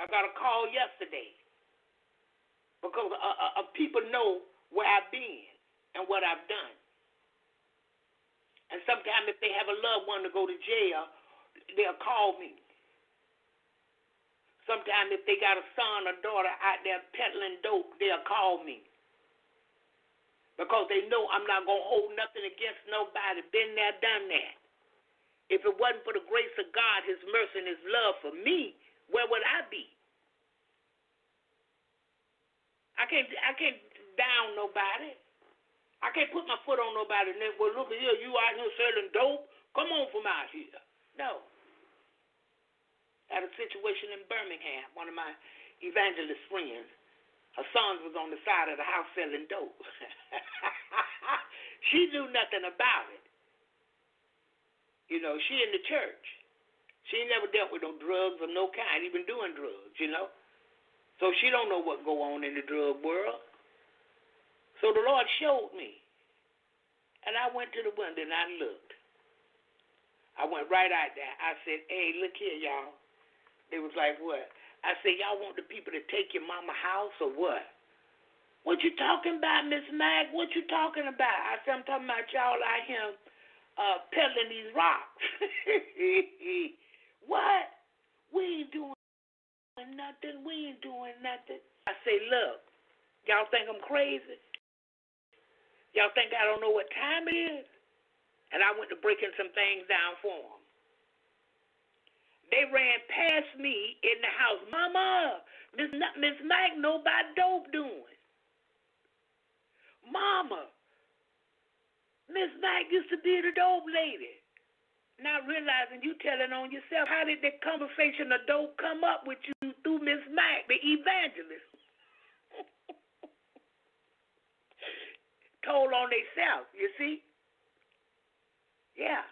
I got a call yesterday because uh, uh, uh, people know where I've been and what I've done. And sometimes if they have a loved one to go to jail, they'll call me. Sometimes if they got a son or daughter out there peddling dope, they'll call me. Because they know I'm not going to hold nothing against nobody. Been there, done that. If it wasn't for the grace of God, His mercy, and His love for me, where would I be? I can't I can't down nobody. I can't put my foot on nobody then well look here, you out here selling dope. Come on from out here. No. Had a situation in Birmingham, one of my evangelist friends. Her son was on the side of the house selling dope. she knew nothing about it. You know, she in the church. She never dealt with no drugs of no kind, even doing drugs, you know. So she don't know what go on in the drug world. So the Lord showed me. And I went to the window and I looked. I went right out there. I said, hey, look here, y'all. They was like, what? I said, y'all want the people to take your mama house or what? What you talking about, Miss Mag? What you talking about? I said, I'm talking about y'all out here uh, peddling these rocks. what? We ain't doing nothing. We ain't doing nothing. I say, look, y'all think I'm crazy? Y'all think I don't know what time it is? And I went to breaking some things down for them. They ran past me in the house. Mama, Miss Miss Mike about dope doing. Mama, Miss Mike used to be the dope lady not realizing you telling on yourself. How did the conversation of dope come up with you through Miss Mack, the evangelist? Told on themselves, you see? Yeah.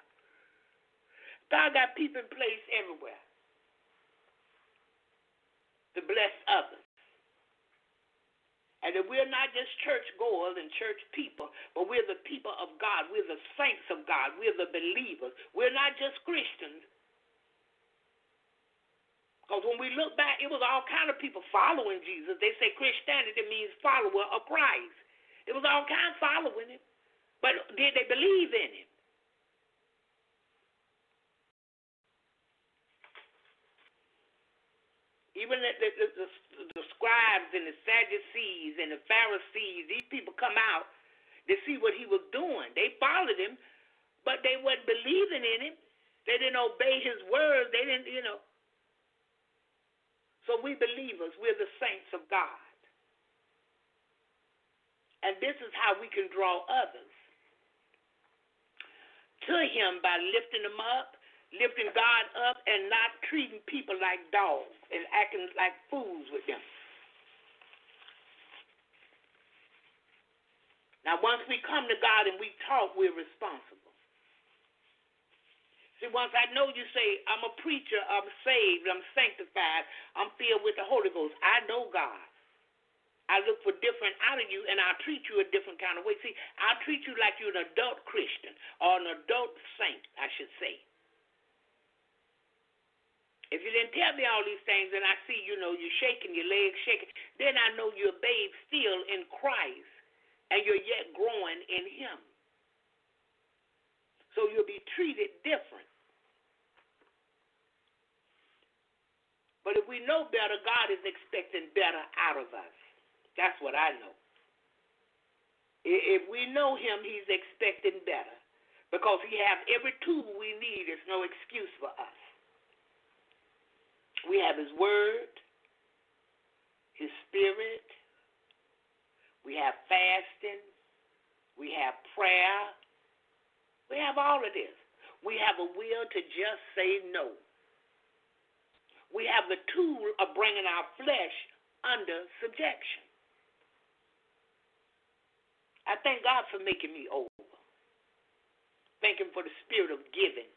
God got people in place everywhere to bless others. And that we're not just church goers and church people, but we're the people of God. We're the saints of God. We're the believers. We're not just Christians. Because when we look back, it was all kind of people following Jesus. They say Christianity means follower of Christ. It was all kind of following him. But did they believe in him? Even the, the, the, the scribes and the Sadducees and the Pharisees, these people come out to see what he was doing. They followed him, but they wasn't believing in him. They didn't obey his words. They didn't, you know. So we believers, we're the saints of God. And this is how we can draw others to him by lifting them up lifting God up and not treating people like dogs and acting like fools with them. Now, once we come to God and we talk, we're responsible. See, once I know you say, I'm a preacher, I'm saved, I'm sanctified, I'm filled with the Holy Ghost, I know God. I look for different out of you, and I'll treat you a different kind of way. See, I'll treat you like you're an adult Christian or an adult saint, I should say. If you didn't tell me all these things and I see, you know, you're shaking, your legs shaking, then I know you're a babe still in Christ and you're yet growing in Him. So you'll be treated different. But if we know better, God is expecting better out of us. That's what I know. If we know Him, He's expecting better because He has every tool we need. There's no excuse for us. We have His Word, His Spirit. We have fasting. We have prayer. We have all of this. We have a will to just say no. We have the tool of bringing our flesh under subjection. I thank God for making me over. Thank Him for the spirit of giving,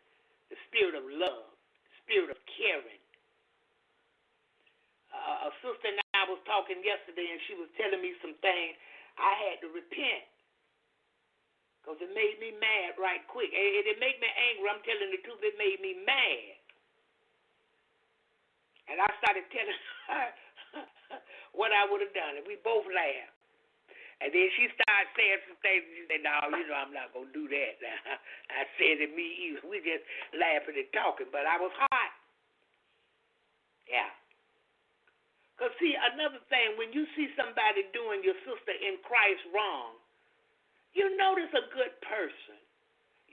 the spirit of love, the spirit of caring. Uh, a sister and I was talking yesterday, and she was telling me some things. I had to repent because it made me mad right quick. It, it made me angry. I'm telling the truth. It made me mad. And I started telling her what I would have done, and we both laughed. And then she started saying some things, and she said, No, you know, I'm not going to do that. I said to me either. We just laughing and talking, but I was hot. Yeah. Because, see, another thing, when you see somebody doing your sister in Christ wrong, you notice a good person.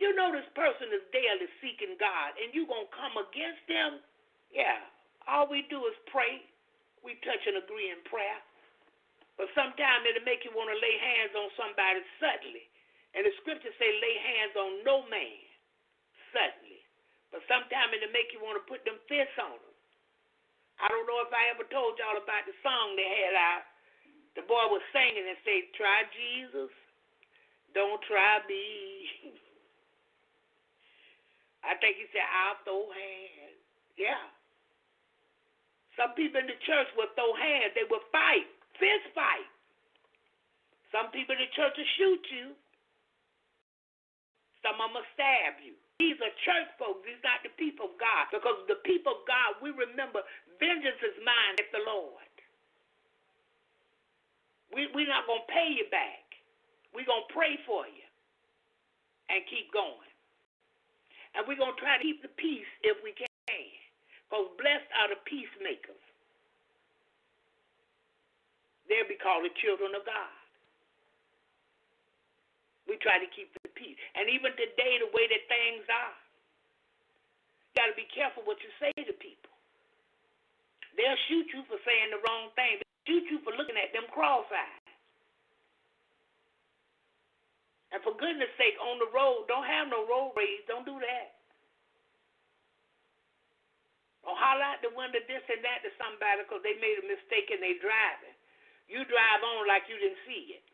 You know this person is daily seeking God, and you going to come against them? Yeah. All we do is pray. We touch and agree in prayer. But sometimes it'll make you want to lay hands on somebody suddenly. And the scriptures say lay hands on no man suddenly. But sometimes it'll make you want to put them fists on them. I don't know if I ever told y'all about the song they had out. The boy was singing and said, Try Jesus, don't try me. I think he said, I'll throw hands. Yeah. Some people in the church will throw hands, they will fight fist fight. Some people in the church will shoot you. Some of them will stab you. These are church folks. These are not the people of God. Because the people of God, we remember vengeance is mine at the Lord. We, we're not going to pay you back. We're going to pray for you and keep going. And we're going to try to keep the peace if we can. Because blessed are the peacemakers they'll be called the children of God. We try to keep the peace. And even today, the way that things are, you got to be careful what you say to people. They'll shoot you for saying the wrong thing. They'll shoot you for looking at them cross-eyed. And for goodness sake, on the road, don't have no road rage. Don't do that. Or holler out the window this and that to somebody because they made a mistake and they driving. You drive on like you didn't see it.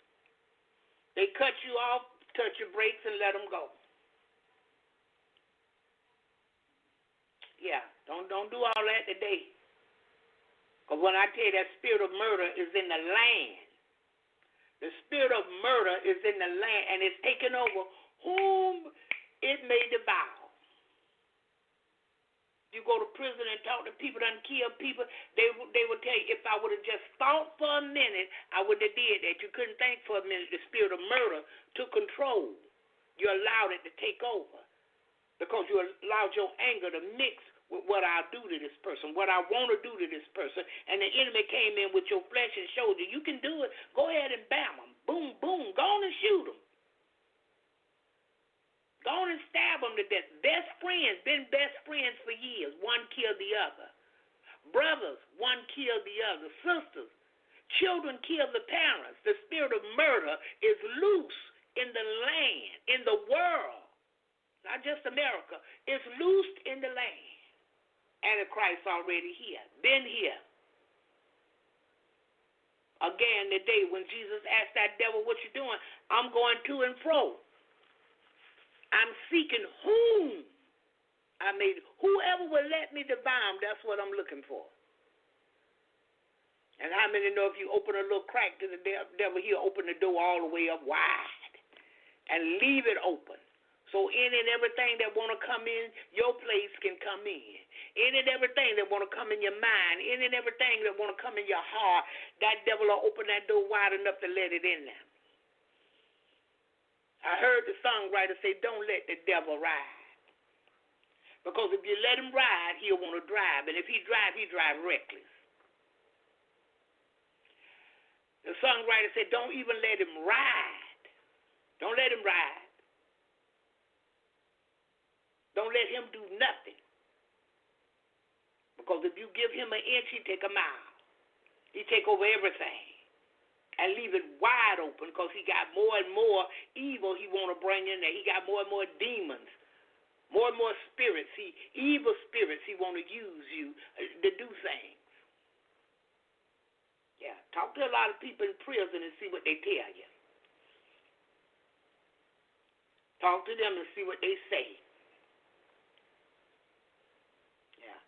They cut you off, touch your brakes, and let them go. Yeah, don't don't do all that today. Because when I tell you that spirit of murder is in the land, the spirit of murder is in the land and it's taken over whom it may devour. You go to prison and talk to people that kill people, they they will tell you if I would have just thought for a minute, I would have did that. You couldn't think for a minute. The spirit of murder took control. You allowed it to take over because you allowed your anger to mix with what I do to this person, what I want to do to this person, and the enemy came in with your flesh and showed you you can do it. Go ahead and bam them, boom, boom, go on and shoot them. Go and stab them to death. Best friends, been best friends for years. One killed the other. Brothers, one killed the other. Sisters, children kill the parents. The spirit of murder is loose in the land, in the world, not just America. It's loosed in the land. Antichrist already here, been here. Again, the day when Jesus asked that devil, What you doing? I'm going to and fro. I'm seeking whom I made. Whoever will let me devour that's what I'm looking for. And how many know if you open a little crack to the devil, he'll open the door all the way up wide and leave it open. So any and everything that want to come in, your place can come in. Any and everything that want to come in your mind, any and everything that want to come in your heart, that devil will open that door wide enough to let it in there. I heard the songwriter say, Don't let the devil ride. Because if you let him ride, he'll want to drive. And if he drive, he drive reckless. The songwriter said, Don't even let him ride. Don't let him ride. Don't let him do nothing. Because if you give him an inch, he take a mile. He take over everything and leave it wide open because he got more and more evil he want to bring in there. He got more and more demons, more and more spirits. He evil spirits he want to use you uh, to do things. Yeah, talk to a lot of people in prison and see what they tell you. Talk to them and see what they say. Yeah.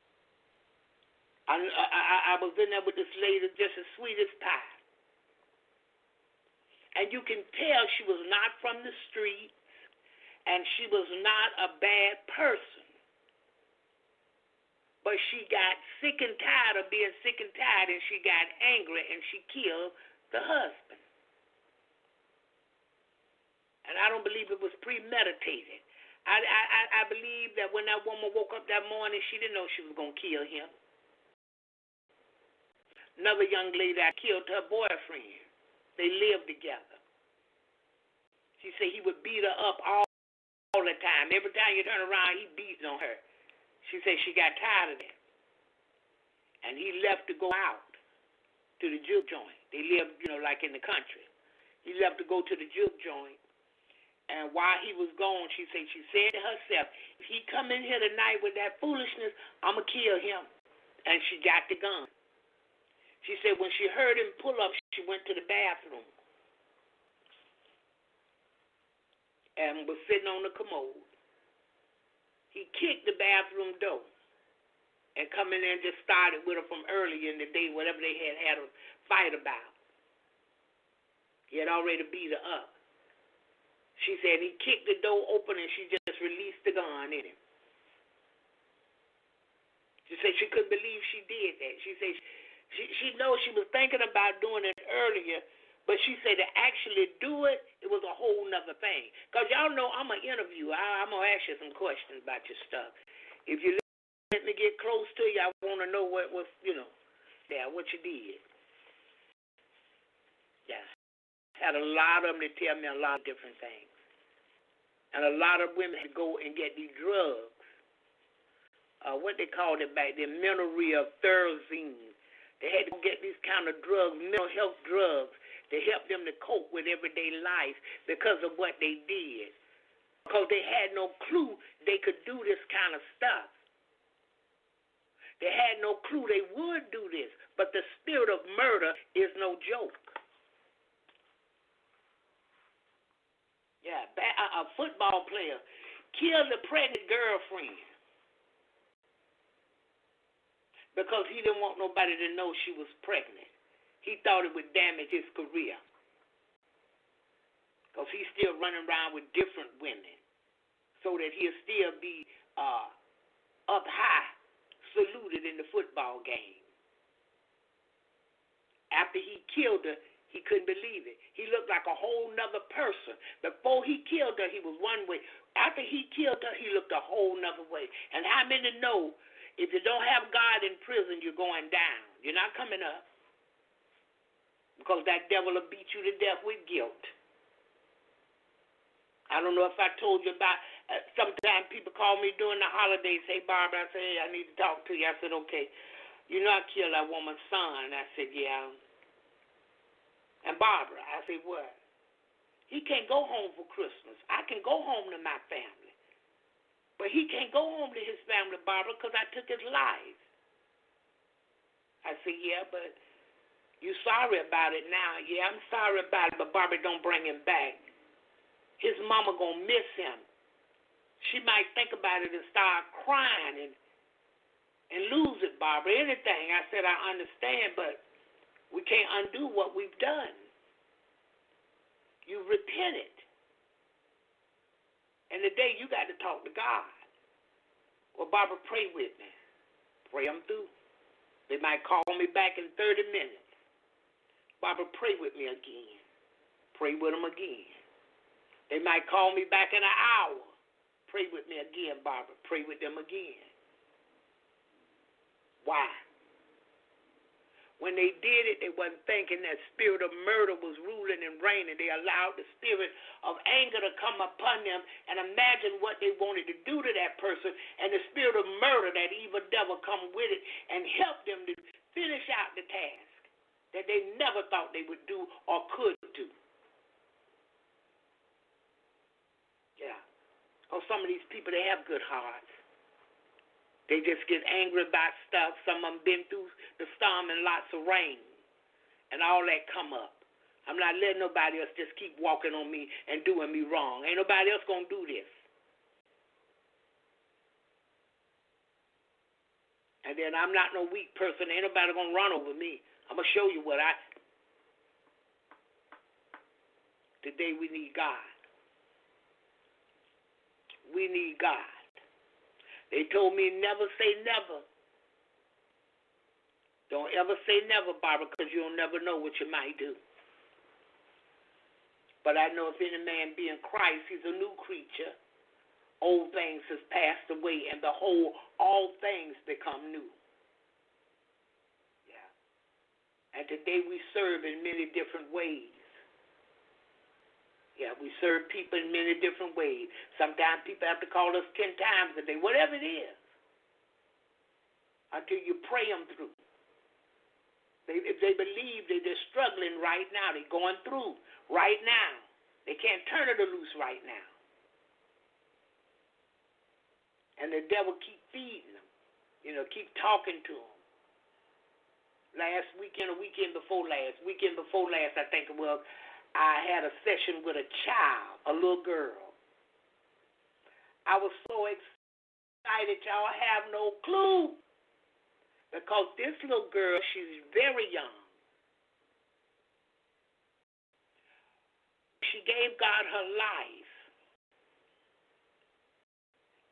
I, I, I was in there with this lady, just as sweet as pie. And you can tell she was not from the street, and she was not a bad person. But she got sick and tired of being sick and tired, and she got angry, and she killed the husband. And I don't believe it was premeditated. I, I, I believe that when that woman woke up that morning, she didn't know she was going to kill him. Another young lady that killed her boyfriend. They lived together. She said he would beat her up all, all the time. Every time you turn around, he beats on her. She said she got tired of that. And he left to go out to the juke joint. They lived, you know, like in the country. He left to go to the juke joint. And while he was gone, she said she said to herself, if he come in here tonight with that foolishness, I'ma kill him. And she got the gun. She said when she heard him pull up, she went to the bathroom and was sitting on the commode. He kicked the bathroom door and come in there and just started with her from early in the day, whatever they had had a fight about. He had already beat her up. She said he kicked the door open and she just released the gun in him. She said she couldn't believe she did that. She said she she she knows she was thinking about doing it earlier, but she said to actually do it, it was a whole nother thing. Cause y'all know I'm an interviewer. I, I'm gonna ask you some questions about your stuff. If you let me get close to you, I want to know what was you know, yeah, what you did. Yeah, had a lot of them to tell me a lot of different things, and a lot of women to go and get these drugs. Uh, what they called it back then, Mellaril Thorazine they had to get these kind of drugs, mental health drugs, to help them to cope with everyday life because of what they did. Because they had no clue they could do this kind of stuff. They had no clue they would do this. But the spirit of murder is no joke. Yeah, a uh, uh, football player killed a pregnant girlfriend. Because he didn't want nobody to know she was pregnant. He thought it would damage his career. Because he's still running around with different women so that he'll still be uh, up high, saluted in the football game. After he killed her, he couldn't believe it. He looked like a whole nother person. Before he killed her, he was one way. After he killed her, he looked a whole nother way. And how many know if you don't have God in prison, you're going down. You're not coming up. Because that devil will beat you to death with guilt. I don't know if I told you about. Uh, sometimes people call me during the holidays, Hey, Barbara, I say, hey, I need to talk to you. I said, okay. You know, I killed that woman's son. I said, yeah. And Barbara, I said, what? He can't go home for Christmas. I can go home to my family. But he can't go home to his family, Barbara, because I took his life. I said, yeah, but you sorry about it now. Yeah, I'm sorry about it, but Barbara, don't bring him back. His mama gonna miss him. She might think about it and start crying and and lose it, Barbara. Anything. I said, I understand, but we can't undo what we've done. You repented. And today you got to talk to God. Well, Barbara, pray with me. Pray them through. They might call me back in 30 minutes. Barbara, pray with me again. Pray with them again. They might call me back in an hour. Pray with me again, Barbara. Pray with them again. Why? When they did it, they wasn't thinking that spirit of murder was ruling and reigning. They allowed the spirit of anger to come upon them and imagine what they wanted to do to that person, and the spirit of murder, that evil devil, come with it and help them to finish out the task that they never thought they would do or could do. Yeah. Oh, some of these people, they have good hearts. They just get angry about stuff. Some of them been through the storm and lots of rain, and all that come up. I'm not letting nobody else just keep walking on me and doing me wrong. Ain't nobody else gonna do this. And then I'm not no weak person. Ain't nobody gonna run over me. I'm gonna show you what I. Today we need God. We need God. They told me never say never. Don't ever say never, Barbara, because you'll never know what you might do. But I know if any man be in Christ, he's a new creature. Old things has passed away, and the whole, all things become new. Yeah. And today we serve in many different ways. Yeah, we serve people in many different ways. Sometimes people have to call us ten times a day, whatever it is, until you pray them through. They, if they believe that they're struggling right now, they're going through right now. They can't turn it loose right now. And the devil keep feeding them, you know, keep talking to them. Last weekend, a weekend before last, weekend before last, I think it was, I had a session with a child, a little girl. I was so excited, y'all have no clue. Because this little girl, she's very young. She gave God her life.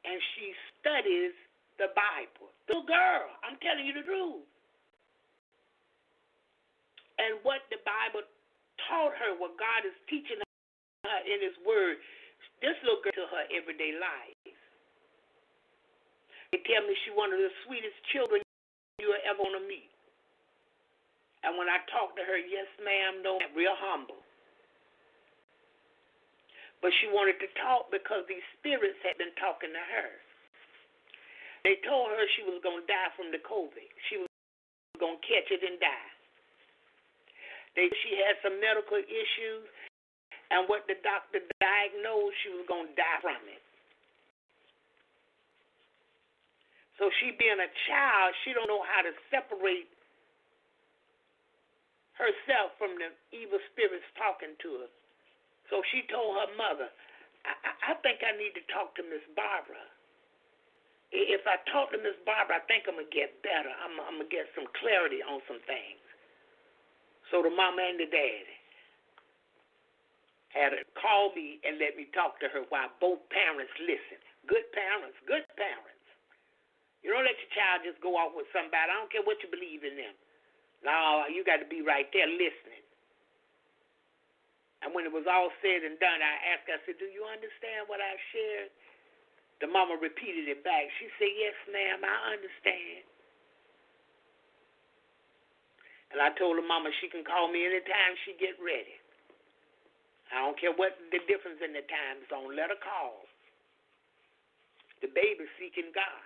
And she studies the Bible. Little girl, I'm telling you the truth. And what the Bible taught her what God is teaching her in His Word. This little girl to her everyday life. They tell me she one of the sweetest children you will ever to meet. And when I talk to her, yes, ma'am, no, real humble. But she wanted to talk because these spirits had been talking to her. They told her she was going to die from the COVID. She was going to catch it and die. They, she had some medical issues, and what the doctor diagnosed, she was to die from it. So she being a child, she don't know how to separate herself from the evil spirits talking to her. So she told her mother, I, I think I need to talk to Miss Barbara. If I talk to Miss Barbara, I think I'm gonna get better. I'm, I'm gonna get some clarity on some things. So the mama and the daddy had to call me and let me talk to her while both parents listen. Good parents, good parents. You don't let your child just go off with somebody. I don't care what you believe in them. No, you got to be right there listening. And when it was all said and done, I asked I said, Do you understand what I shared? The mama repeated it back. She said, Yes, ma'am, I understand. And I told her mama she can call me anytime she get ready. I don't care what the difference in the time zone. Let her call. The baby's seeking God.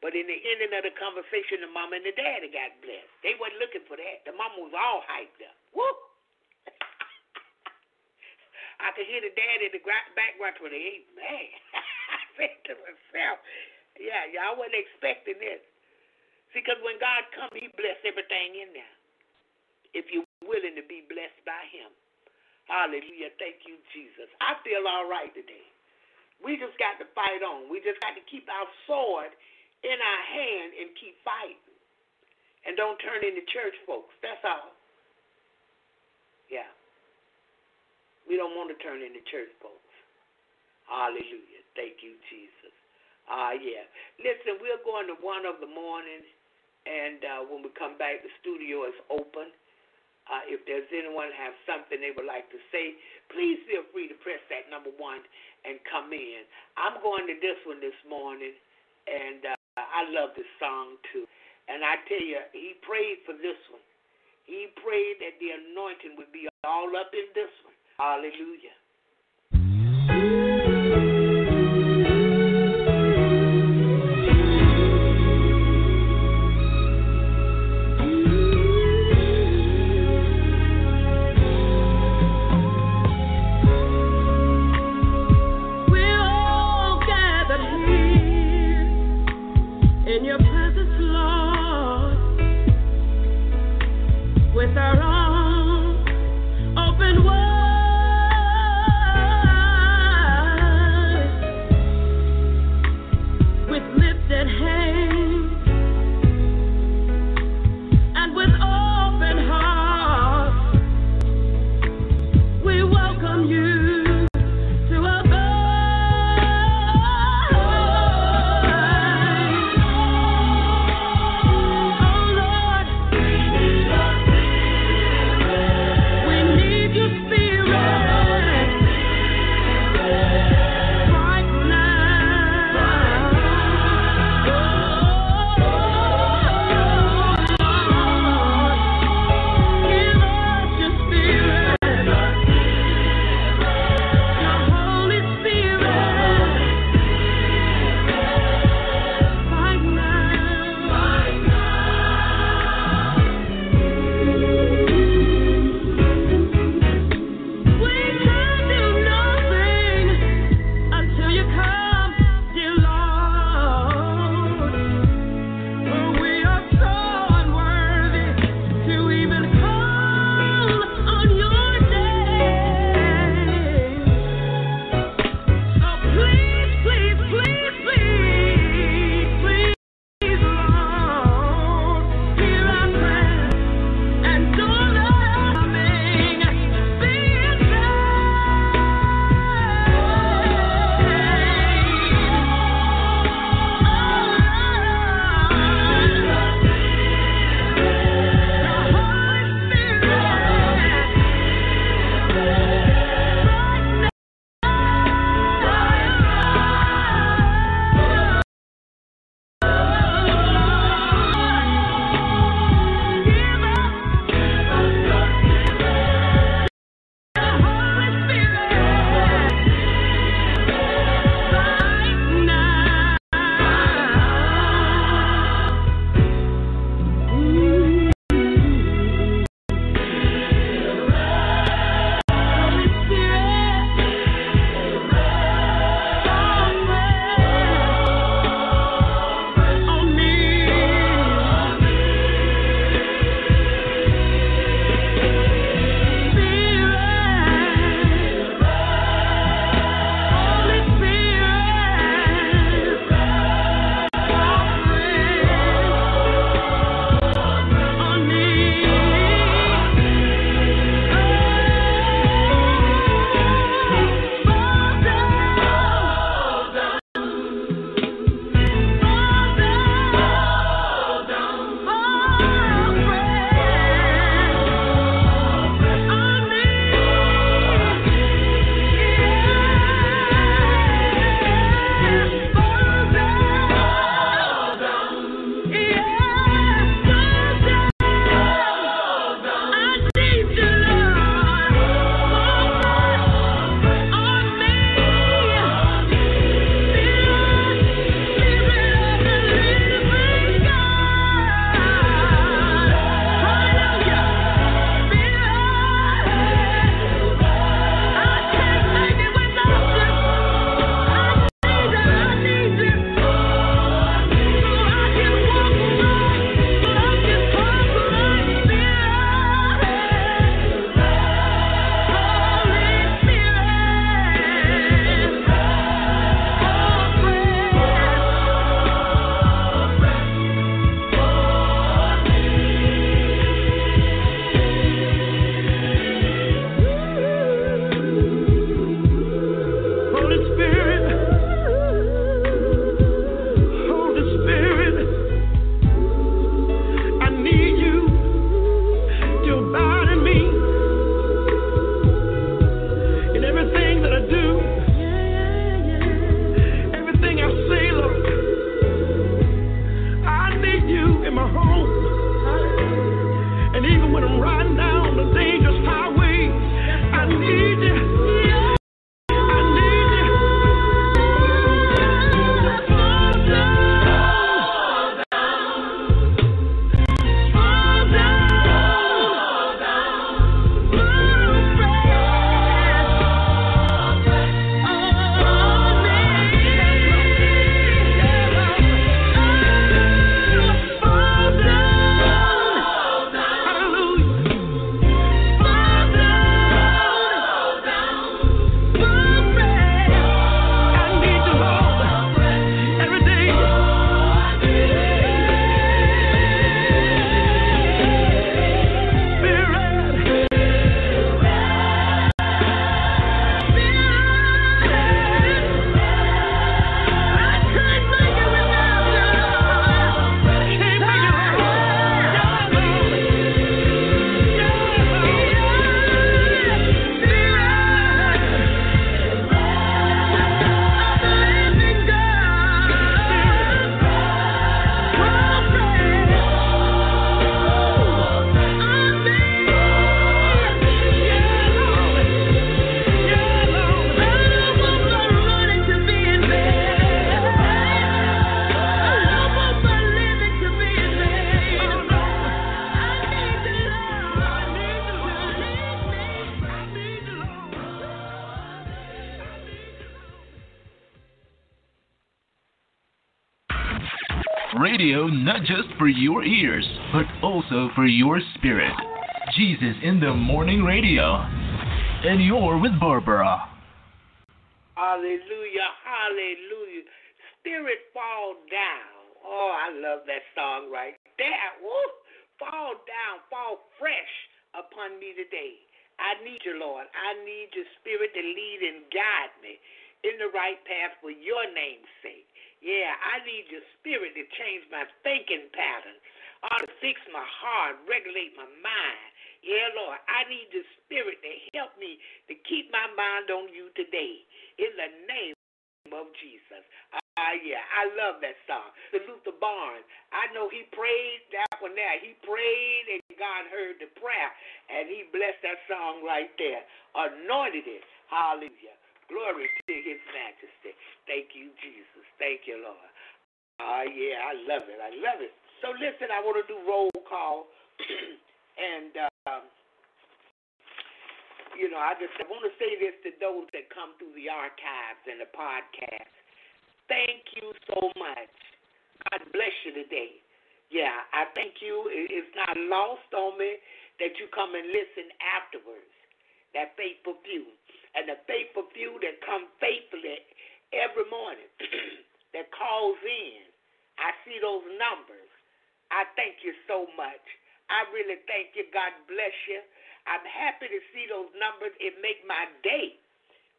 But in the ending of the conversation, the mama and the daddy got blessed. They wasn't looking for that. The mama was all hyped up. Whoop! I could hear the daddy in the background to the amen. I said to myself, yeah, y'all wasn't expecting this. See, because when God comes, he bless everything in there if you're willing to be blessed by Him. Hallelujah. Thank you, Jesus. I feel all right today. We just got to fight on. We just got to keep our sword in our hand and keep fighting. And don't turn into church folks. That's all. Yeah. We don't want to turn into church folks. Hallelujah. Thank you, Jesus. Ah, uh, yeah. Listen, we're going to one of the morning, and uh, when we come back, the studio is open. Uh, if there's anyone have something they would like to say, please feel free to press that number one and come in. I'm going to this one this morning, and uh, I love this song too. And I tell you, he prayed for this one, He prayed that the anointing would be all up in this one. Hallelujah. For your ears, but also for your spirit. Jesus in the Morning Radio. And you're with Barbara. Hallelujah, hallelujah. Spirit fall down. Oh, I love that song right there. Woo! Fall down, fall fresh upon me today. I need you, Lord. I need your spirit to lead and guide me in the right path for your name's sake. Yeah, I need your spirit to change my thinking pattern, or to fix my heart, regulate my mind. Yeah, Lord, I need your spirit to help me to keep my mind on you today. In the name of Jesus. Ah, uh, yeah, I love that song. The Luther Barnes. I know he prayed that one there. He prayed and God heard the prayer and he blessed that song right there. Anointed it. Hallelujah. Glory to his majesty. Thank you, Jesus. Thank you, Lord. Ah, yeah, I love it. I love it. So listen, I want to do roll call and uh, you know, I just I want to say this to those that come through the archives and the podcast. Thank you so much. God bless you today. Yeah, I thank you. It's not lost on me that you come and listen afterwards. That faithful few. And the faithful few that come faithfully every morning, that calls in. I see those numbers. I thank you so much. I really thank you. God bless you. I'm happy to see those numbers. It make my day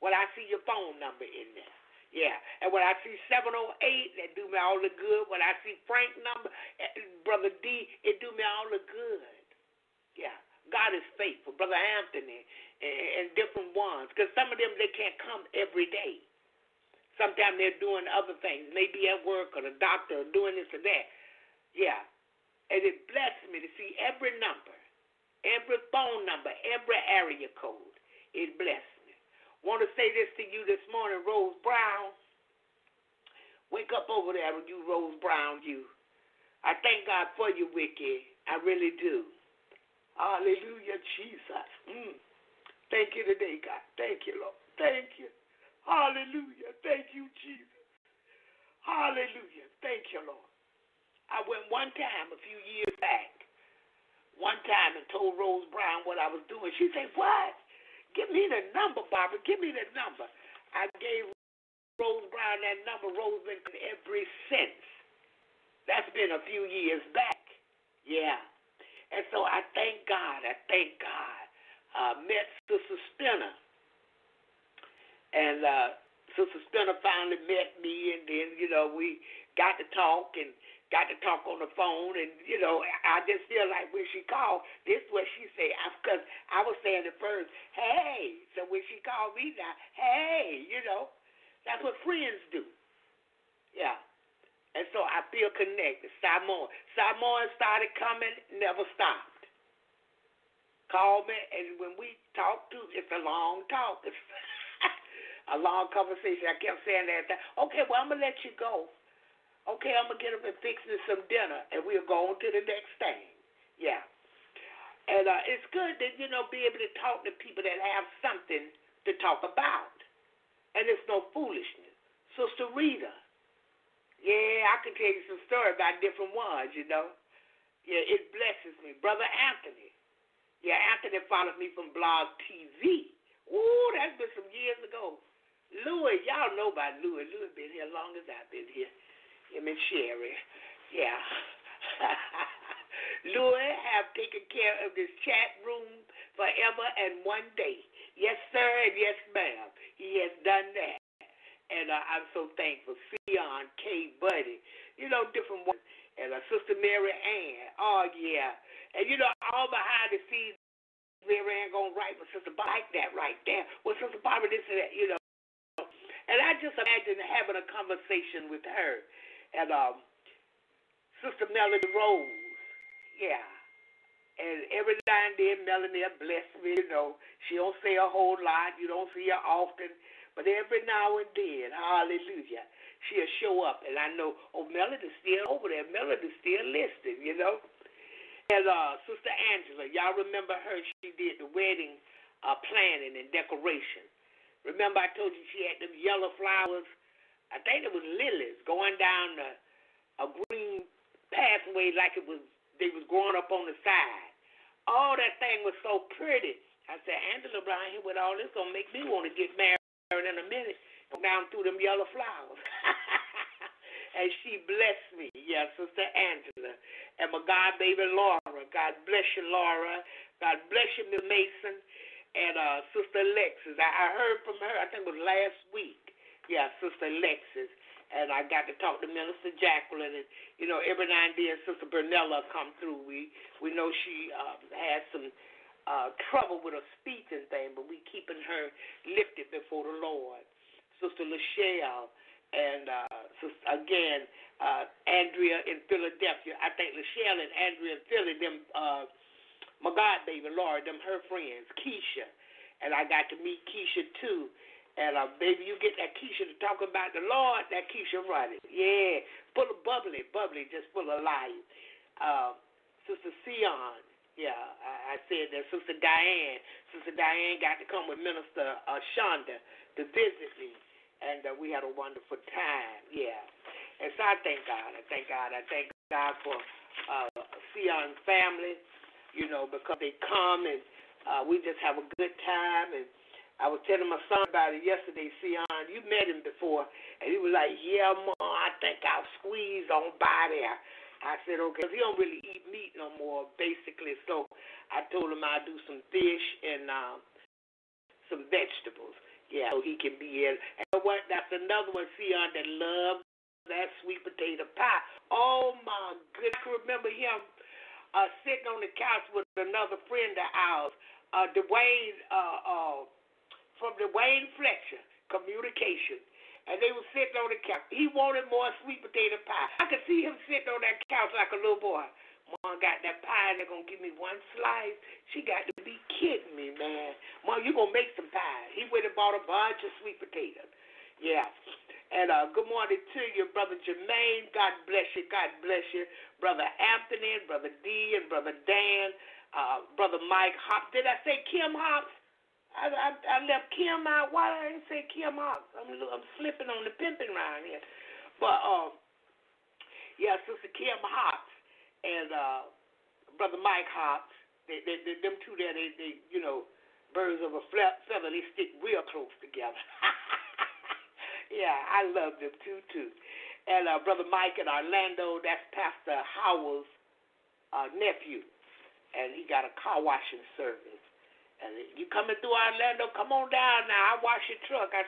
when I see your phone number in there. Yeah, and when I see 708, that do me all the good. When I see Frank number, eh, Brother D, it do me all the good. Yeah, God is faithful. Brother Anthony and, different ones, because some of them they can't come every day. Sometimes they're doing other things, maybe at work or the doctor or doing this or that. Yeah, and it blessed me to see every number every phone number, every area code. It blessed me. Want to say this to you this morning, Rose Brown. Wake up over there, you Rose Brown, you. I thank God for you, Wicked. I really do. Hallelujah, Jesus. Mm. Thank you today, God. Thank you, Lord. Thank you. Hallelujah. Thank you, Jesus. Hallelujah. Thank you, Lord. I went one time a few years back one time and told Rose Brown what I was doing. She said, What? Give me the number, Barbara. Give me the number. I gave Rose Brown that number. Rose been every since. That's been a few years back. Yeah. And so I thank God. I thank God. Uh, met Sister Spinner. And uh, Sister Spinner finally met me, and then, you know, we got to talk, and got to talk on the phone, and you know, I just feel like when she called, this is what she said. Because I, I was saying at first, hey. So when she called me now, hey, you know, that's what friends do. Yeah. And so I feel connected. Simon, Simon started coming, never stopped. Called me, and when we talk to, it's a long talk. It's a long conversation. I kept saying that. Okay, well, I'm gonna let you go. Okay, I'm gonna get up and fix me some dinner, and we'll go on to the next thing. Yeah. And uh, it's good to you know be able to talk to people that have something to talk about, and it's no foolishness. Sister Rita, yeah, I can tell you some story about different ones. You know, yeah, it blesses me. Brother Anthony, yeah, Anthony followed me from Blog TV. Ooh, that's been some years ago. Louis, y'all know about Louis. Louis been here long as I've been here him and Sherry. Yeah. Louis have taken care of this chat room forever and one day. Yes, sir, and yes, ma'am. He has done that. And uh, I'm so thankful. Sion, K. Buddy, you know, different ones. And uh, Sister Mary Ann. Oh, yeah. And, you know, all behind the scenes, Mary Ann going write with Sister Barbara like that right there. Well, Sister Barbara, this and that, you know. And I just imagine having a conversation with her and um, Sister Melody Rose, yeah. And every now and then, Melanie bless me. You know, she don't say a whole lot. You don't see her often, but every now and then, Hallelujah, she'll show up, and I know, oh, Melody's still over there. Melody's still listening. You know. And uh, Sister Angela, y'all remember her? She did the wedding uh, planning and decoration. Remember, I told you she had them yellow flowers I think it was lilies going down the a green pathway like it was they was growing up on the side. All that thing was so pretty. I said, Angela Brown here with all this gonna make me want to get married in a minute. Down through them yellow flowers. and she blessed me. Yeah, Sister Angela. And my God baby Laura. God bless you, Laura. God bless you, Miss Mason. And uh, Sister Alexis. I, I heard from her, I think it was last week. Yeah, Sister Alexis and I got to talk to Minister Jacqueline, and you know every now and then Sister Bernella come through. We we know she uh, had some uh, trouble with her speech and thing, but we keeping her lifted before the Lord. Sister Lachelle and uh, again uh, Andrea in Philadelphia. I think Lachelle and Andrea in Philly, them uh, my God baby Lord, them her friends, Keisha, and I got to meet Keisha too and uh, baby, you get that Keisha to talk about the Lord, that Keisha running. Yeah, full of bubbly, bubbly, just full of life. Uh, Sister Sion, yeah, I, I said that. Sister Diane, Sister Diane got to come with Minister uh, Shonda to visit me, and uh, we had a wonderful time. Yeah, and so I thank God. I thank God. I thank God for uh, Sion's family, you know, because they come and uh, we just have a good time and I was telling my son about it yesterday, Sion. You met him before. And he was like, Yeah, Mom, I think I'll squeeze on by there. I said, Okay. He don't really eat meat no more, basically. So I told him I'd do some fish and uh, some vegetables. Yeah, so he can be in. And what? That's another one, Sion, that loves that sweet potato pie. Oh, my goodness. I can remember him uh, sitting on the couch with another friend of ours, uh, Dwayne. Uh, uh, from the Wayne Fletcher Communication. And they were sitting on the couch. He wanted more sweet potato pie. I could see him sitting on that couch like a little boy. Mom got that pie and they're to give me one slice. She got to be kidding me, man. Mom, you to make some pie. He went and bought a bunch of sweet potatoes. Yeah. And uh, good morning to you, Brother Jermaine. God bless you. God bless you. Brother Anthony, Brother D, and Brother Dan, uh, Brother Mike Hop. Did I say Kim Hops? I, I, I left Kim out. Why I didn't say Kim out? I'm I'm slipping on the pimping around here. But um, yeah, Sister Kim Hops and uh, Brother Mike Hops. They, they, they, them two there, they, they, you know, birds of a feather. They stick real close together. yeah, I love them too, too. And uh, Brother Mike in Orlando, that's Pastor Howell's uh, nephew, and he got a car washing service. And you coming through Orlando, come on down now. I wash your truck. I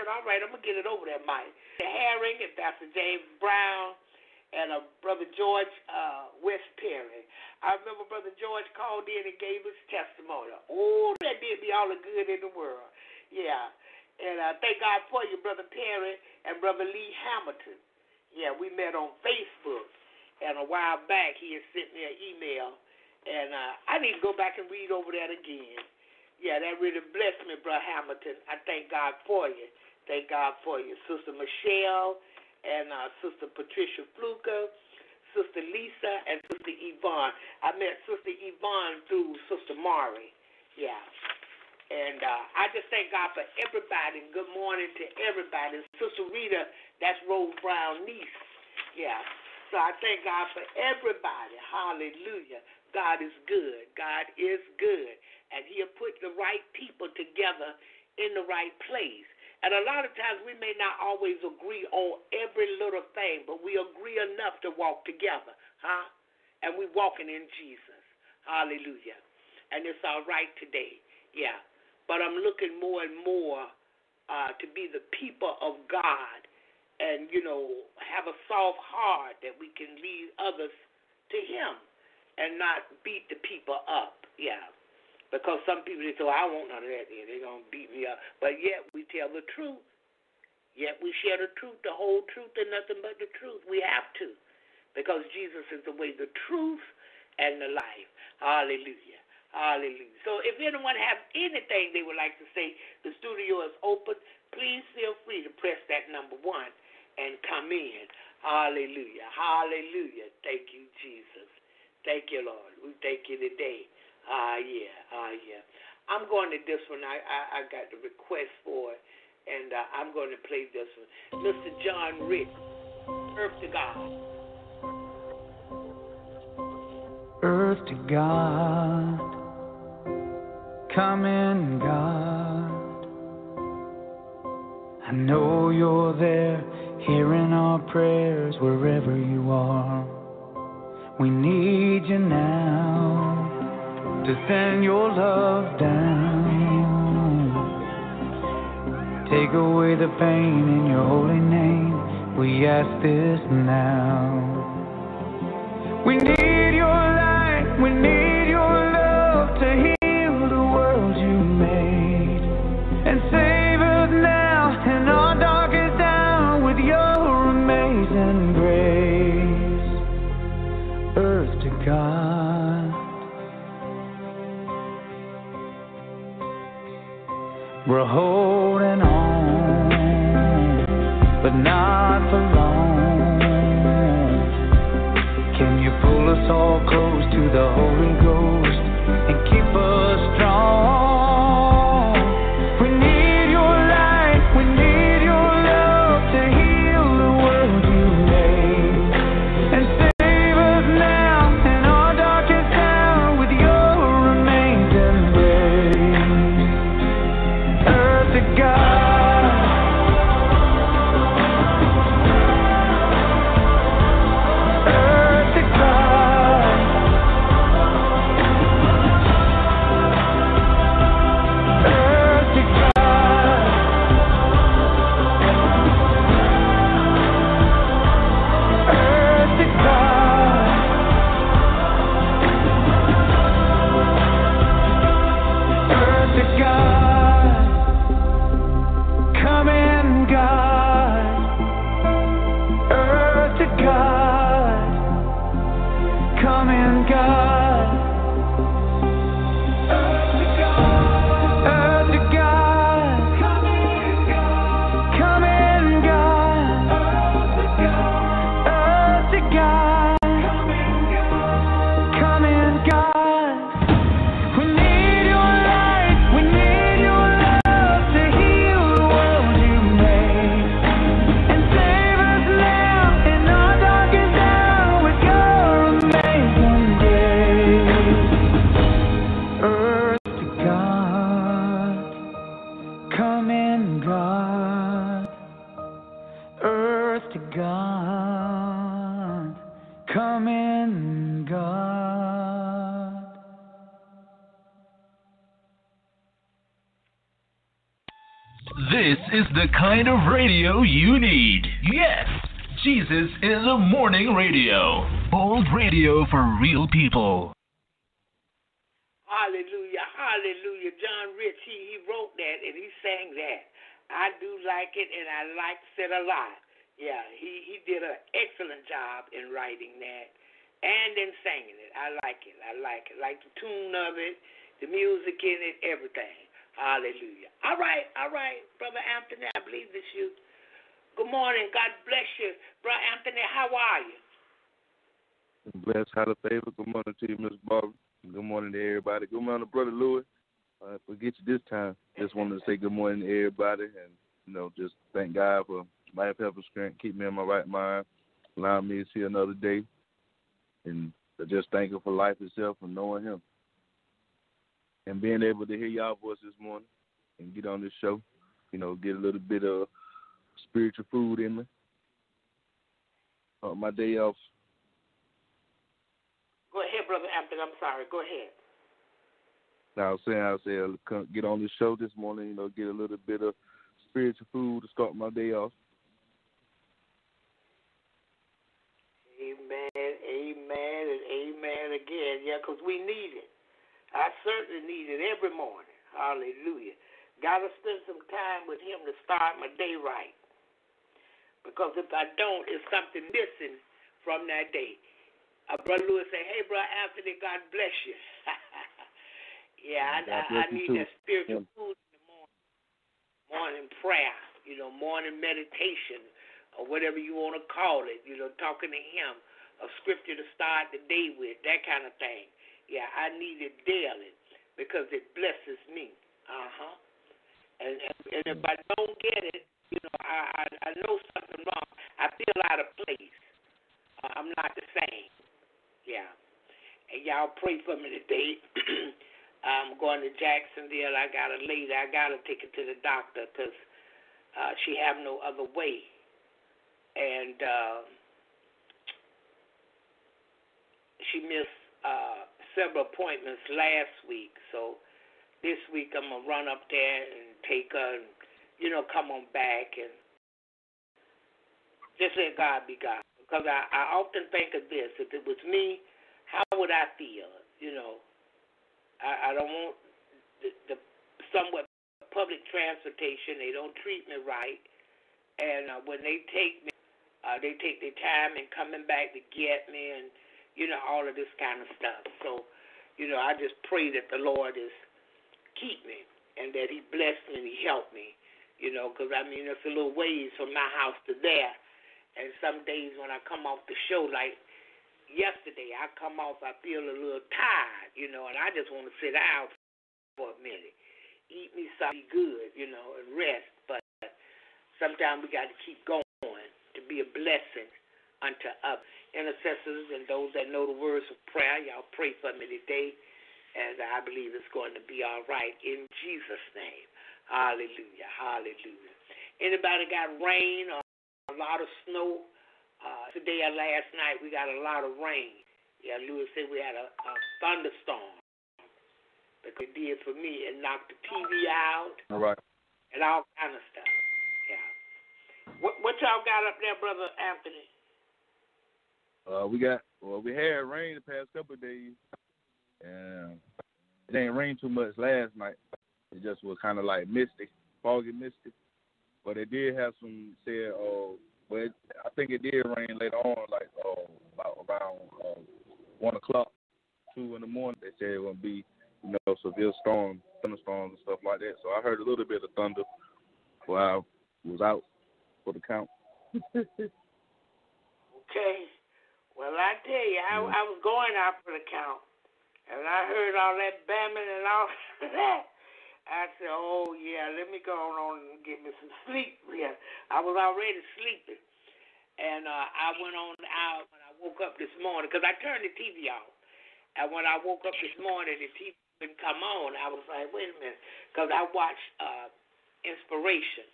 said, all right, I'm to get it over there, Mike. The Herring and Pastor James Brown and uh, Brother George uh, West Perry. I remember Brother George called in and gave his testimony. Oh, that did me all the good in the world. Yeah. And uh, thank God for you, Brother Perry and Brother Lee Hamilton. Yeah, we met on Facebook. And a while back, he had sent me an email and uh, I need to go back and read over that again. Yeah, that really blessed me, Brother Hamilton. I thank God for you. Thank God for you. Sister Michelle and uh, Sister Patricia Fluker, Sister Lisa, and Sister Yvonne. I met Sister Yvonne through Sister Mari. Yeah. And uh, I just thank God for everybody. Good morning to everybody. Sister Rita, that's Rose Brown niece. Yeah. So I thank God for everybody. Hallelujah. God is good. God is good. And He'll put the right people together in the right place. And a lot of times we may not always agree on every little thing, but we agree enough to walk together, huh? And we're walking in Jesus. Hallelujah. And it's all right today. Yeah. But I'm looking more and more uh, to be the people of God and, you know, have a soft heart that we can lead others to Him and not beat the people up. Yeah. Because some people they say, well, I won't none of that there. They're gonna beat me up. But yet we tell the truth. Yet we share the truth, the whole truth and nothing but the truth. We have to. Because Jesus is the way, the truth, and the life. Hallelujah. Hallelujah. So if anyone have anything they would like to say, the studio is open. Please feel free to press that number one and come in. Hallelujah. Hallelujah. Thank you, Jesus. Thank you, Lord. We thank you today. Ah, uh, yeah, ah, uh, yeah. I'm going to this one. I, I, I got the request for it, and uh, I'm going to play this one. Mr. John Rich, Earth to God. Earth to God, come in, God. I know you're there, hearing our prayers wherever you are. We need you now to send your love down. Take away the pain in your holy name. We ask this now. We need your light. We need close to the Holy the kind of radio you need. Yes, Jesus is a morning radio. Old radio for real people. Hallelujah, hallelujah. John Rich, he, he wrote that and he sang that. I do like it and I like it a lot. Yeah, he, he did an excellent job in writing that and in singing it. I like it. I like it. Like the tune of it, the music in it, everything. Hallelujah. All right, all right, Brother Anthony, I believe it's you. Good morning. God bless you. Brother Anthony, how are you? Bless, how the favor. Good morning to you, Miss Barbara. Good morning to everybody. Good morning, Brother Louis. Uh, forget you this time. Just wanted to say good morning to everybody and, you know, just thank God for life, health, and strength. Keep me in my right mind. Allowing me to see another day. And just thank Him for life itself and knowing Him. And being able to hear y'all voice this morning and get on this show. You know, get a little bit of spiritual food in me. Uh, my day off Go ahead, Brother Anthony. I'm sorry. Go ahead. Now, I was saying, I said, come get on this show this morning, you know, get a little bit of spiritual food to start my day off. Amen, amen, and amen again. Yeah, 'cause we need it. I certainly need it every morning. Hallelujah. Got to spend some time with Him to start my day right. Because if I don't, it's something missing from that day. Uh, Brother Lewis say, "Hey, Brother Anthony, God bless you." yeah, I, I, I need too. that spiritual Yeah. food in the morning. Morning prayer, you know, morning meditation, or whatever you want to call it. You know, talking to Him, a scripture to start the day with, that kind of thing. Yeah, I need it daily because it blesses me. Uh huh. And, and if I don't get it, you know, I I, I know something wrong. I feel out of place. Uh, I'm not the same. Yeah. And y'all pray for me today. I'm going to Jacksonville. I got a lady. I got to take her to the doctor because uh, she have no other way. And uh, she missed uh, several appointments last week. So this week I'm to run up there and take her and, you know, come on back and just let God be God. Because I, I often think of this. If it was me, how would I feel? You know, I, I don't want the, the somewhat public transportation. They don't treat me right. And uh, when they take me, uh, they take their time in coming back to get me and, you know, all of this kind of stuff. So, you know, I just pray that the Lord is keep me and that He bless me and He help me, you know, because I mean, it's a little ways from my house to there. And some days when I come off the show, like yesterday, I come off, I feel a little tired, you know, and I just want to sit down for a minute, eat me something good, you know, and rest. But sometimes we got to keep going to be a blessing unto us. Intercessors and those that know the words of prayer, y'all pray for me today, and I believe it's going to be all right in Jesus' name. Hallelujah, hallelujah. Anybody got rain or a lot of snow? Uh, today or last night we got a lot of rain. Yeah, Lewis said we had a, a thunderstorm. Because it did for me. It knocked the TV out. All right. And all kind of stuff. Yeah. What what y'all got up there, brother Anthony? Uh, we got well, we had rain the past couple days, and it ain't rain too much last night. It just was kind of like misty, foggy, misty. But it did have some said, uh, but I think it did rain later on, like uh, about around uh, one o'clock, two in the morning. They said it would be, you know, severe storm, thunderstorms and stuff like that. So I heard a little bit of thunder while I was out for the count. Okay. Well, I tell you, I, I was going out for the count, and I heard all that bamming and all that. I said, "Oh yeah, let me go on and get me some sleep." Yeah, I was already sleeping, and uh, I went on out when I woke up this morning because I turned the TV off. And when I woke up this morning, the TV didn't come on. I was like, "Wait a minute," because I watched uh, Inspiration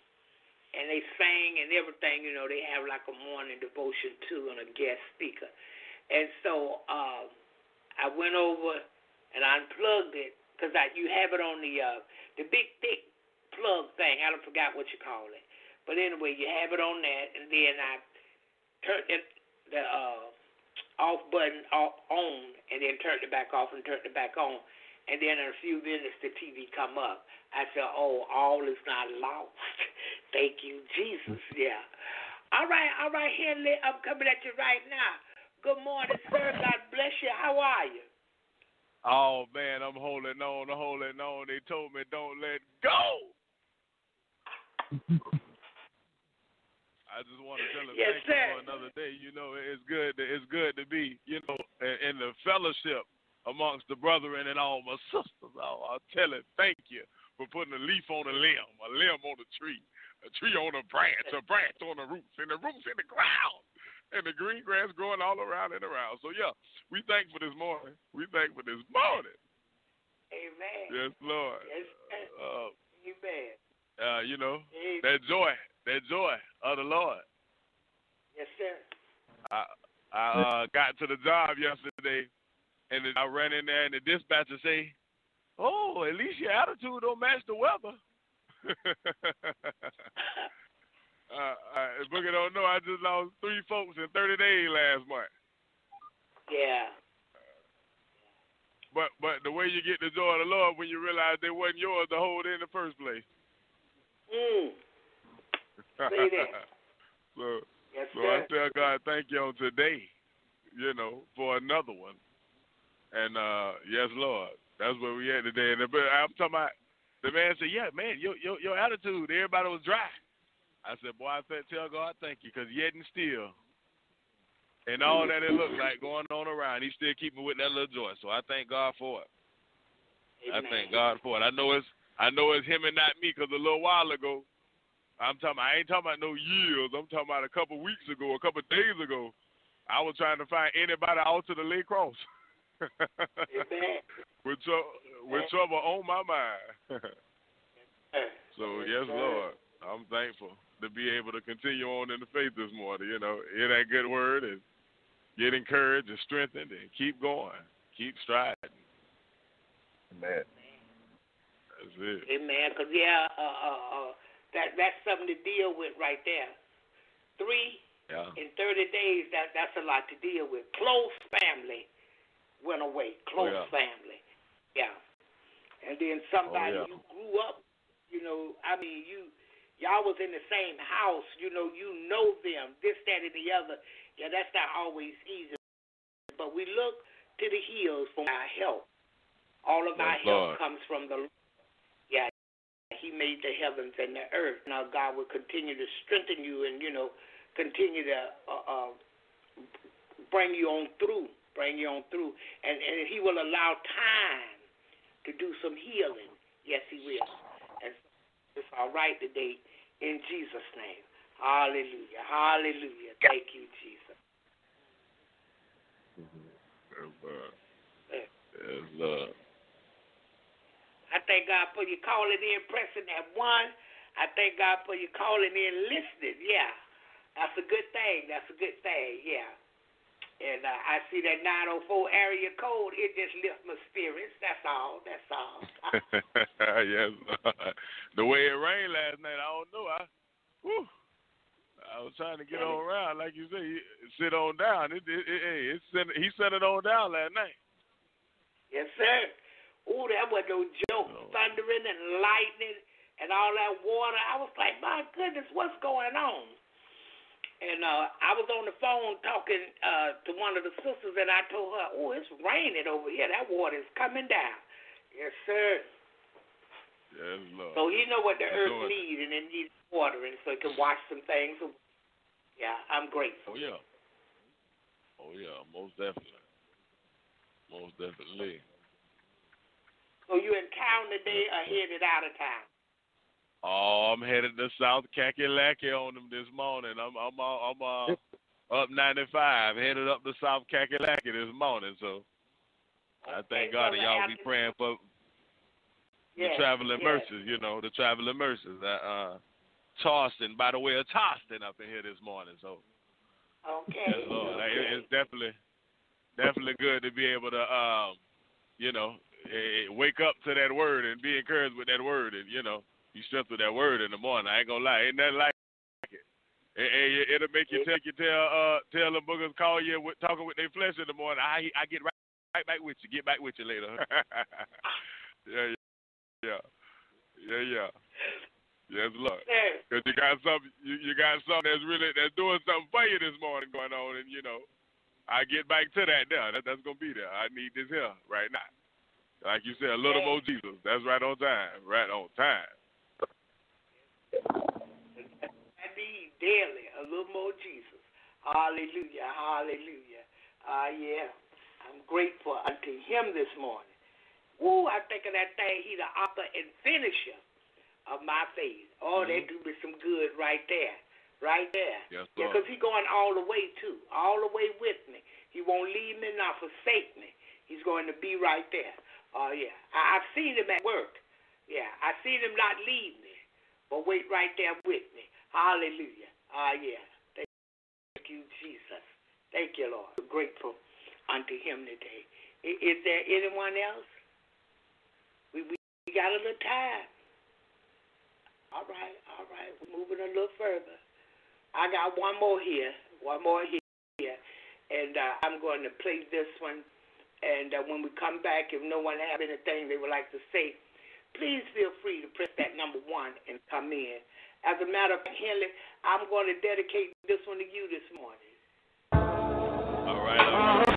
and they sang and everything. You know, they have like a morning devotion too and a guest speaker. And so um, I went over and I unplugged it because you have it on the uh, the big thick plug thing. I don't forgot what you call it. But anyway, you have it on that, and then I turned it the uh, off button off, on, and then turned it back off and turned it back on. And then in a few minutes, the TV come up. I said, "Oh, all is not lost." Thank you, Jesus. Yeah. All right, all right. Here, I'm coming at you right now. Good morning, sir. God bless you. How are you? Oh man, I'm holding on, holding on. They told me don't let go. I just want to tell them yes, thank sir. you for another day. You know, it's good. To, it's good to be, you know, in, in the fellowship amongst the brethren and all my sisters. Oh, I'll tell it, thank you for putting a leaf on a limb, a limb on a tree, a tree on a branch, a branch on the roots, and the roots in the ground, and the green grass growing all around and around. So yeah, we thank for this morning. We thank for this morning. Amen. Yes, Lord. Yes. Uh, Amen. uh, you know, Amen. that joy, that joy of the Lord. Yes, sir. I I uh, got to the job yesterday, and I ran in there, and the dispatcher say, "Oh, at least your attitude don't match the weather." uh, uh, Booker don't know. I just lost three folks in 30 days last month. Yeah. But but the way you get the joy of the Lord when you realize they wasn't yours to hold in the first place. Mm. Say that. so Yes, so I tell God thank you on today, you know, for another one. And uh yes, Lord, that's where we at today. And the, I'm talking about the man said, "Yeah, man, your your your attitude, everybody was dry." I said, "Boy, I said, tell God thank you, because yet and still, and all that it looks like going on around, He's still keeping with that little joy. So I thank God for it. I thank God for it. I know it's I know it's Him and not me, because a little while ago, I'm talking. I ain't talking about no years. I'm talking about a couple weeks ago, a couple days ago. I was trying to find anybody out to the lay cross. Amen. with, tr- with trouble on my mind. so, yes. Lord, I'm thankful to be able to continue on in the faith this morning. You know, hear that good word and get encouraged and strengthened and keep going, keep striding. Amen. That's it. Amen. Because yeah, uh, uh, uh, that that's something to deal with right there. Three Yeah. in 30 days, that that's a lot to deal with. Close family went away. Close yeah. family. Yeah. And then somebody Oh, yeah. you grew up, you know, I mean, you y'all was in the same house, you know, you know them, this, that, and the other. Yeah, that's not always easy. But we look to the hills for our help. All of our Yes, help Lord. comes from the Lord. Yeah, He made the heavens and the earth. Now God will continue to strengthen you and you know continue to uh, uh, bring you on through, bring you on through, and and He will allow time to do some healing. Yes, He will. And it's all right today in Jesus' name. Hallelujah. Hallelujah. Thank you, Jesus. Yeah. Yes, I thank God for you calling in, pressing that one. I thank God for you calling in, listening. Yeah, that's a good thing. That's a good thing. Yeah. And uh, I see that 904 area code. It just lifts my spirits. That's all. That's all. yes. The way it rained last night, I don't know. I, whew, I was trying to get on around, like you say, sit on down. It, it, it, hey, it sent, he sent it on down last night. yes, sir. Ooh, that was no joke. No. Thundering and lightning and all that water. I was like, my goodness, what's going on? And uh, I was on the phone talking uh, to one of the sisters, and I told her, "Oh, it's raining over here. That water is coming down." Yes, sir. Yes, Lord. So you know what the That's earth needs, and it needs watering so it can wash some things. Yeah, I'm grateful. Oh yeah. Oh yeah, most definitely. Most definitely. So you in town today or headed out of town? Oh, I'm headed to South Kakalaki on them this morning. I'm I'm uh, I'm uh, up 95, headed up to South Kakalaki this morning. So I Okay, thank God that y'all be praying for Yes, the traveling yes. mercies. You know, the traveling mercies. Uh, uh, Charleston, by the way of Charleston, up in here this morning. So Okay. yes, Lord, okay. it, it's definitely definitely good to be able to um, you know, eh, wake up to that word and be encouraged with that word, and you know, you strength with that word in the morning. I ain't gonna lie, ain't nothing like it. Eh, it'll make you tell you tell uh tell them boogers call you with, talking with their flesh in the morning. I I get right right back with you. Get back with you later. yeah, yeah, yeah, yeah. Yes, Lord. Sir, Cause you got something, you, you got something that's really that's doing something for you this morning going on, and you know, I get back to that now. That, that's gonna be there. I need this here right now. Like you said, a little Yeah. more Jesus. That's right on time. Right on time. I need daily a little more Jesus. Hallelujah. Hallelujah. Ah, yeah. I'm grateful unto him this morning. Woo, I think of that thing. He the author and finisher of my faith. Oh, that do me some good right there. Right there. Yes, Yeah, because he going all the way too. All the way with me. He won't leave me nor forsake me. He's going to be right there. Oh, yeah. I, I've seen him at work. Yeah, I seen him not leave me, but wait right there with me. Hallelujah. Ah, yeah. Thank you, Jesus. Thank you, Lord. We're grateful unto him today. Is there anyone else? We, we got a little time. All right, all right. We're moving a little further. I got one more here. One more here. And uh, I'm going to play this one. And uh, when we come back, if no one has anything they would like to say, please feel free to press that number one and come in. As a matter of fact, Henley, I'm going to dedicate this one to you this morning. All right. All right.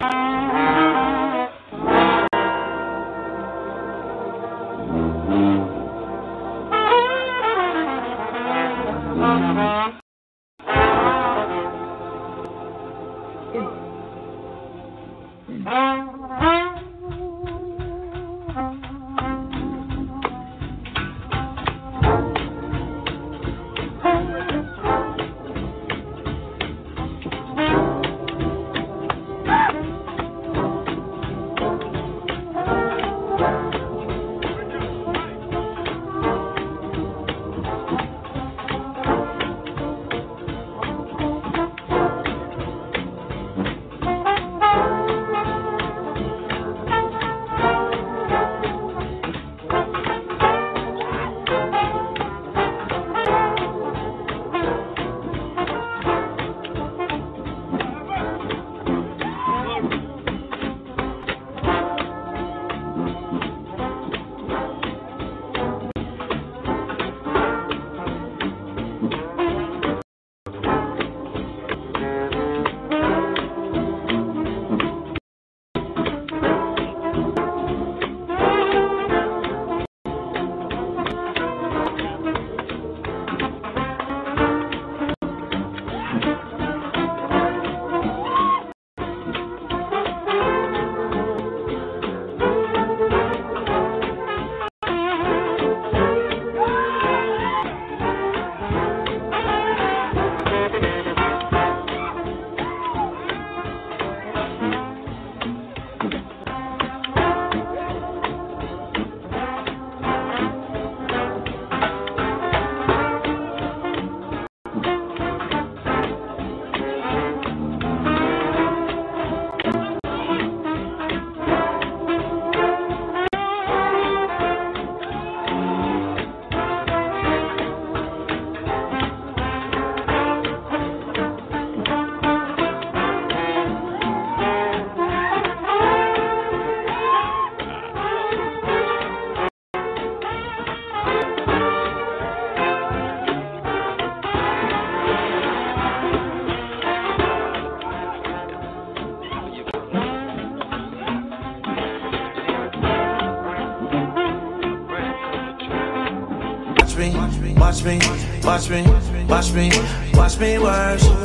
Watch me, watch me, watch me worship.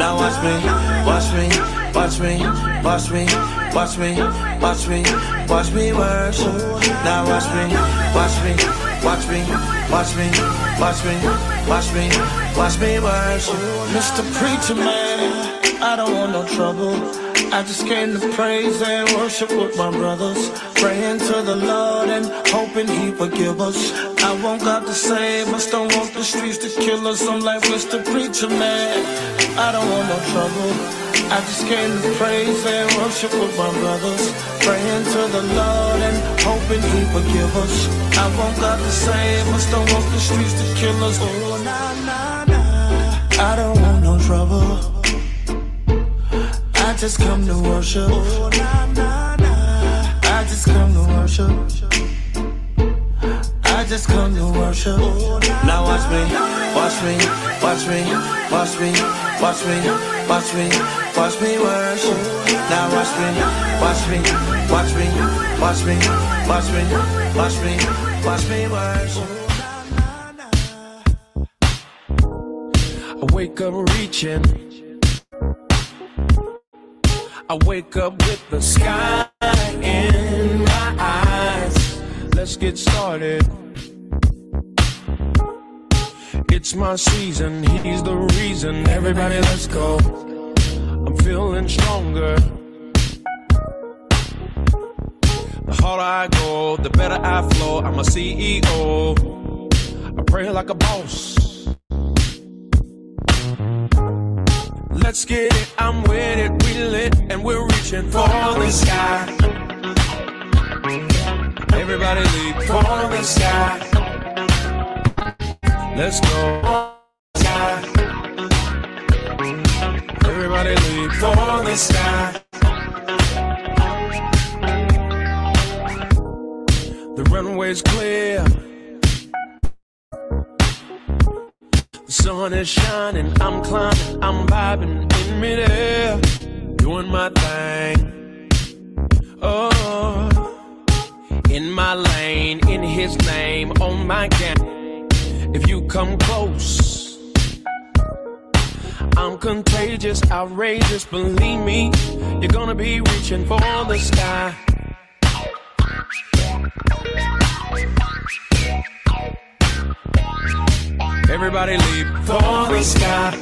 Now watch me, watch me, watch me, watch me, watch me, watch me, watch me worship. Now watch me, watch me, watch me, watch me, watch me, watch me, watch me worship. Mr. Preacher Man, I don't want no trouble. I just came to praise and worship with my brothers. Praying to the Lord and hoping He forgive us. I want God to save us, don't want the streets to kill us. I'm like Mr. Preacher Man. I don't want no trouble. I just came to praise and worship with my brothers. Praying to the Lord and hoping He forgive us. I want God to save us, don't want the streets to kill us. Oh, nah, nah, nah. I don't want no trouble I just come to worship. Oh, nah, nah, nah. I just come to worship. Just come to worship. Now watch me, watch me, watch me, watch me, watch me, watch me, watch me worship. Now watch me, watch me, watch me, watch me, watch me, watch me, watch me worship. I wake up reaching I wake up with the sky in my eyes. Let's get started. It's my season, he's the reason. Everybody, let's go. I'm feeling stronger. The harder I go, the better I flow. I'm a CEO. I pray like a boss. Let's get it, I'm with it, we lit, and we're reaching for the sky. Everybody leap for the sky. Let's go. Everybody leap for the sky. The runway's clear. The sun is shining, I'm climbing, I'm vibing in midair, doing my thing. Oh, in my lane, in his name, on my game. If you come close, I'm contagious, outrageous, believe me, you're gonna be reaching for the sky. Everybody leap for the sky.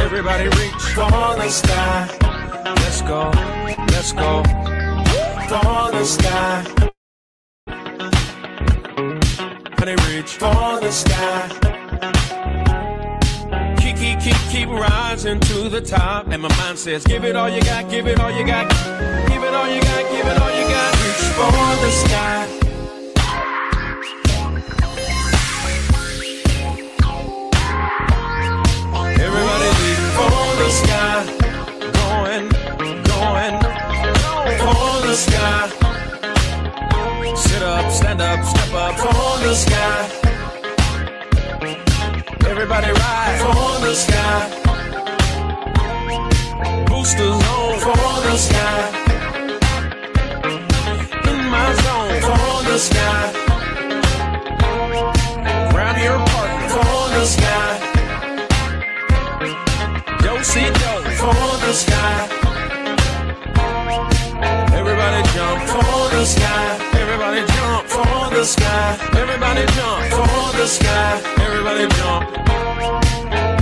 Everybody reach for the sky. Let's go, let's go for the sky. Everybody reach for the sky. Keep, keep, keep, keep rising to the top. And my mind says, give it all you got, give it all you got. Give it all you got, give it all you got. Reach for the sky. Everybody reach for the sky, going, going for the sky. Sit up, stand up, step up for the sky. Everybody ride for the sky. Boosters on for the sky. In my zone for the sky. Grab your partner for the sky see dough for the sky. Everybody jump for the sky. Sky. Everybody jump for the sky. Everybody jump.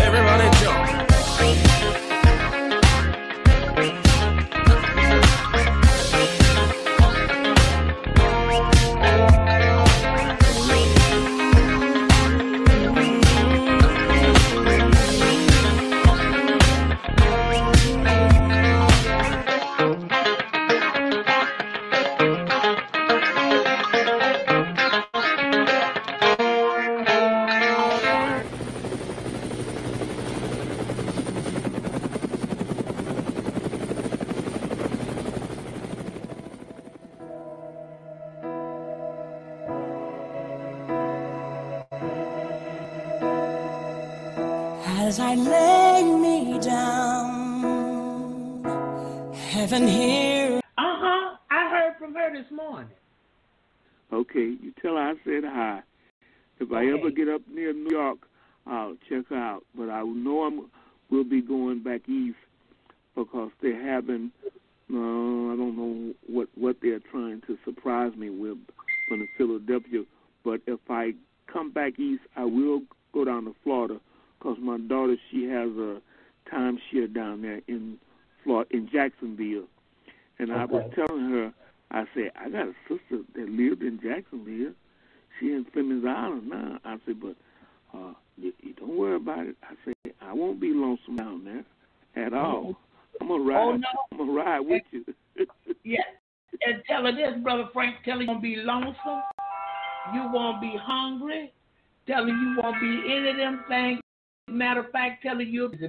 Everybody jump.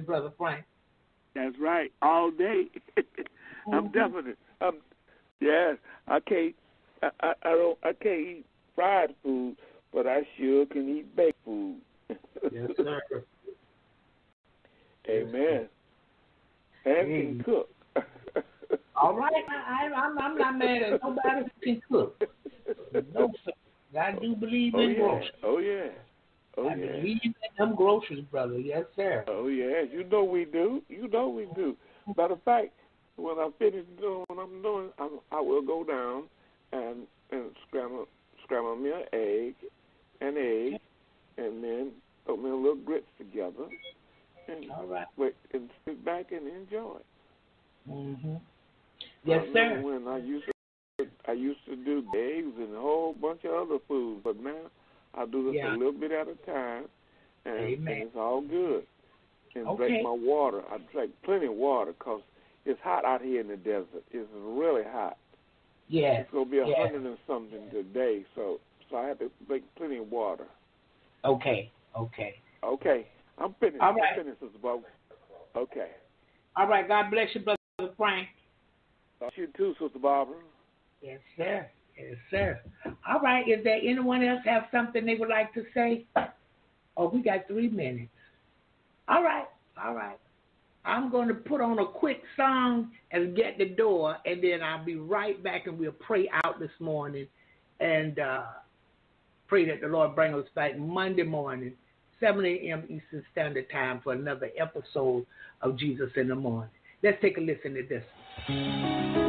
Tell her you'll be Brother Frank. That's right, all day. I'm mm-hmm. definite. I'm yes. I can't. I, I I don't. I can't eat fried food, but I sure can eat baked food. Yes, sir. Amen. And can cook. All right, I, I, I'm, I'm not mad at nobody who can cook. No, sir. I do believe Oh in yeah. Oh yeah. Oh I yeah. believe in them groceries, brother. Yes, sir. Oh yeah. You know we do. You know we do. Matter of fact, when I finish doing what I'm doing, I, I will go down and and scramble scramble me an egg, an egg, and then put me a little grits together, and All right. wait and sit back and enjoy. Mm-hmm. I Yes, remember sir. When I used to, I used to do eggs and a whole bunch of other foods, but now I do this Yeah. a little bit at a time, and, and it's all good. And Okay. drink my water. I drink plenty of water because it's hot out here in the desert. It's really hot. Yes. It's gonna be a yes. hundred and something today, so so I have to drink plenty of water. Okay. Okay. Okay, I'm finished. All right. I'm finished, Sister Bob. Okay. All right. God bless you, brother Frank. You too, Sister Barbara. Yes, sir. Yes, sir. All right. Is there anyone else have something they would like to say? Oh, we got three minutes. All right. All right. I'm going to put on a quick song and get the door, and then I'll be right back and we'll pray out this morning and uh, pray that the Lord bring us back Monday morning, 7 a.m. Eastern Standard Time for another episode of Jesus in the Morning. Let's take a listen to this.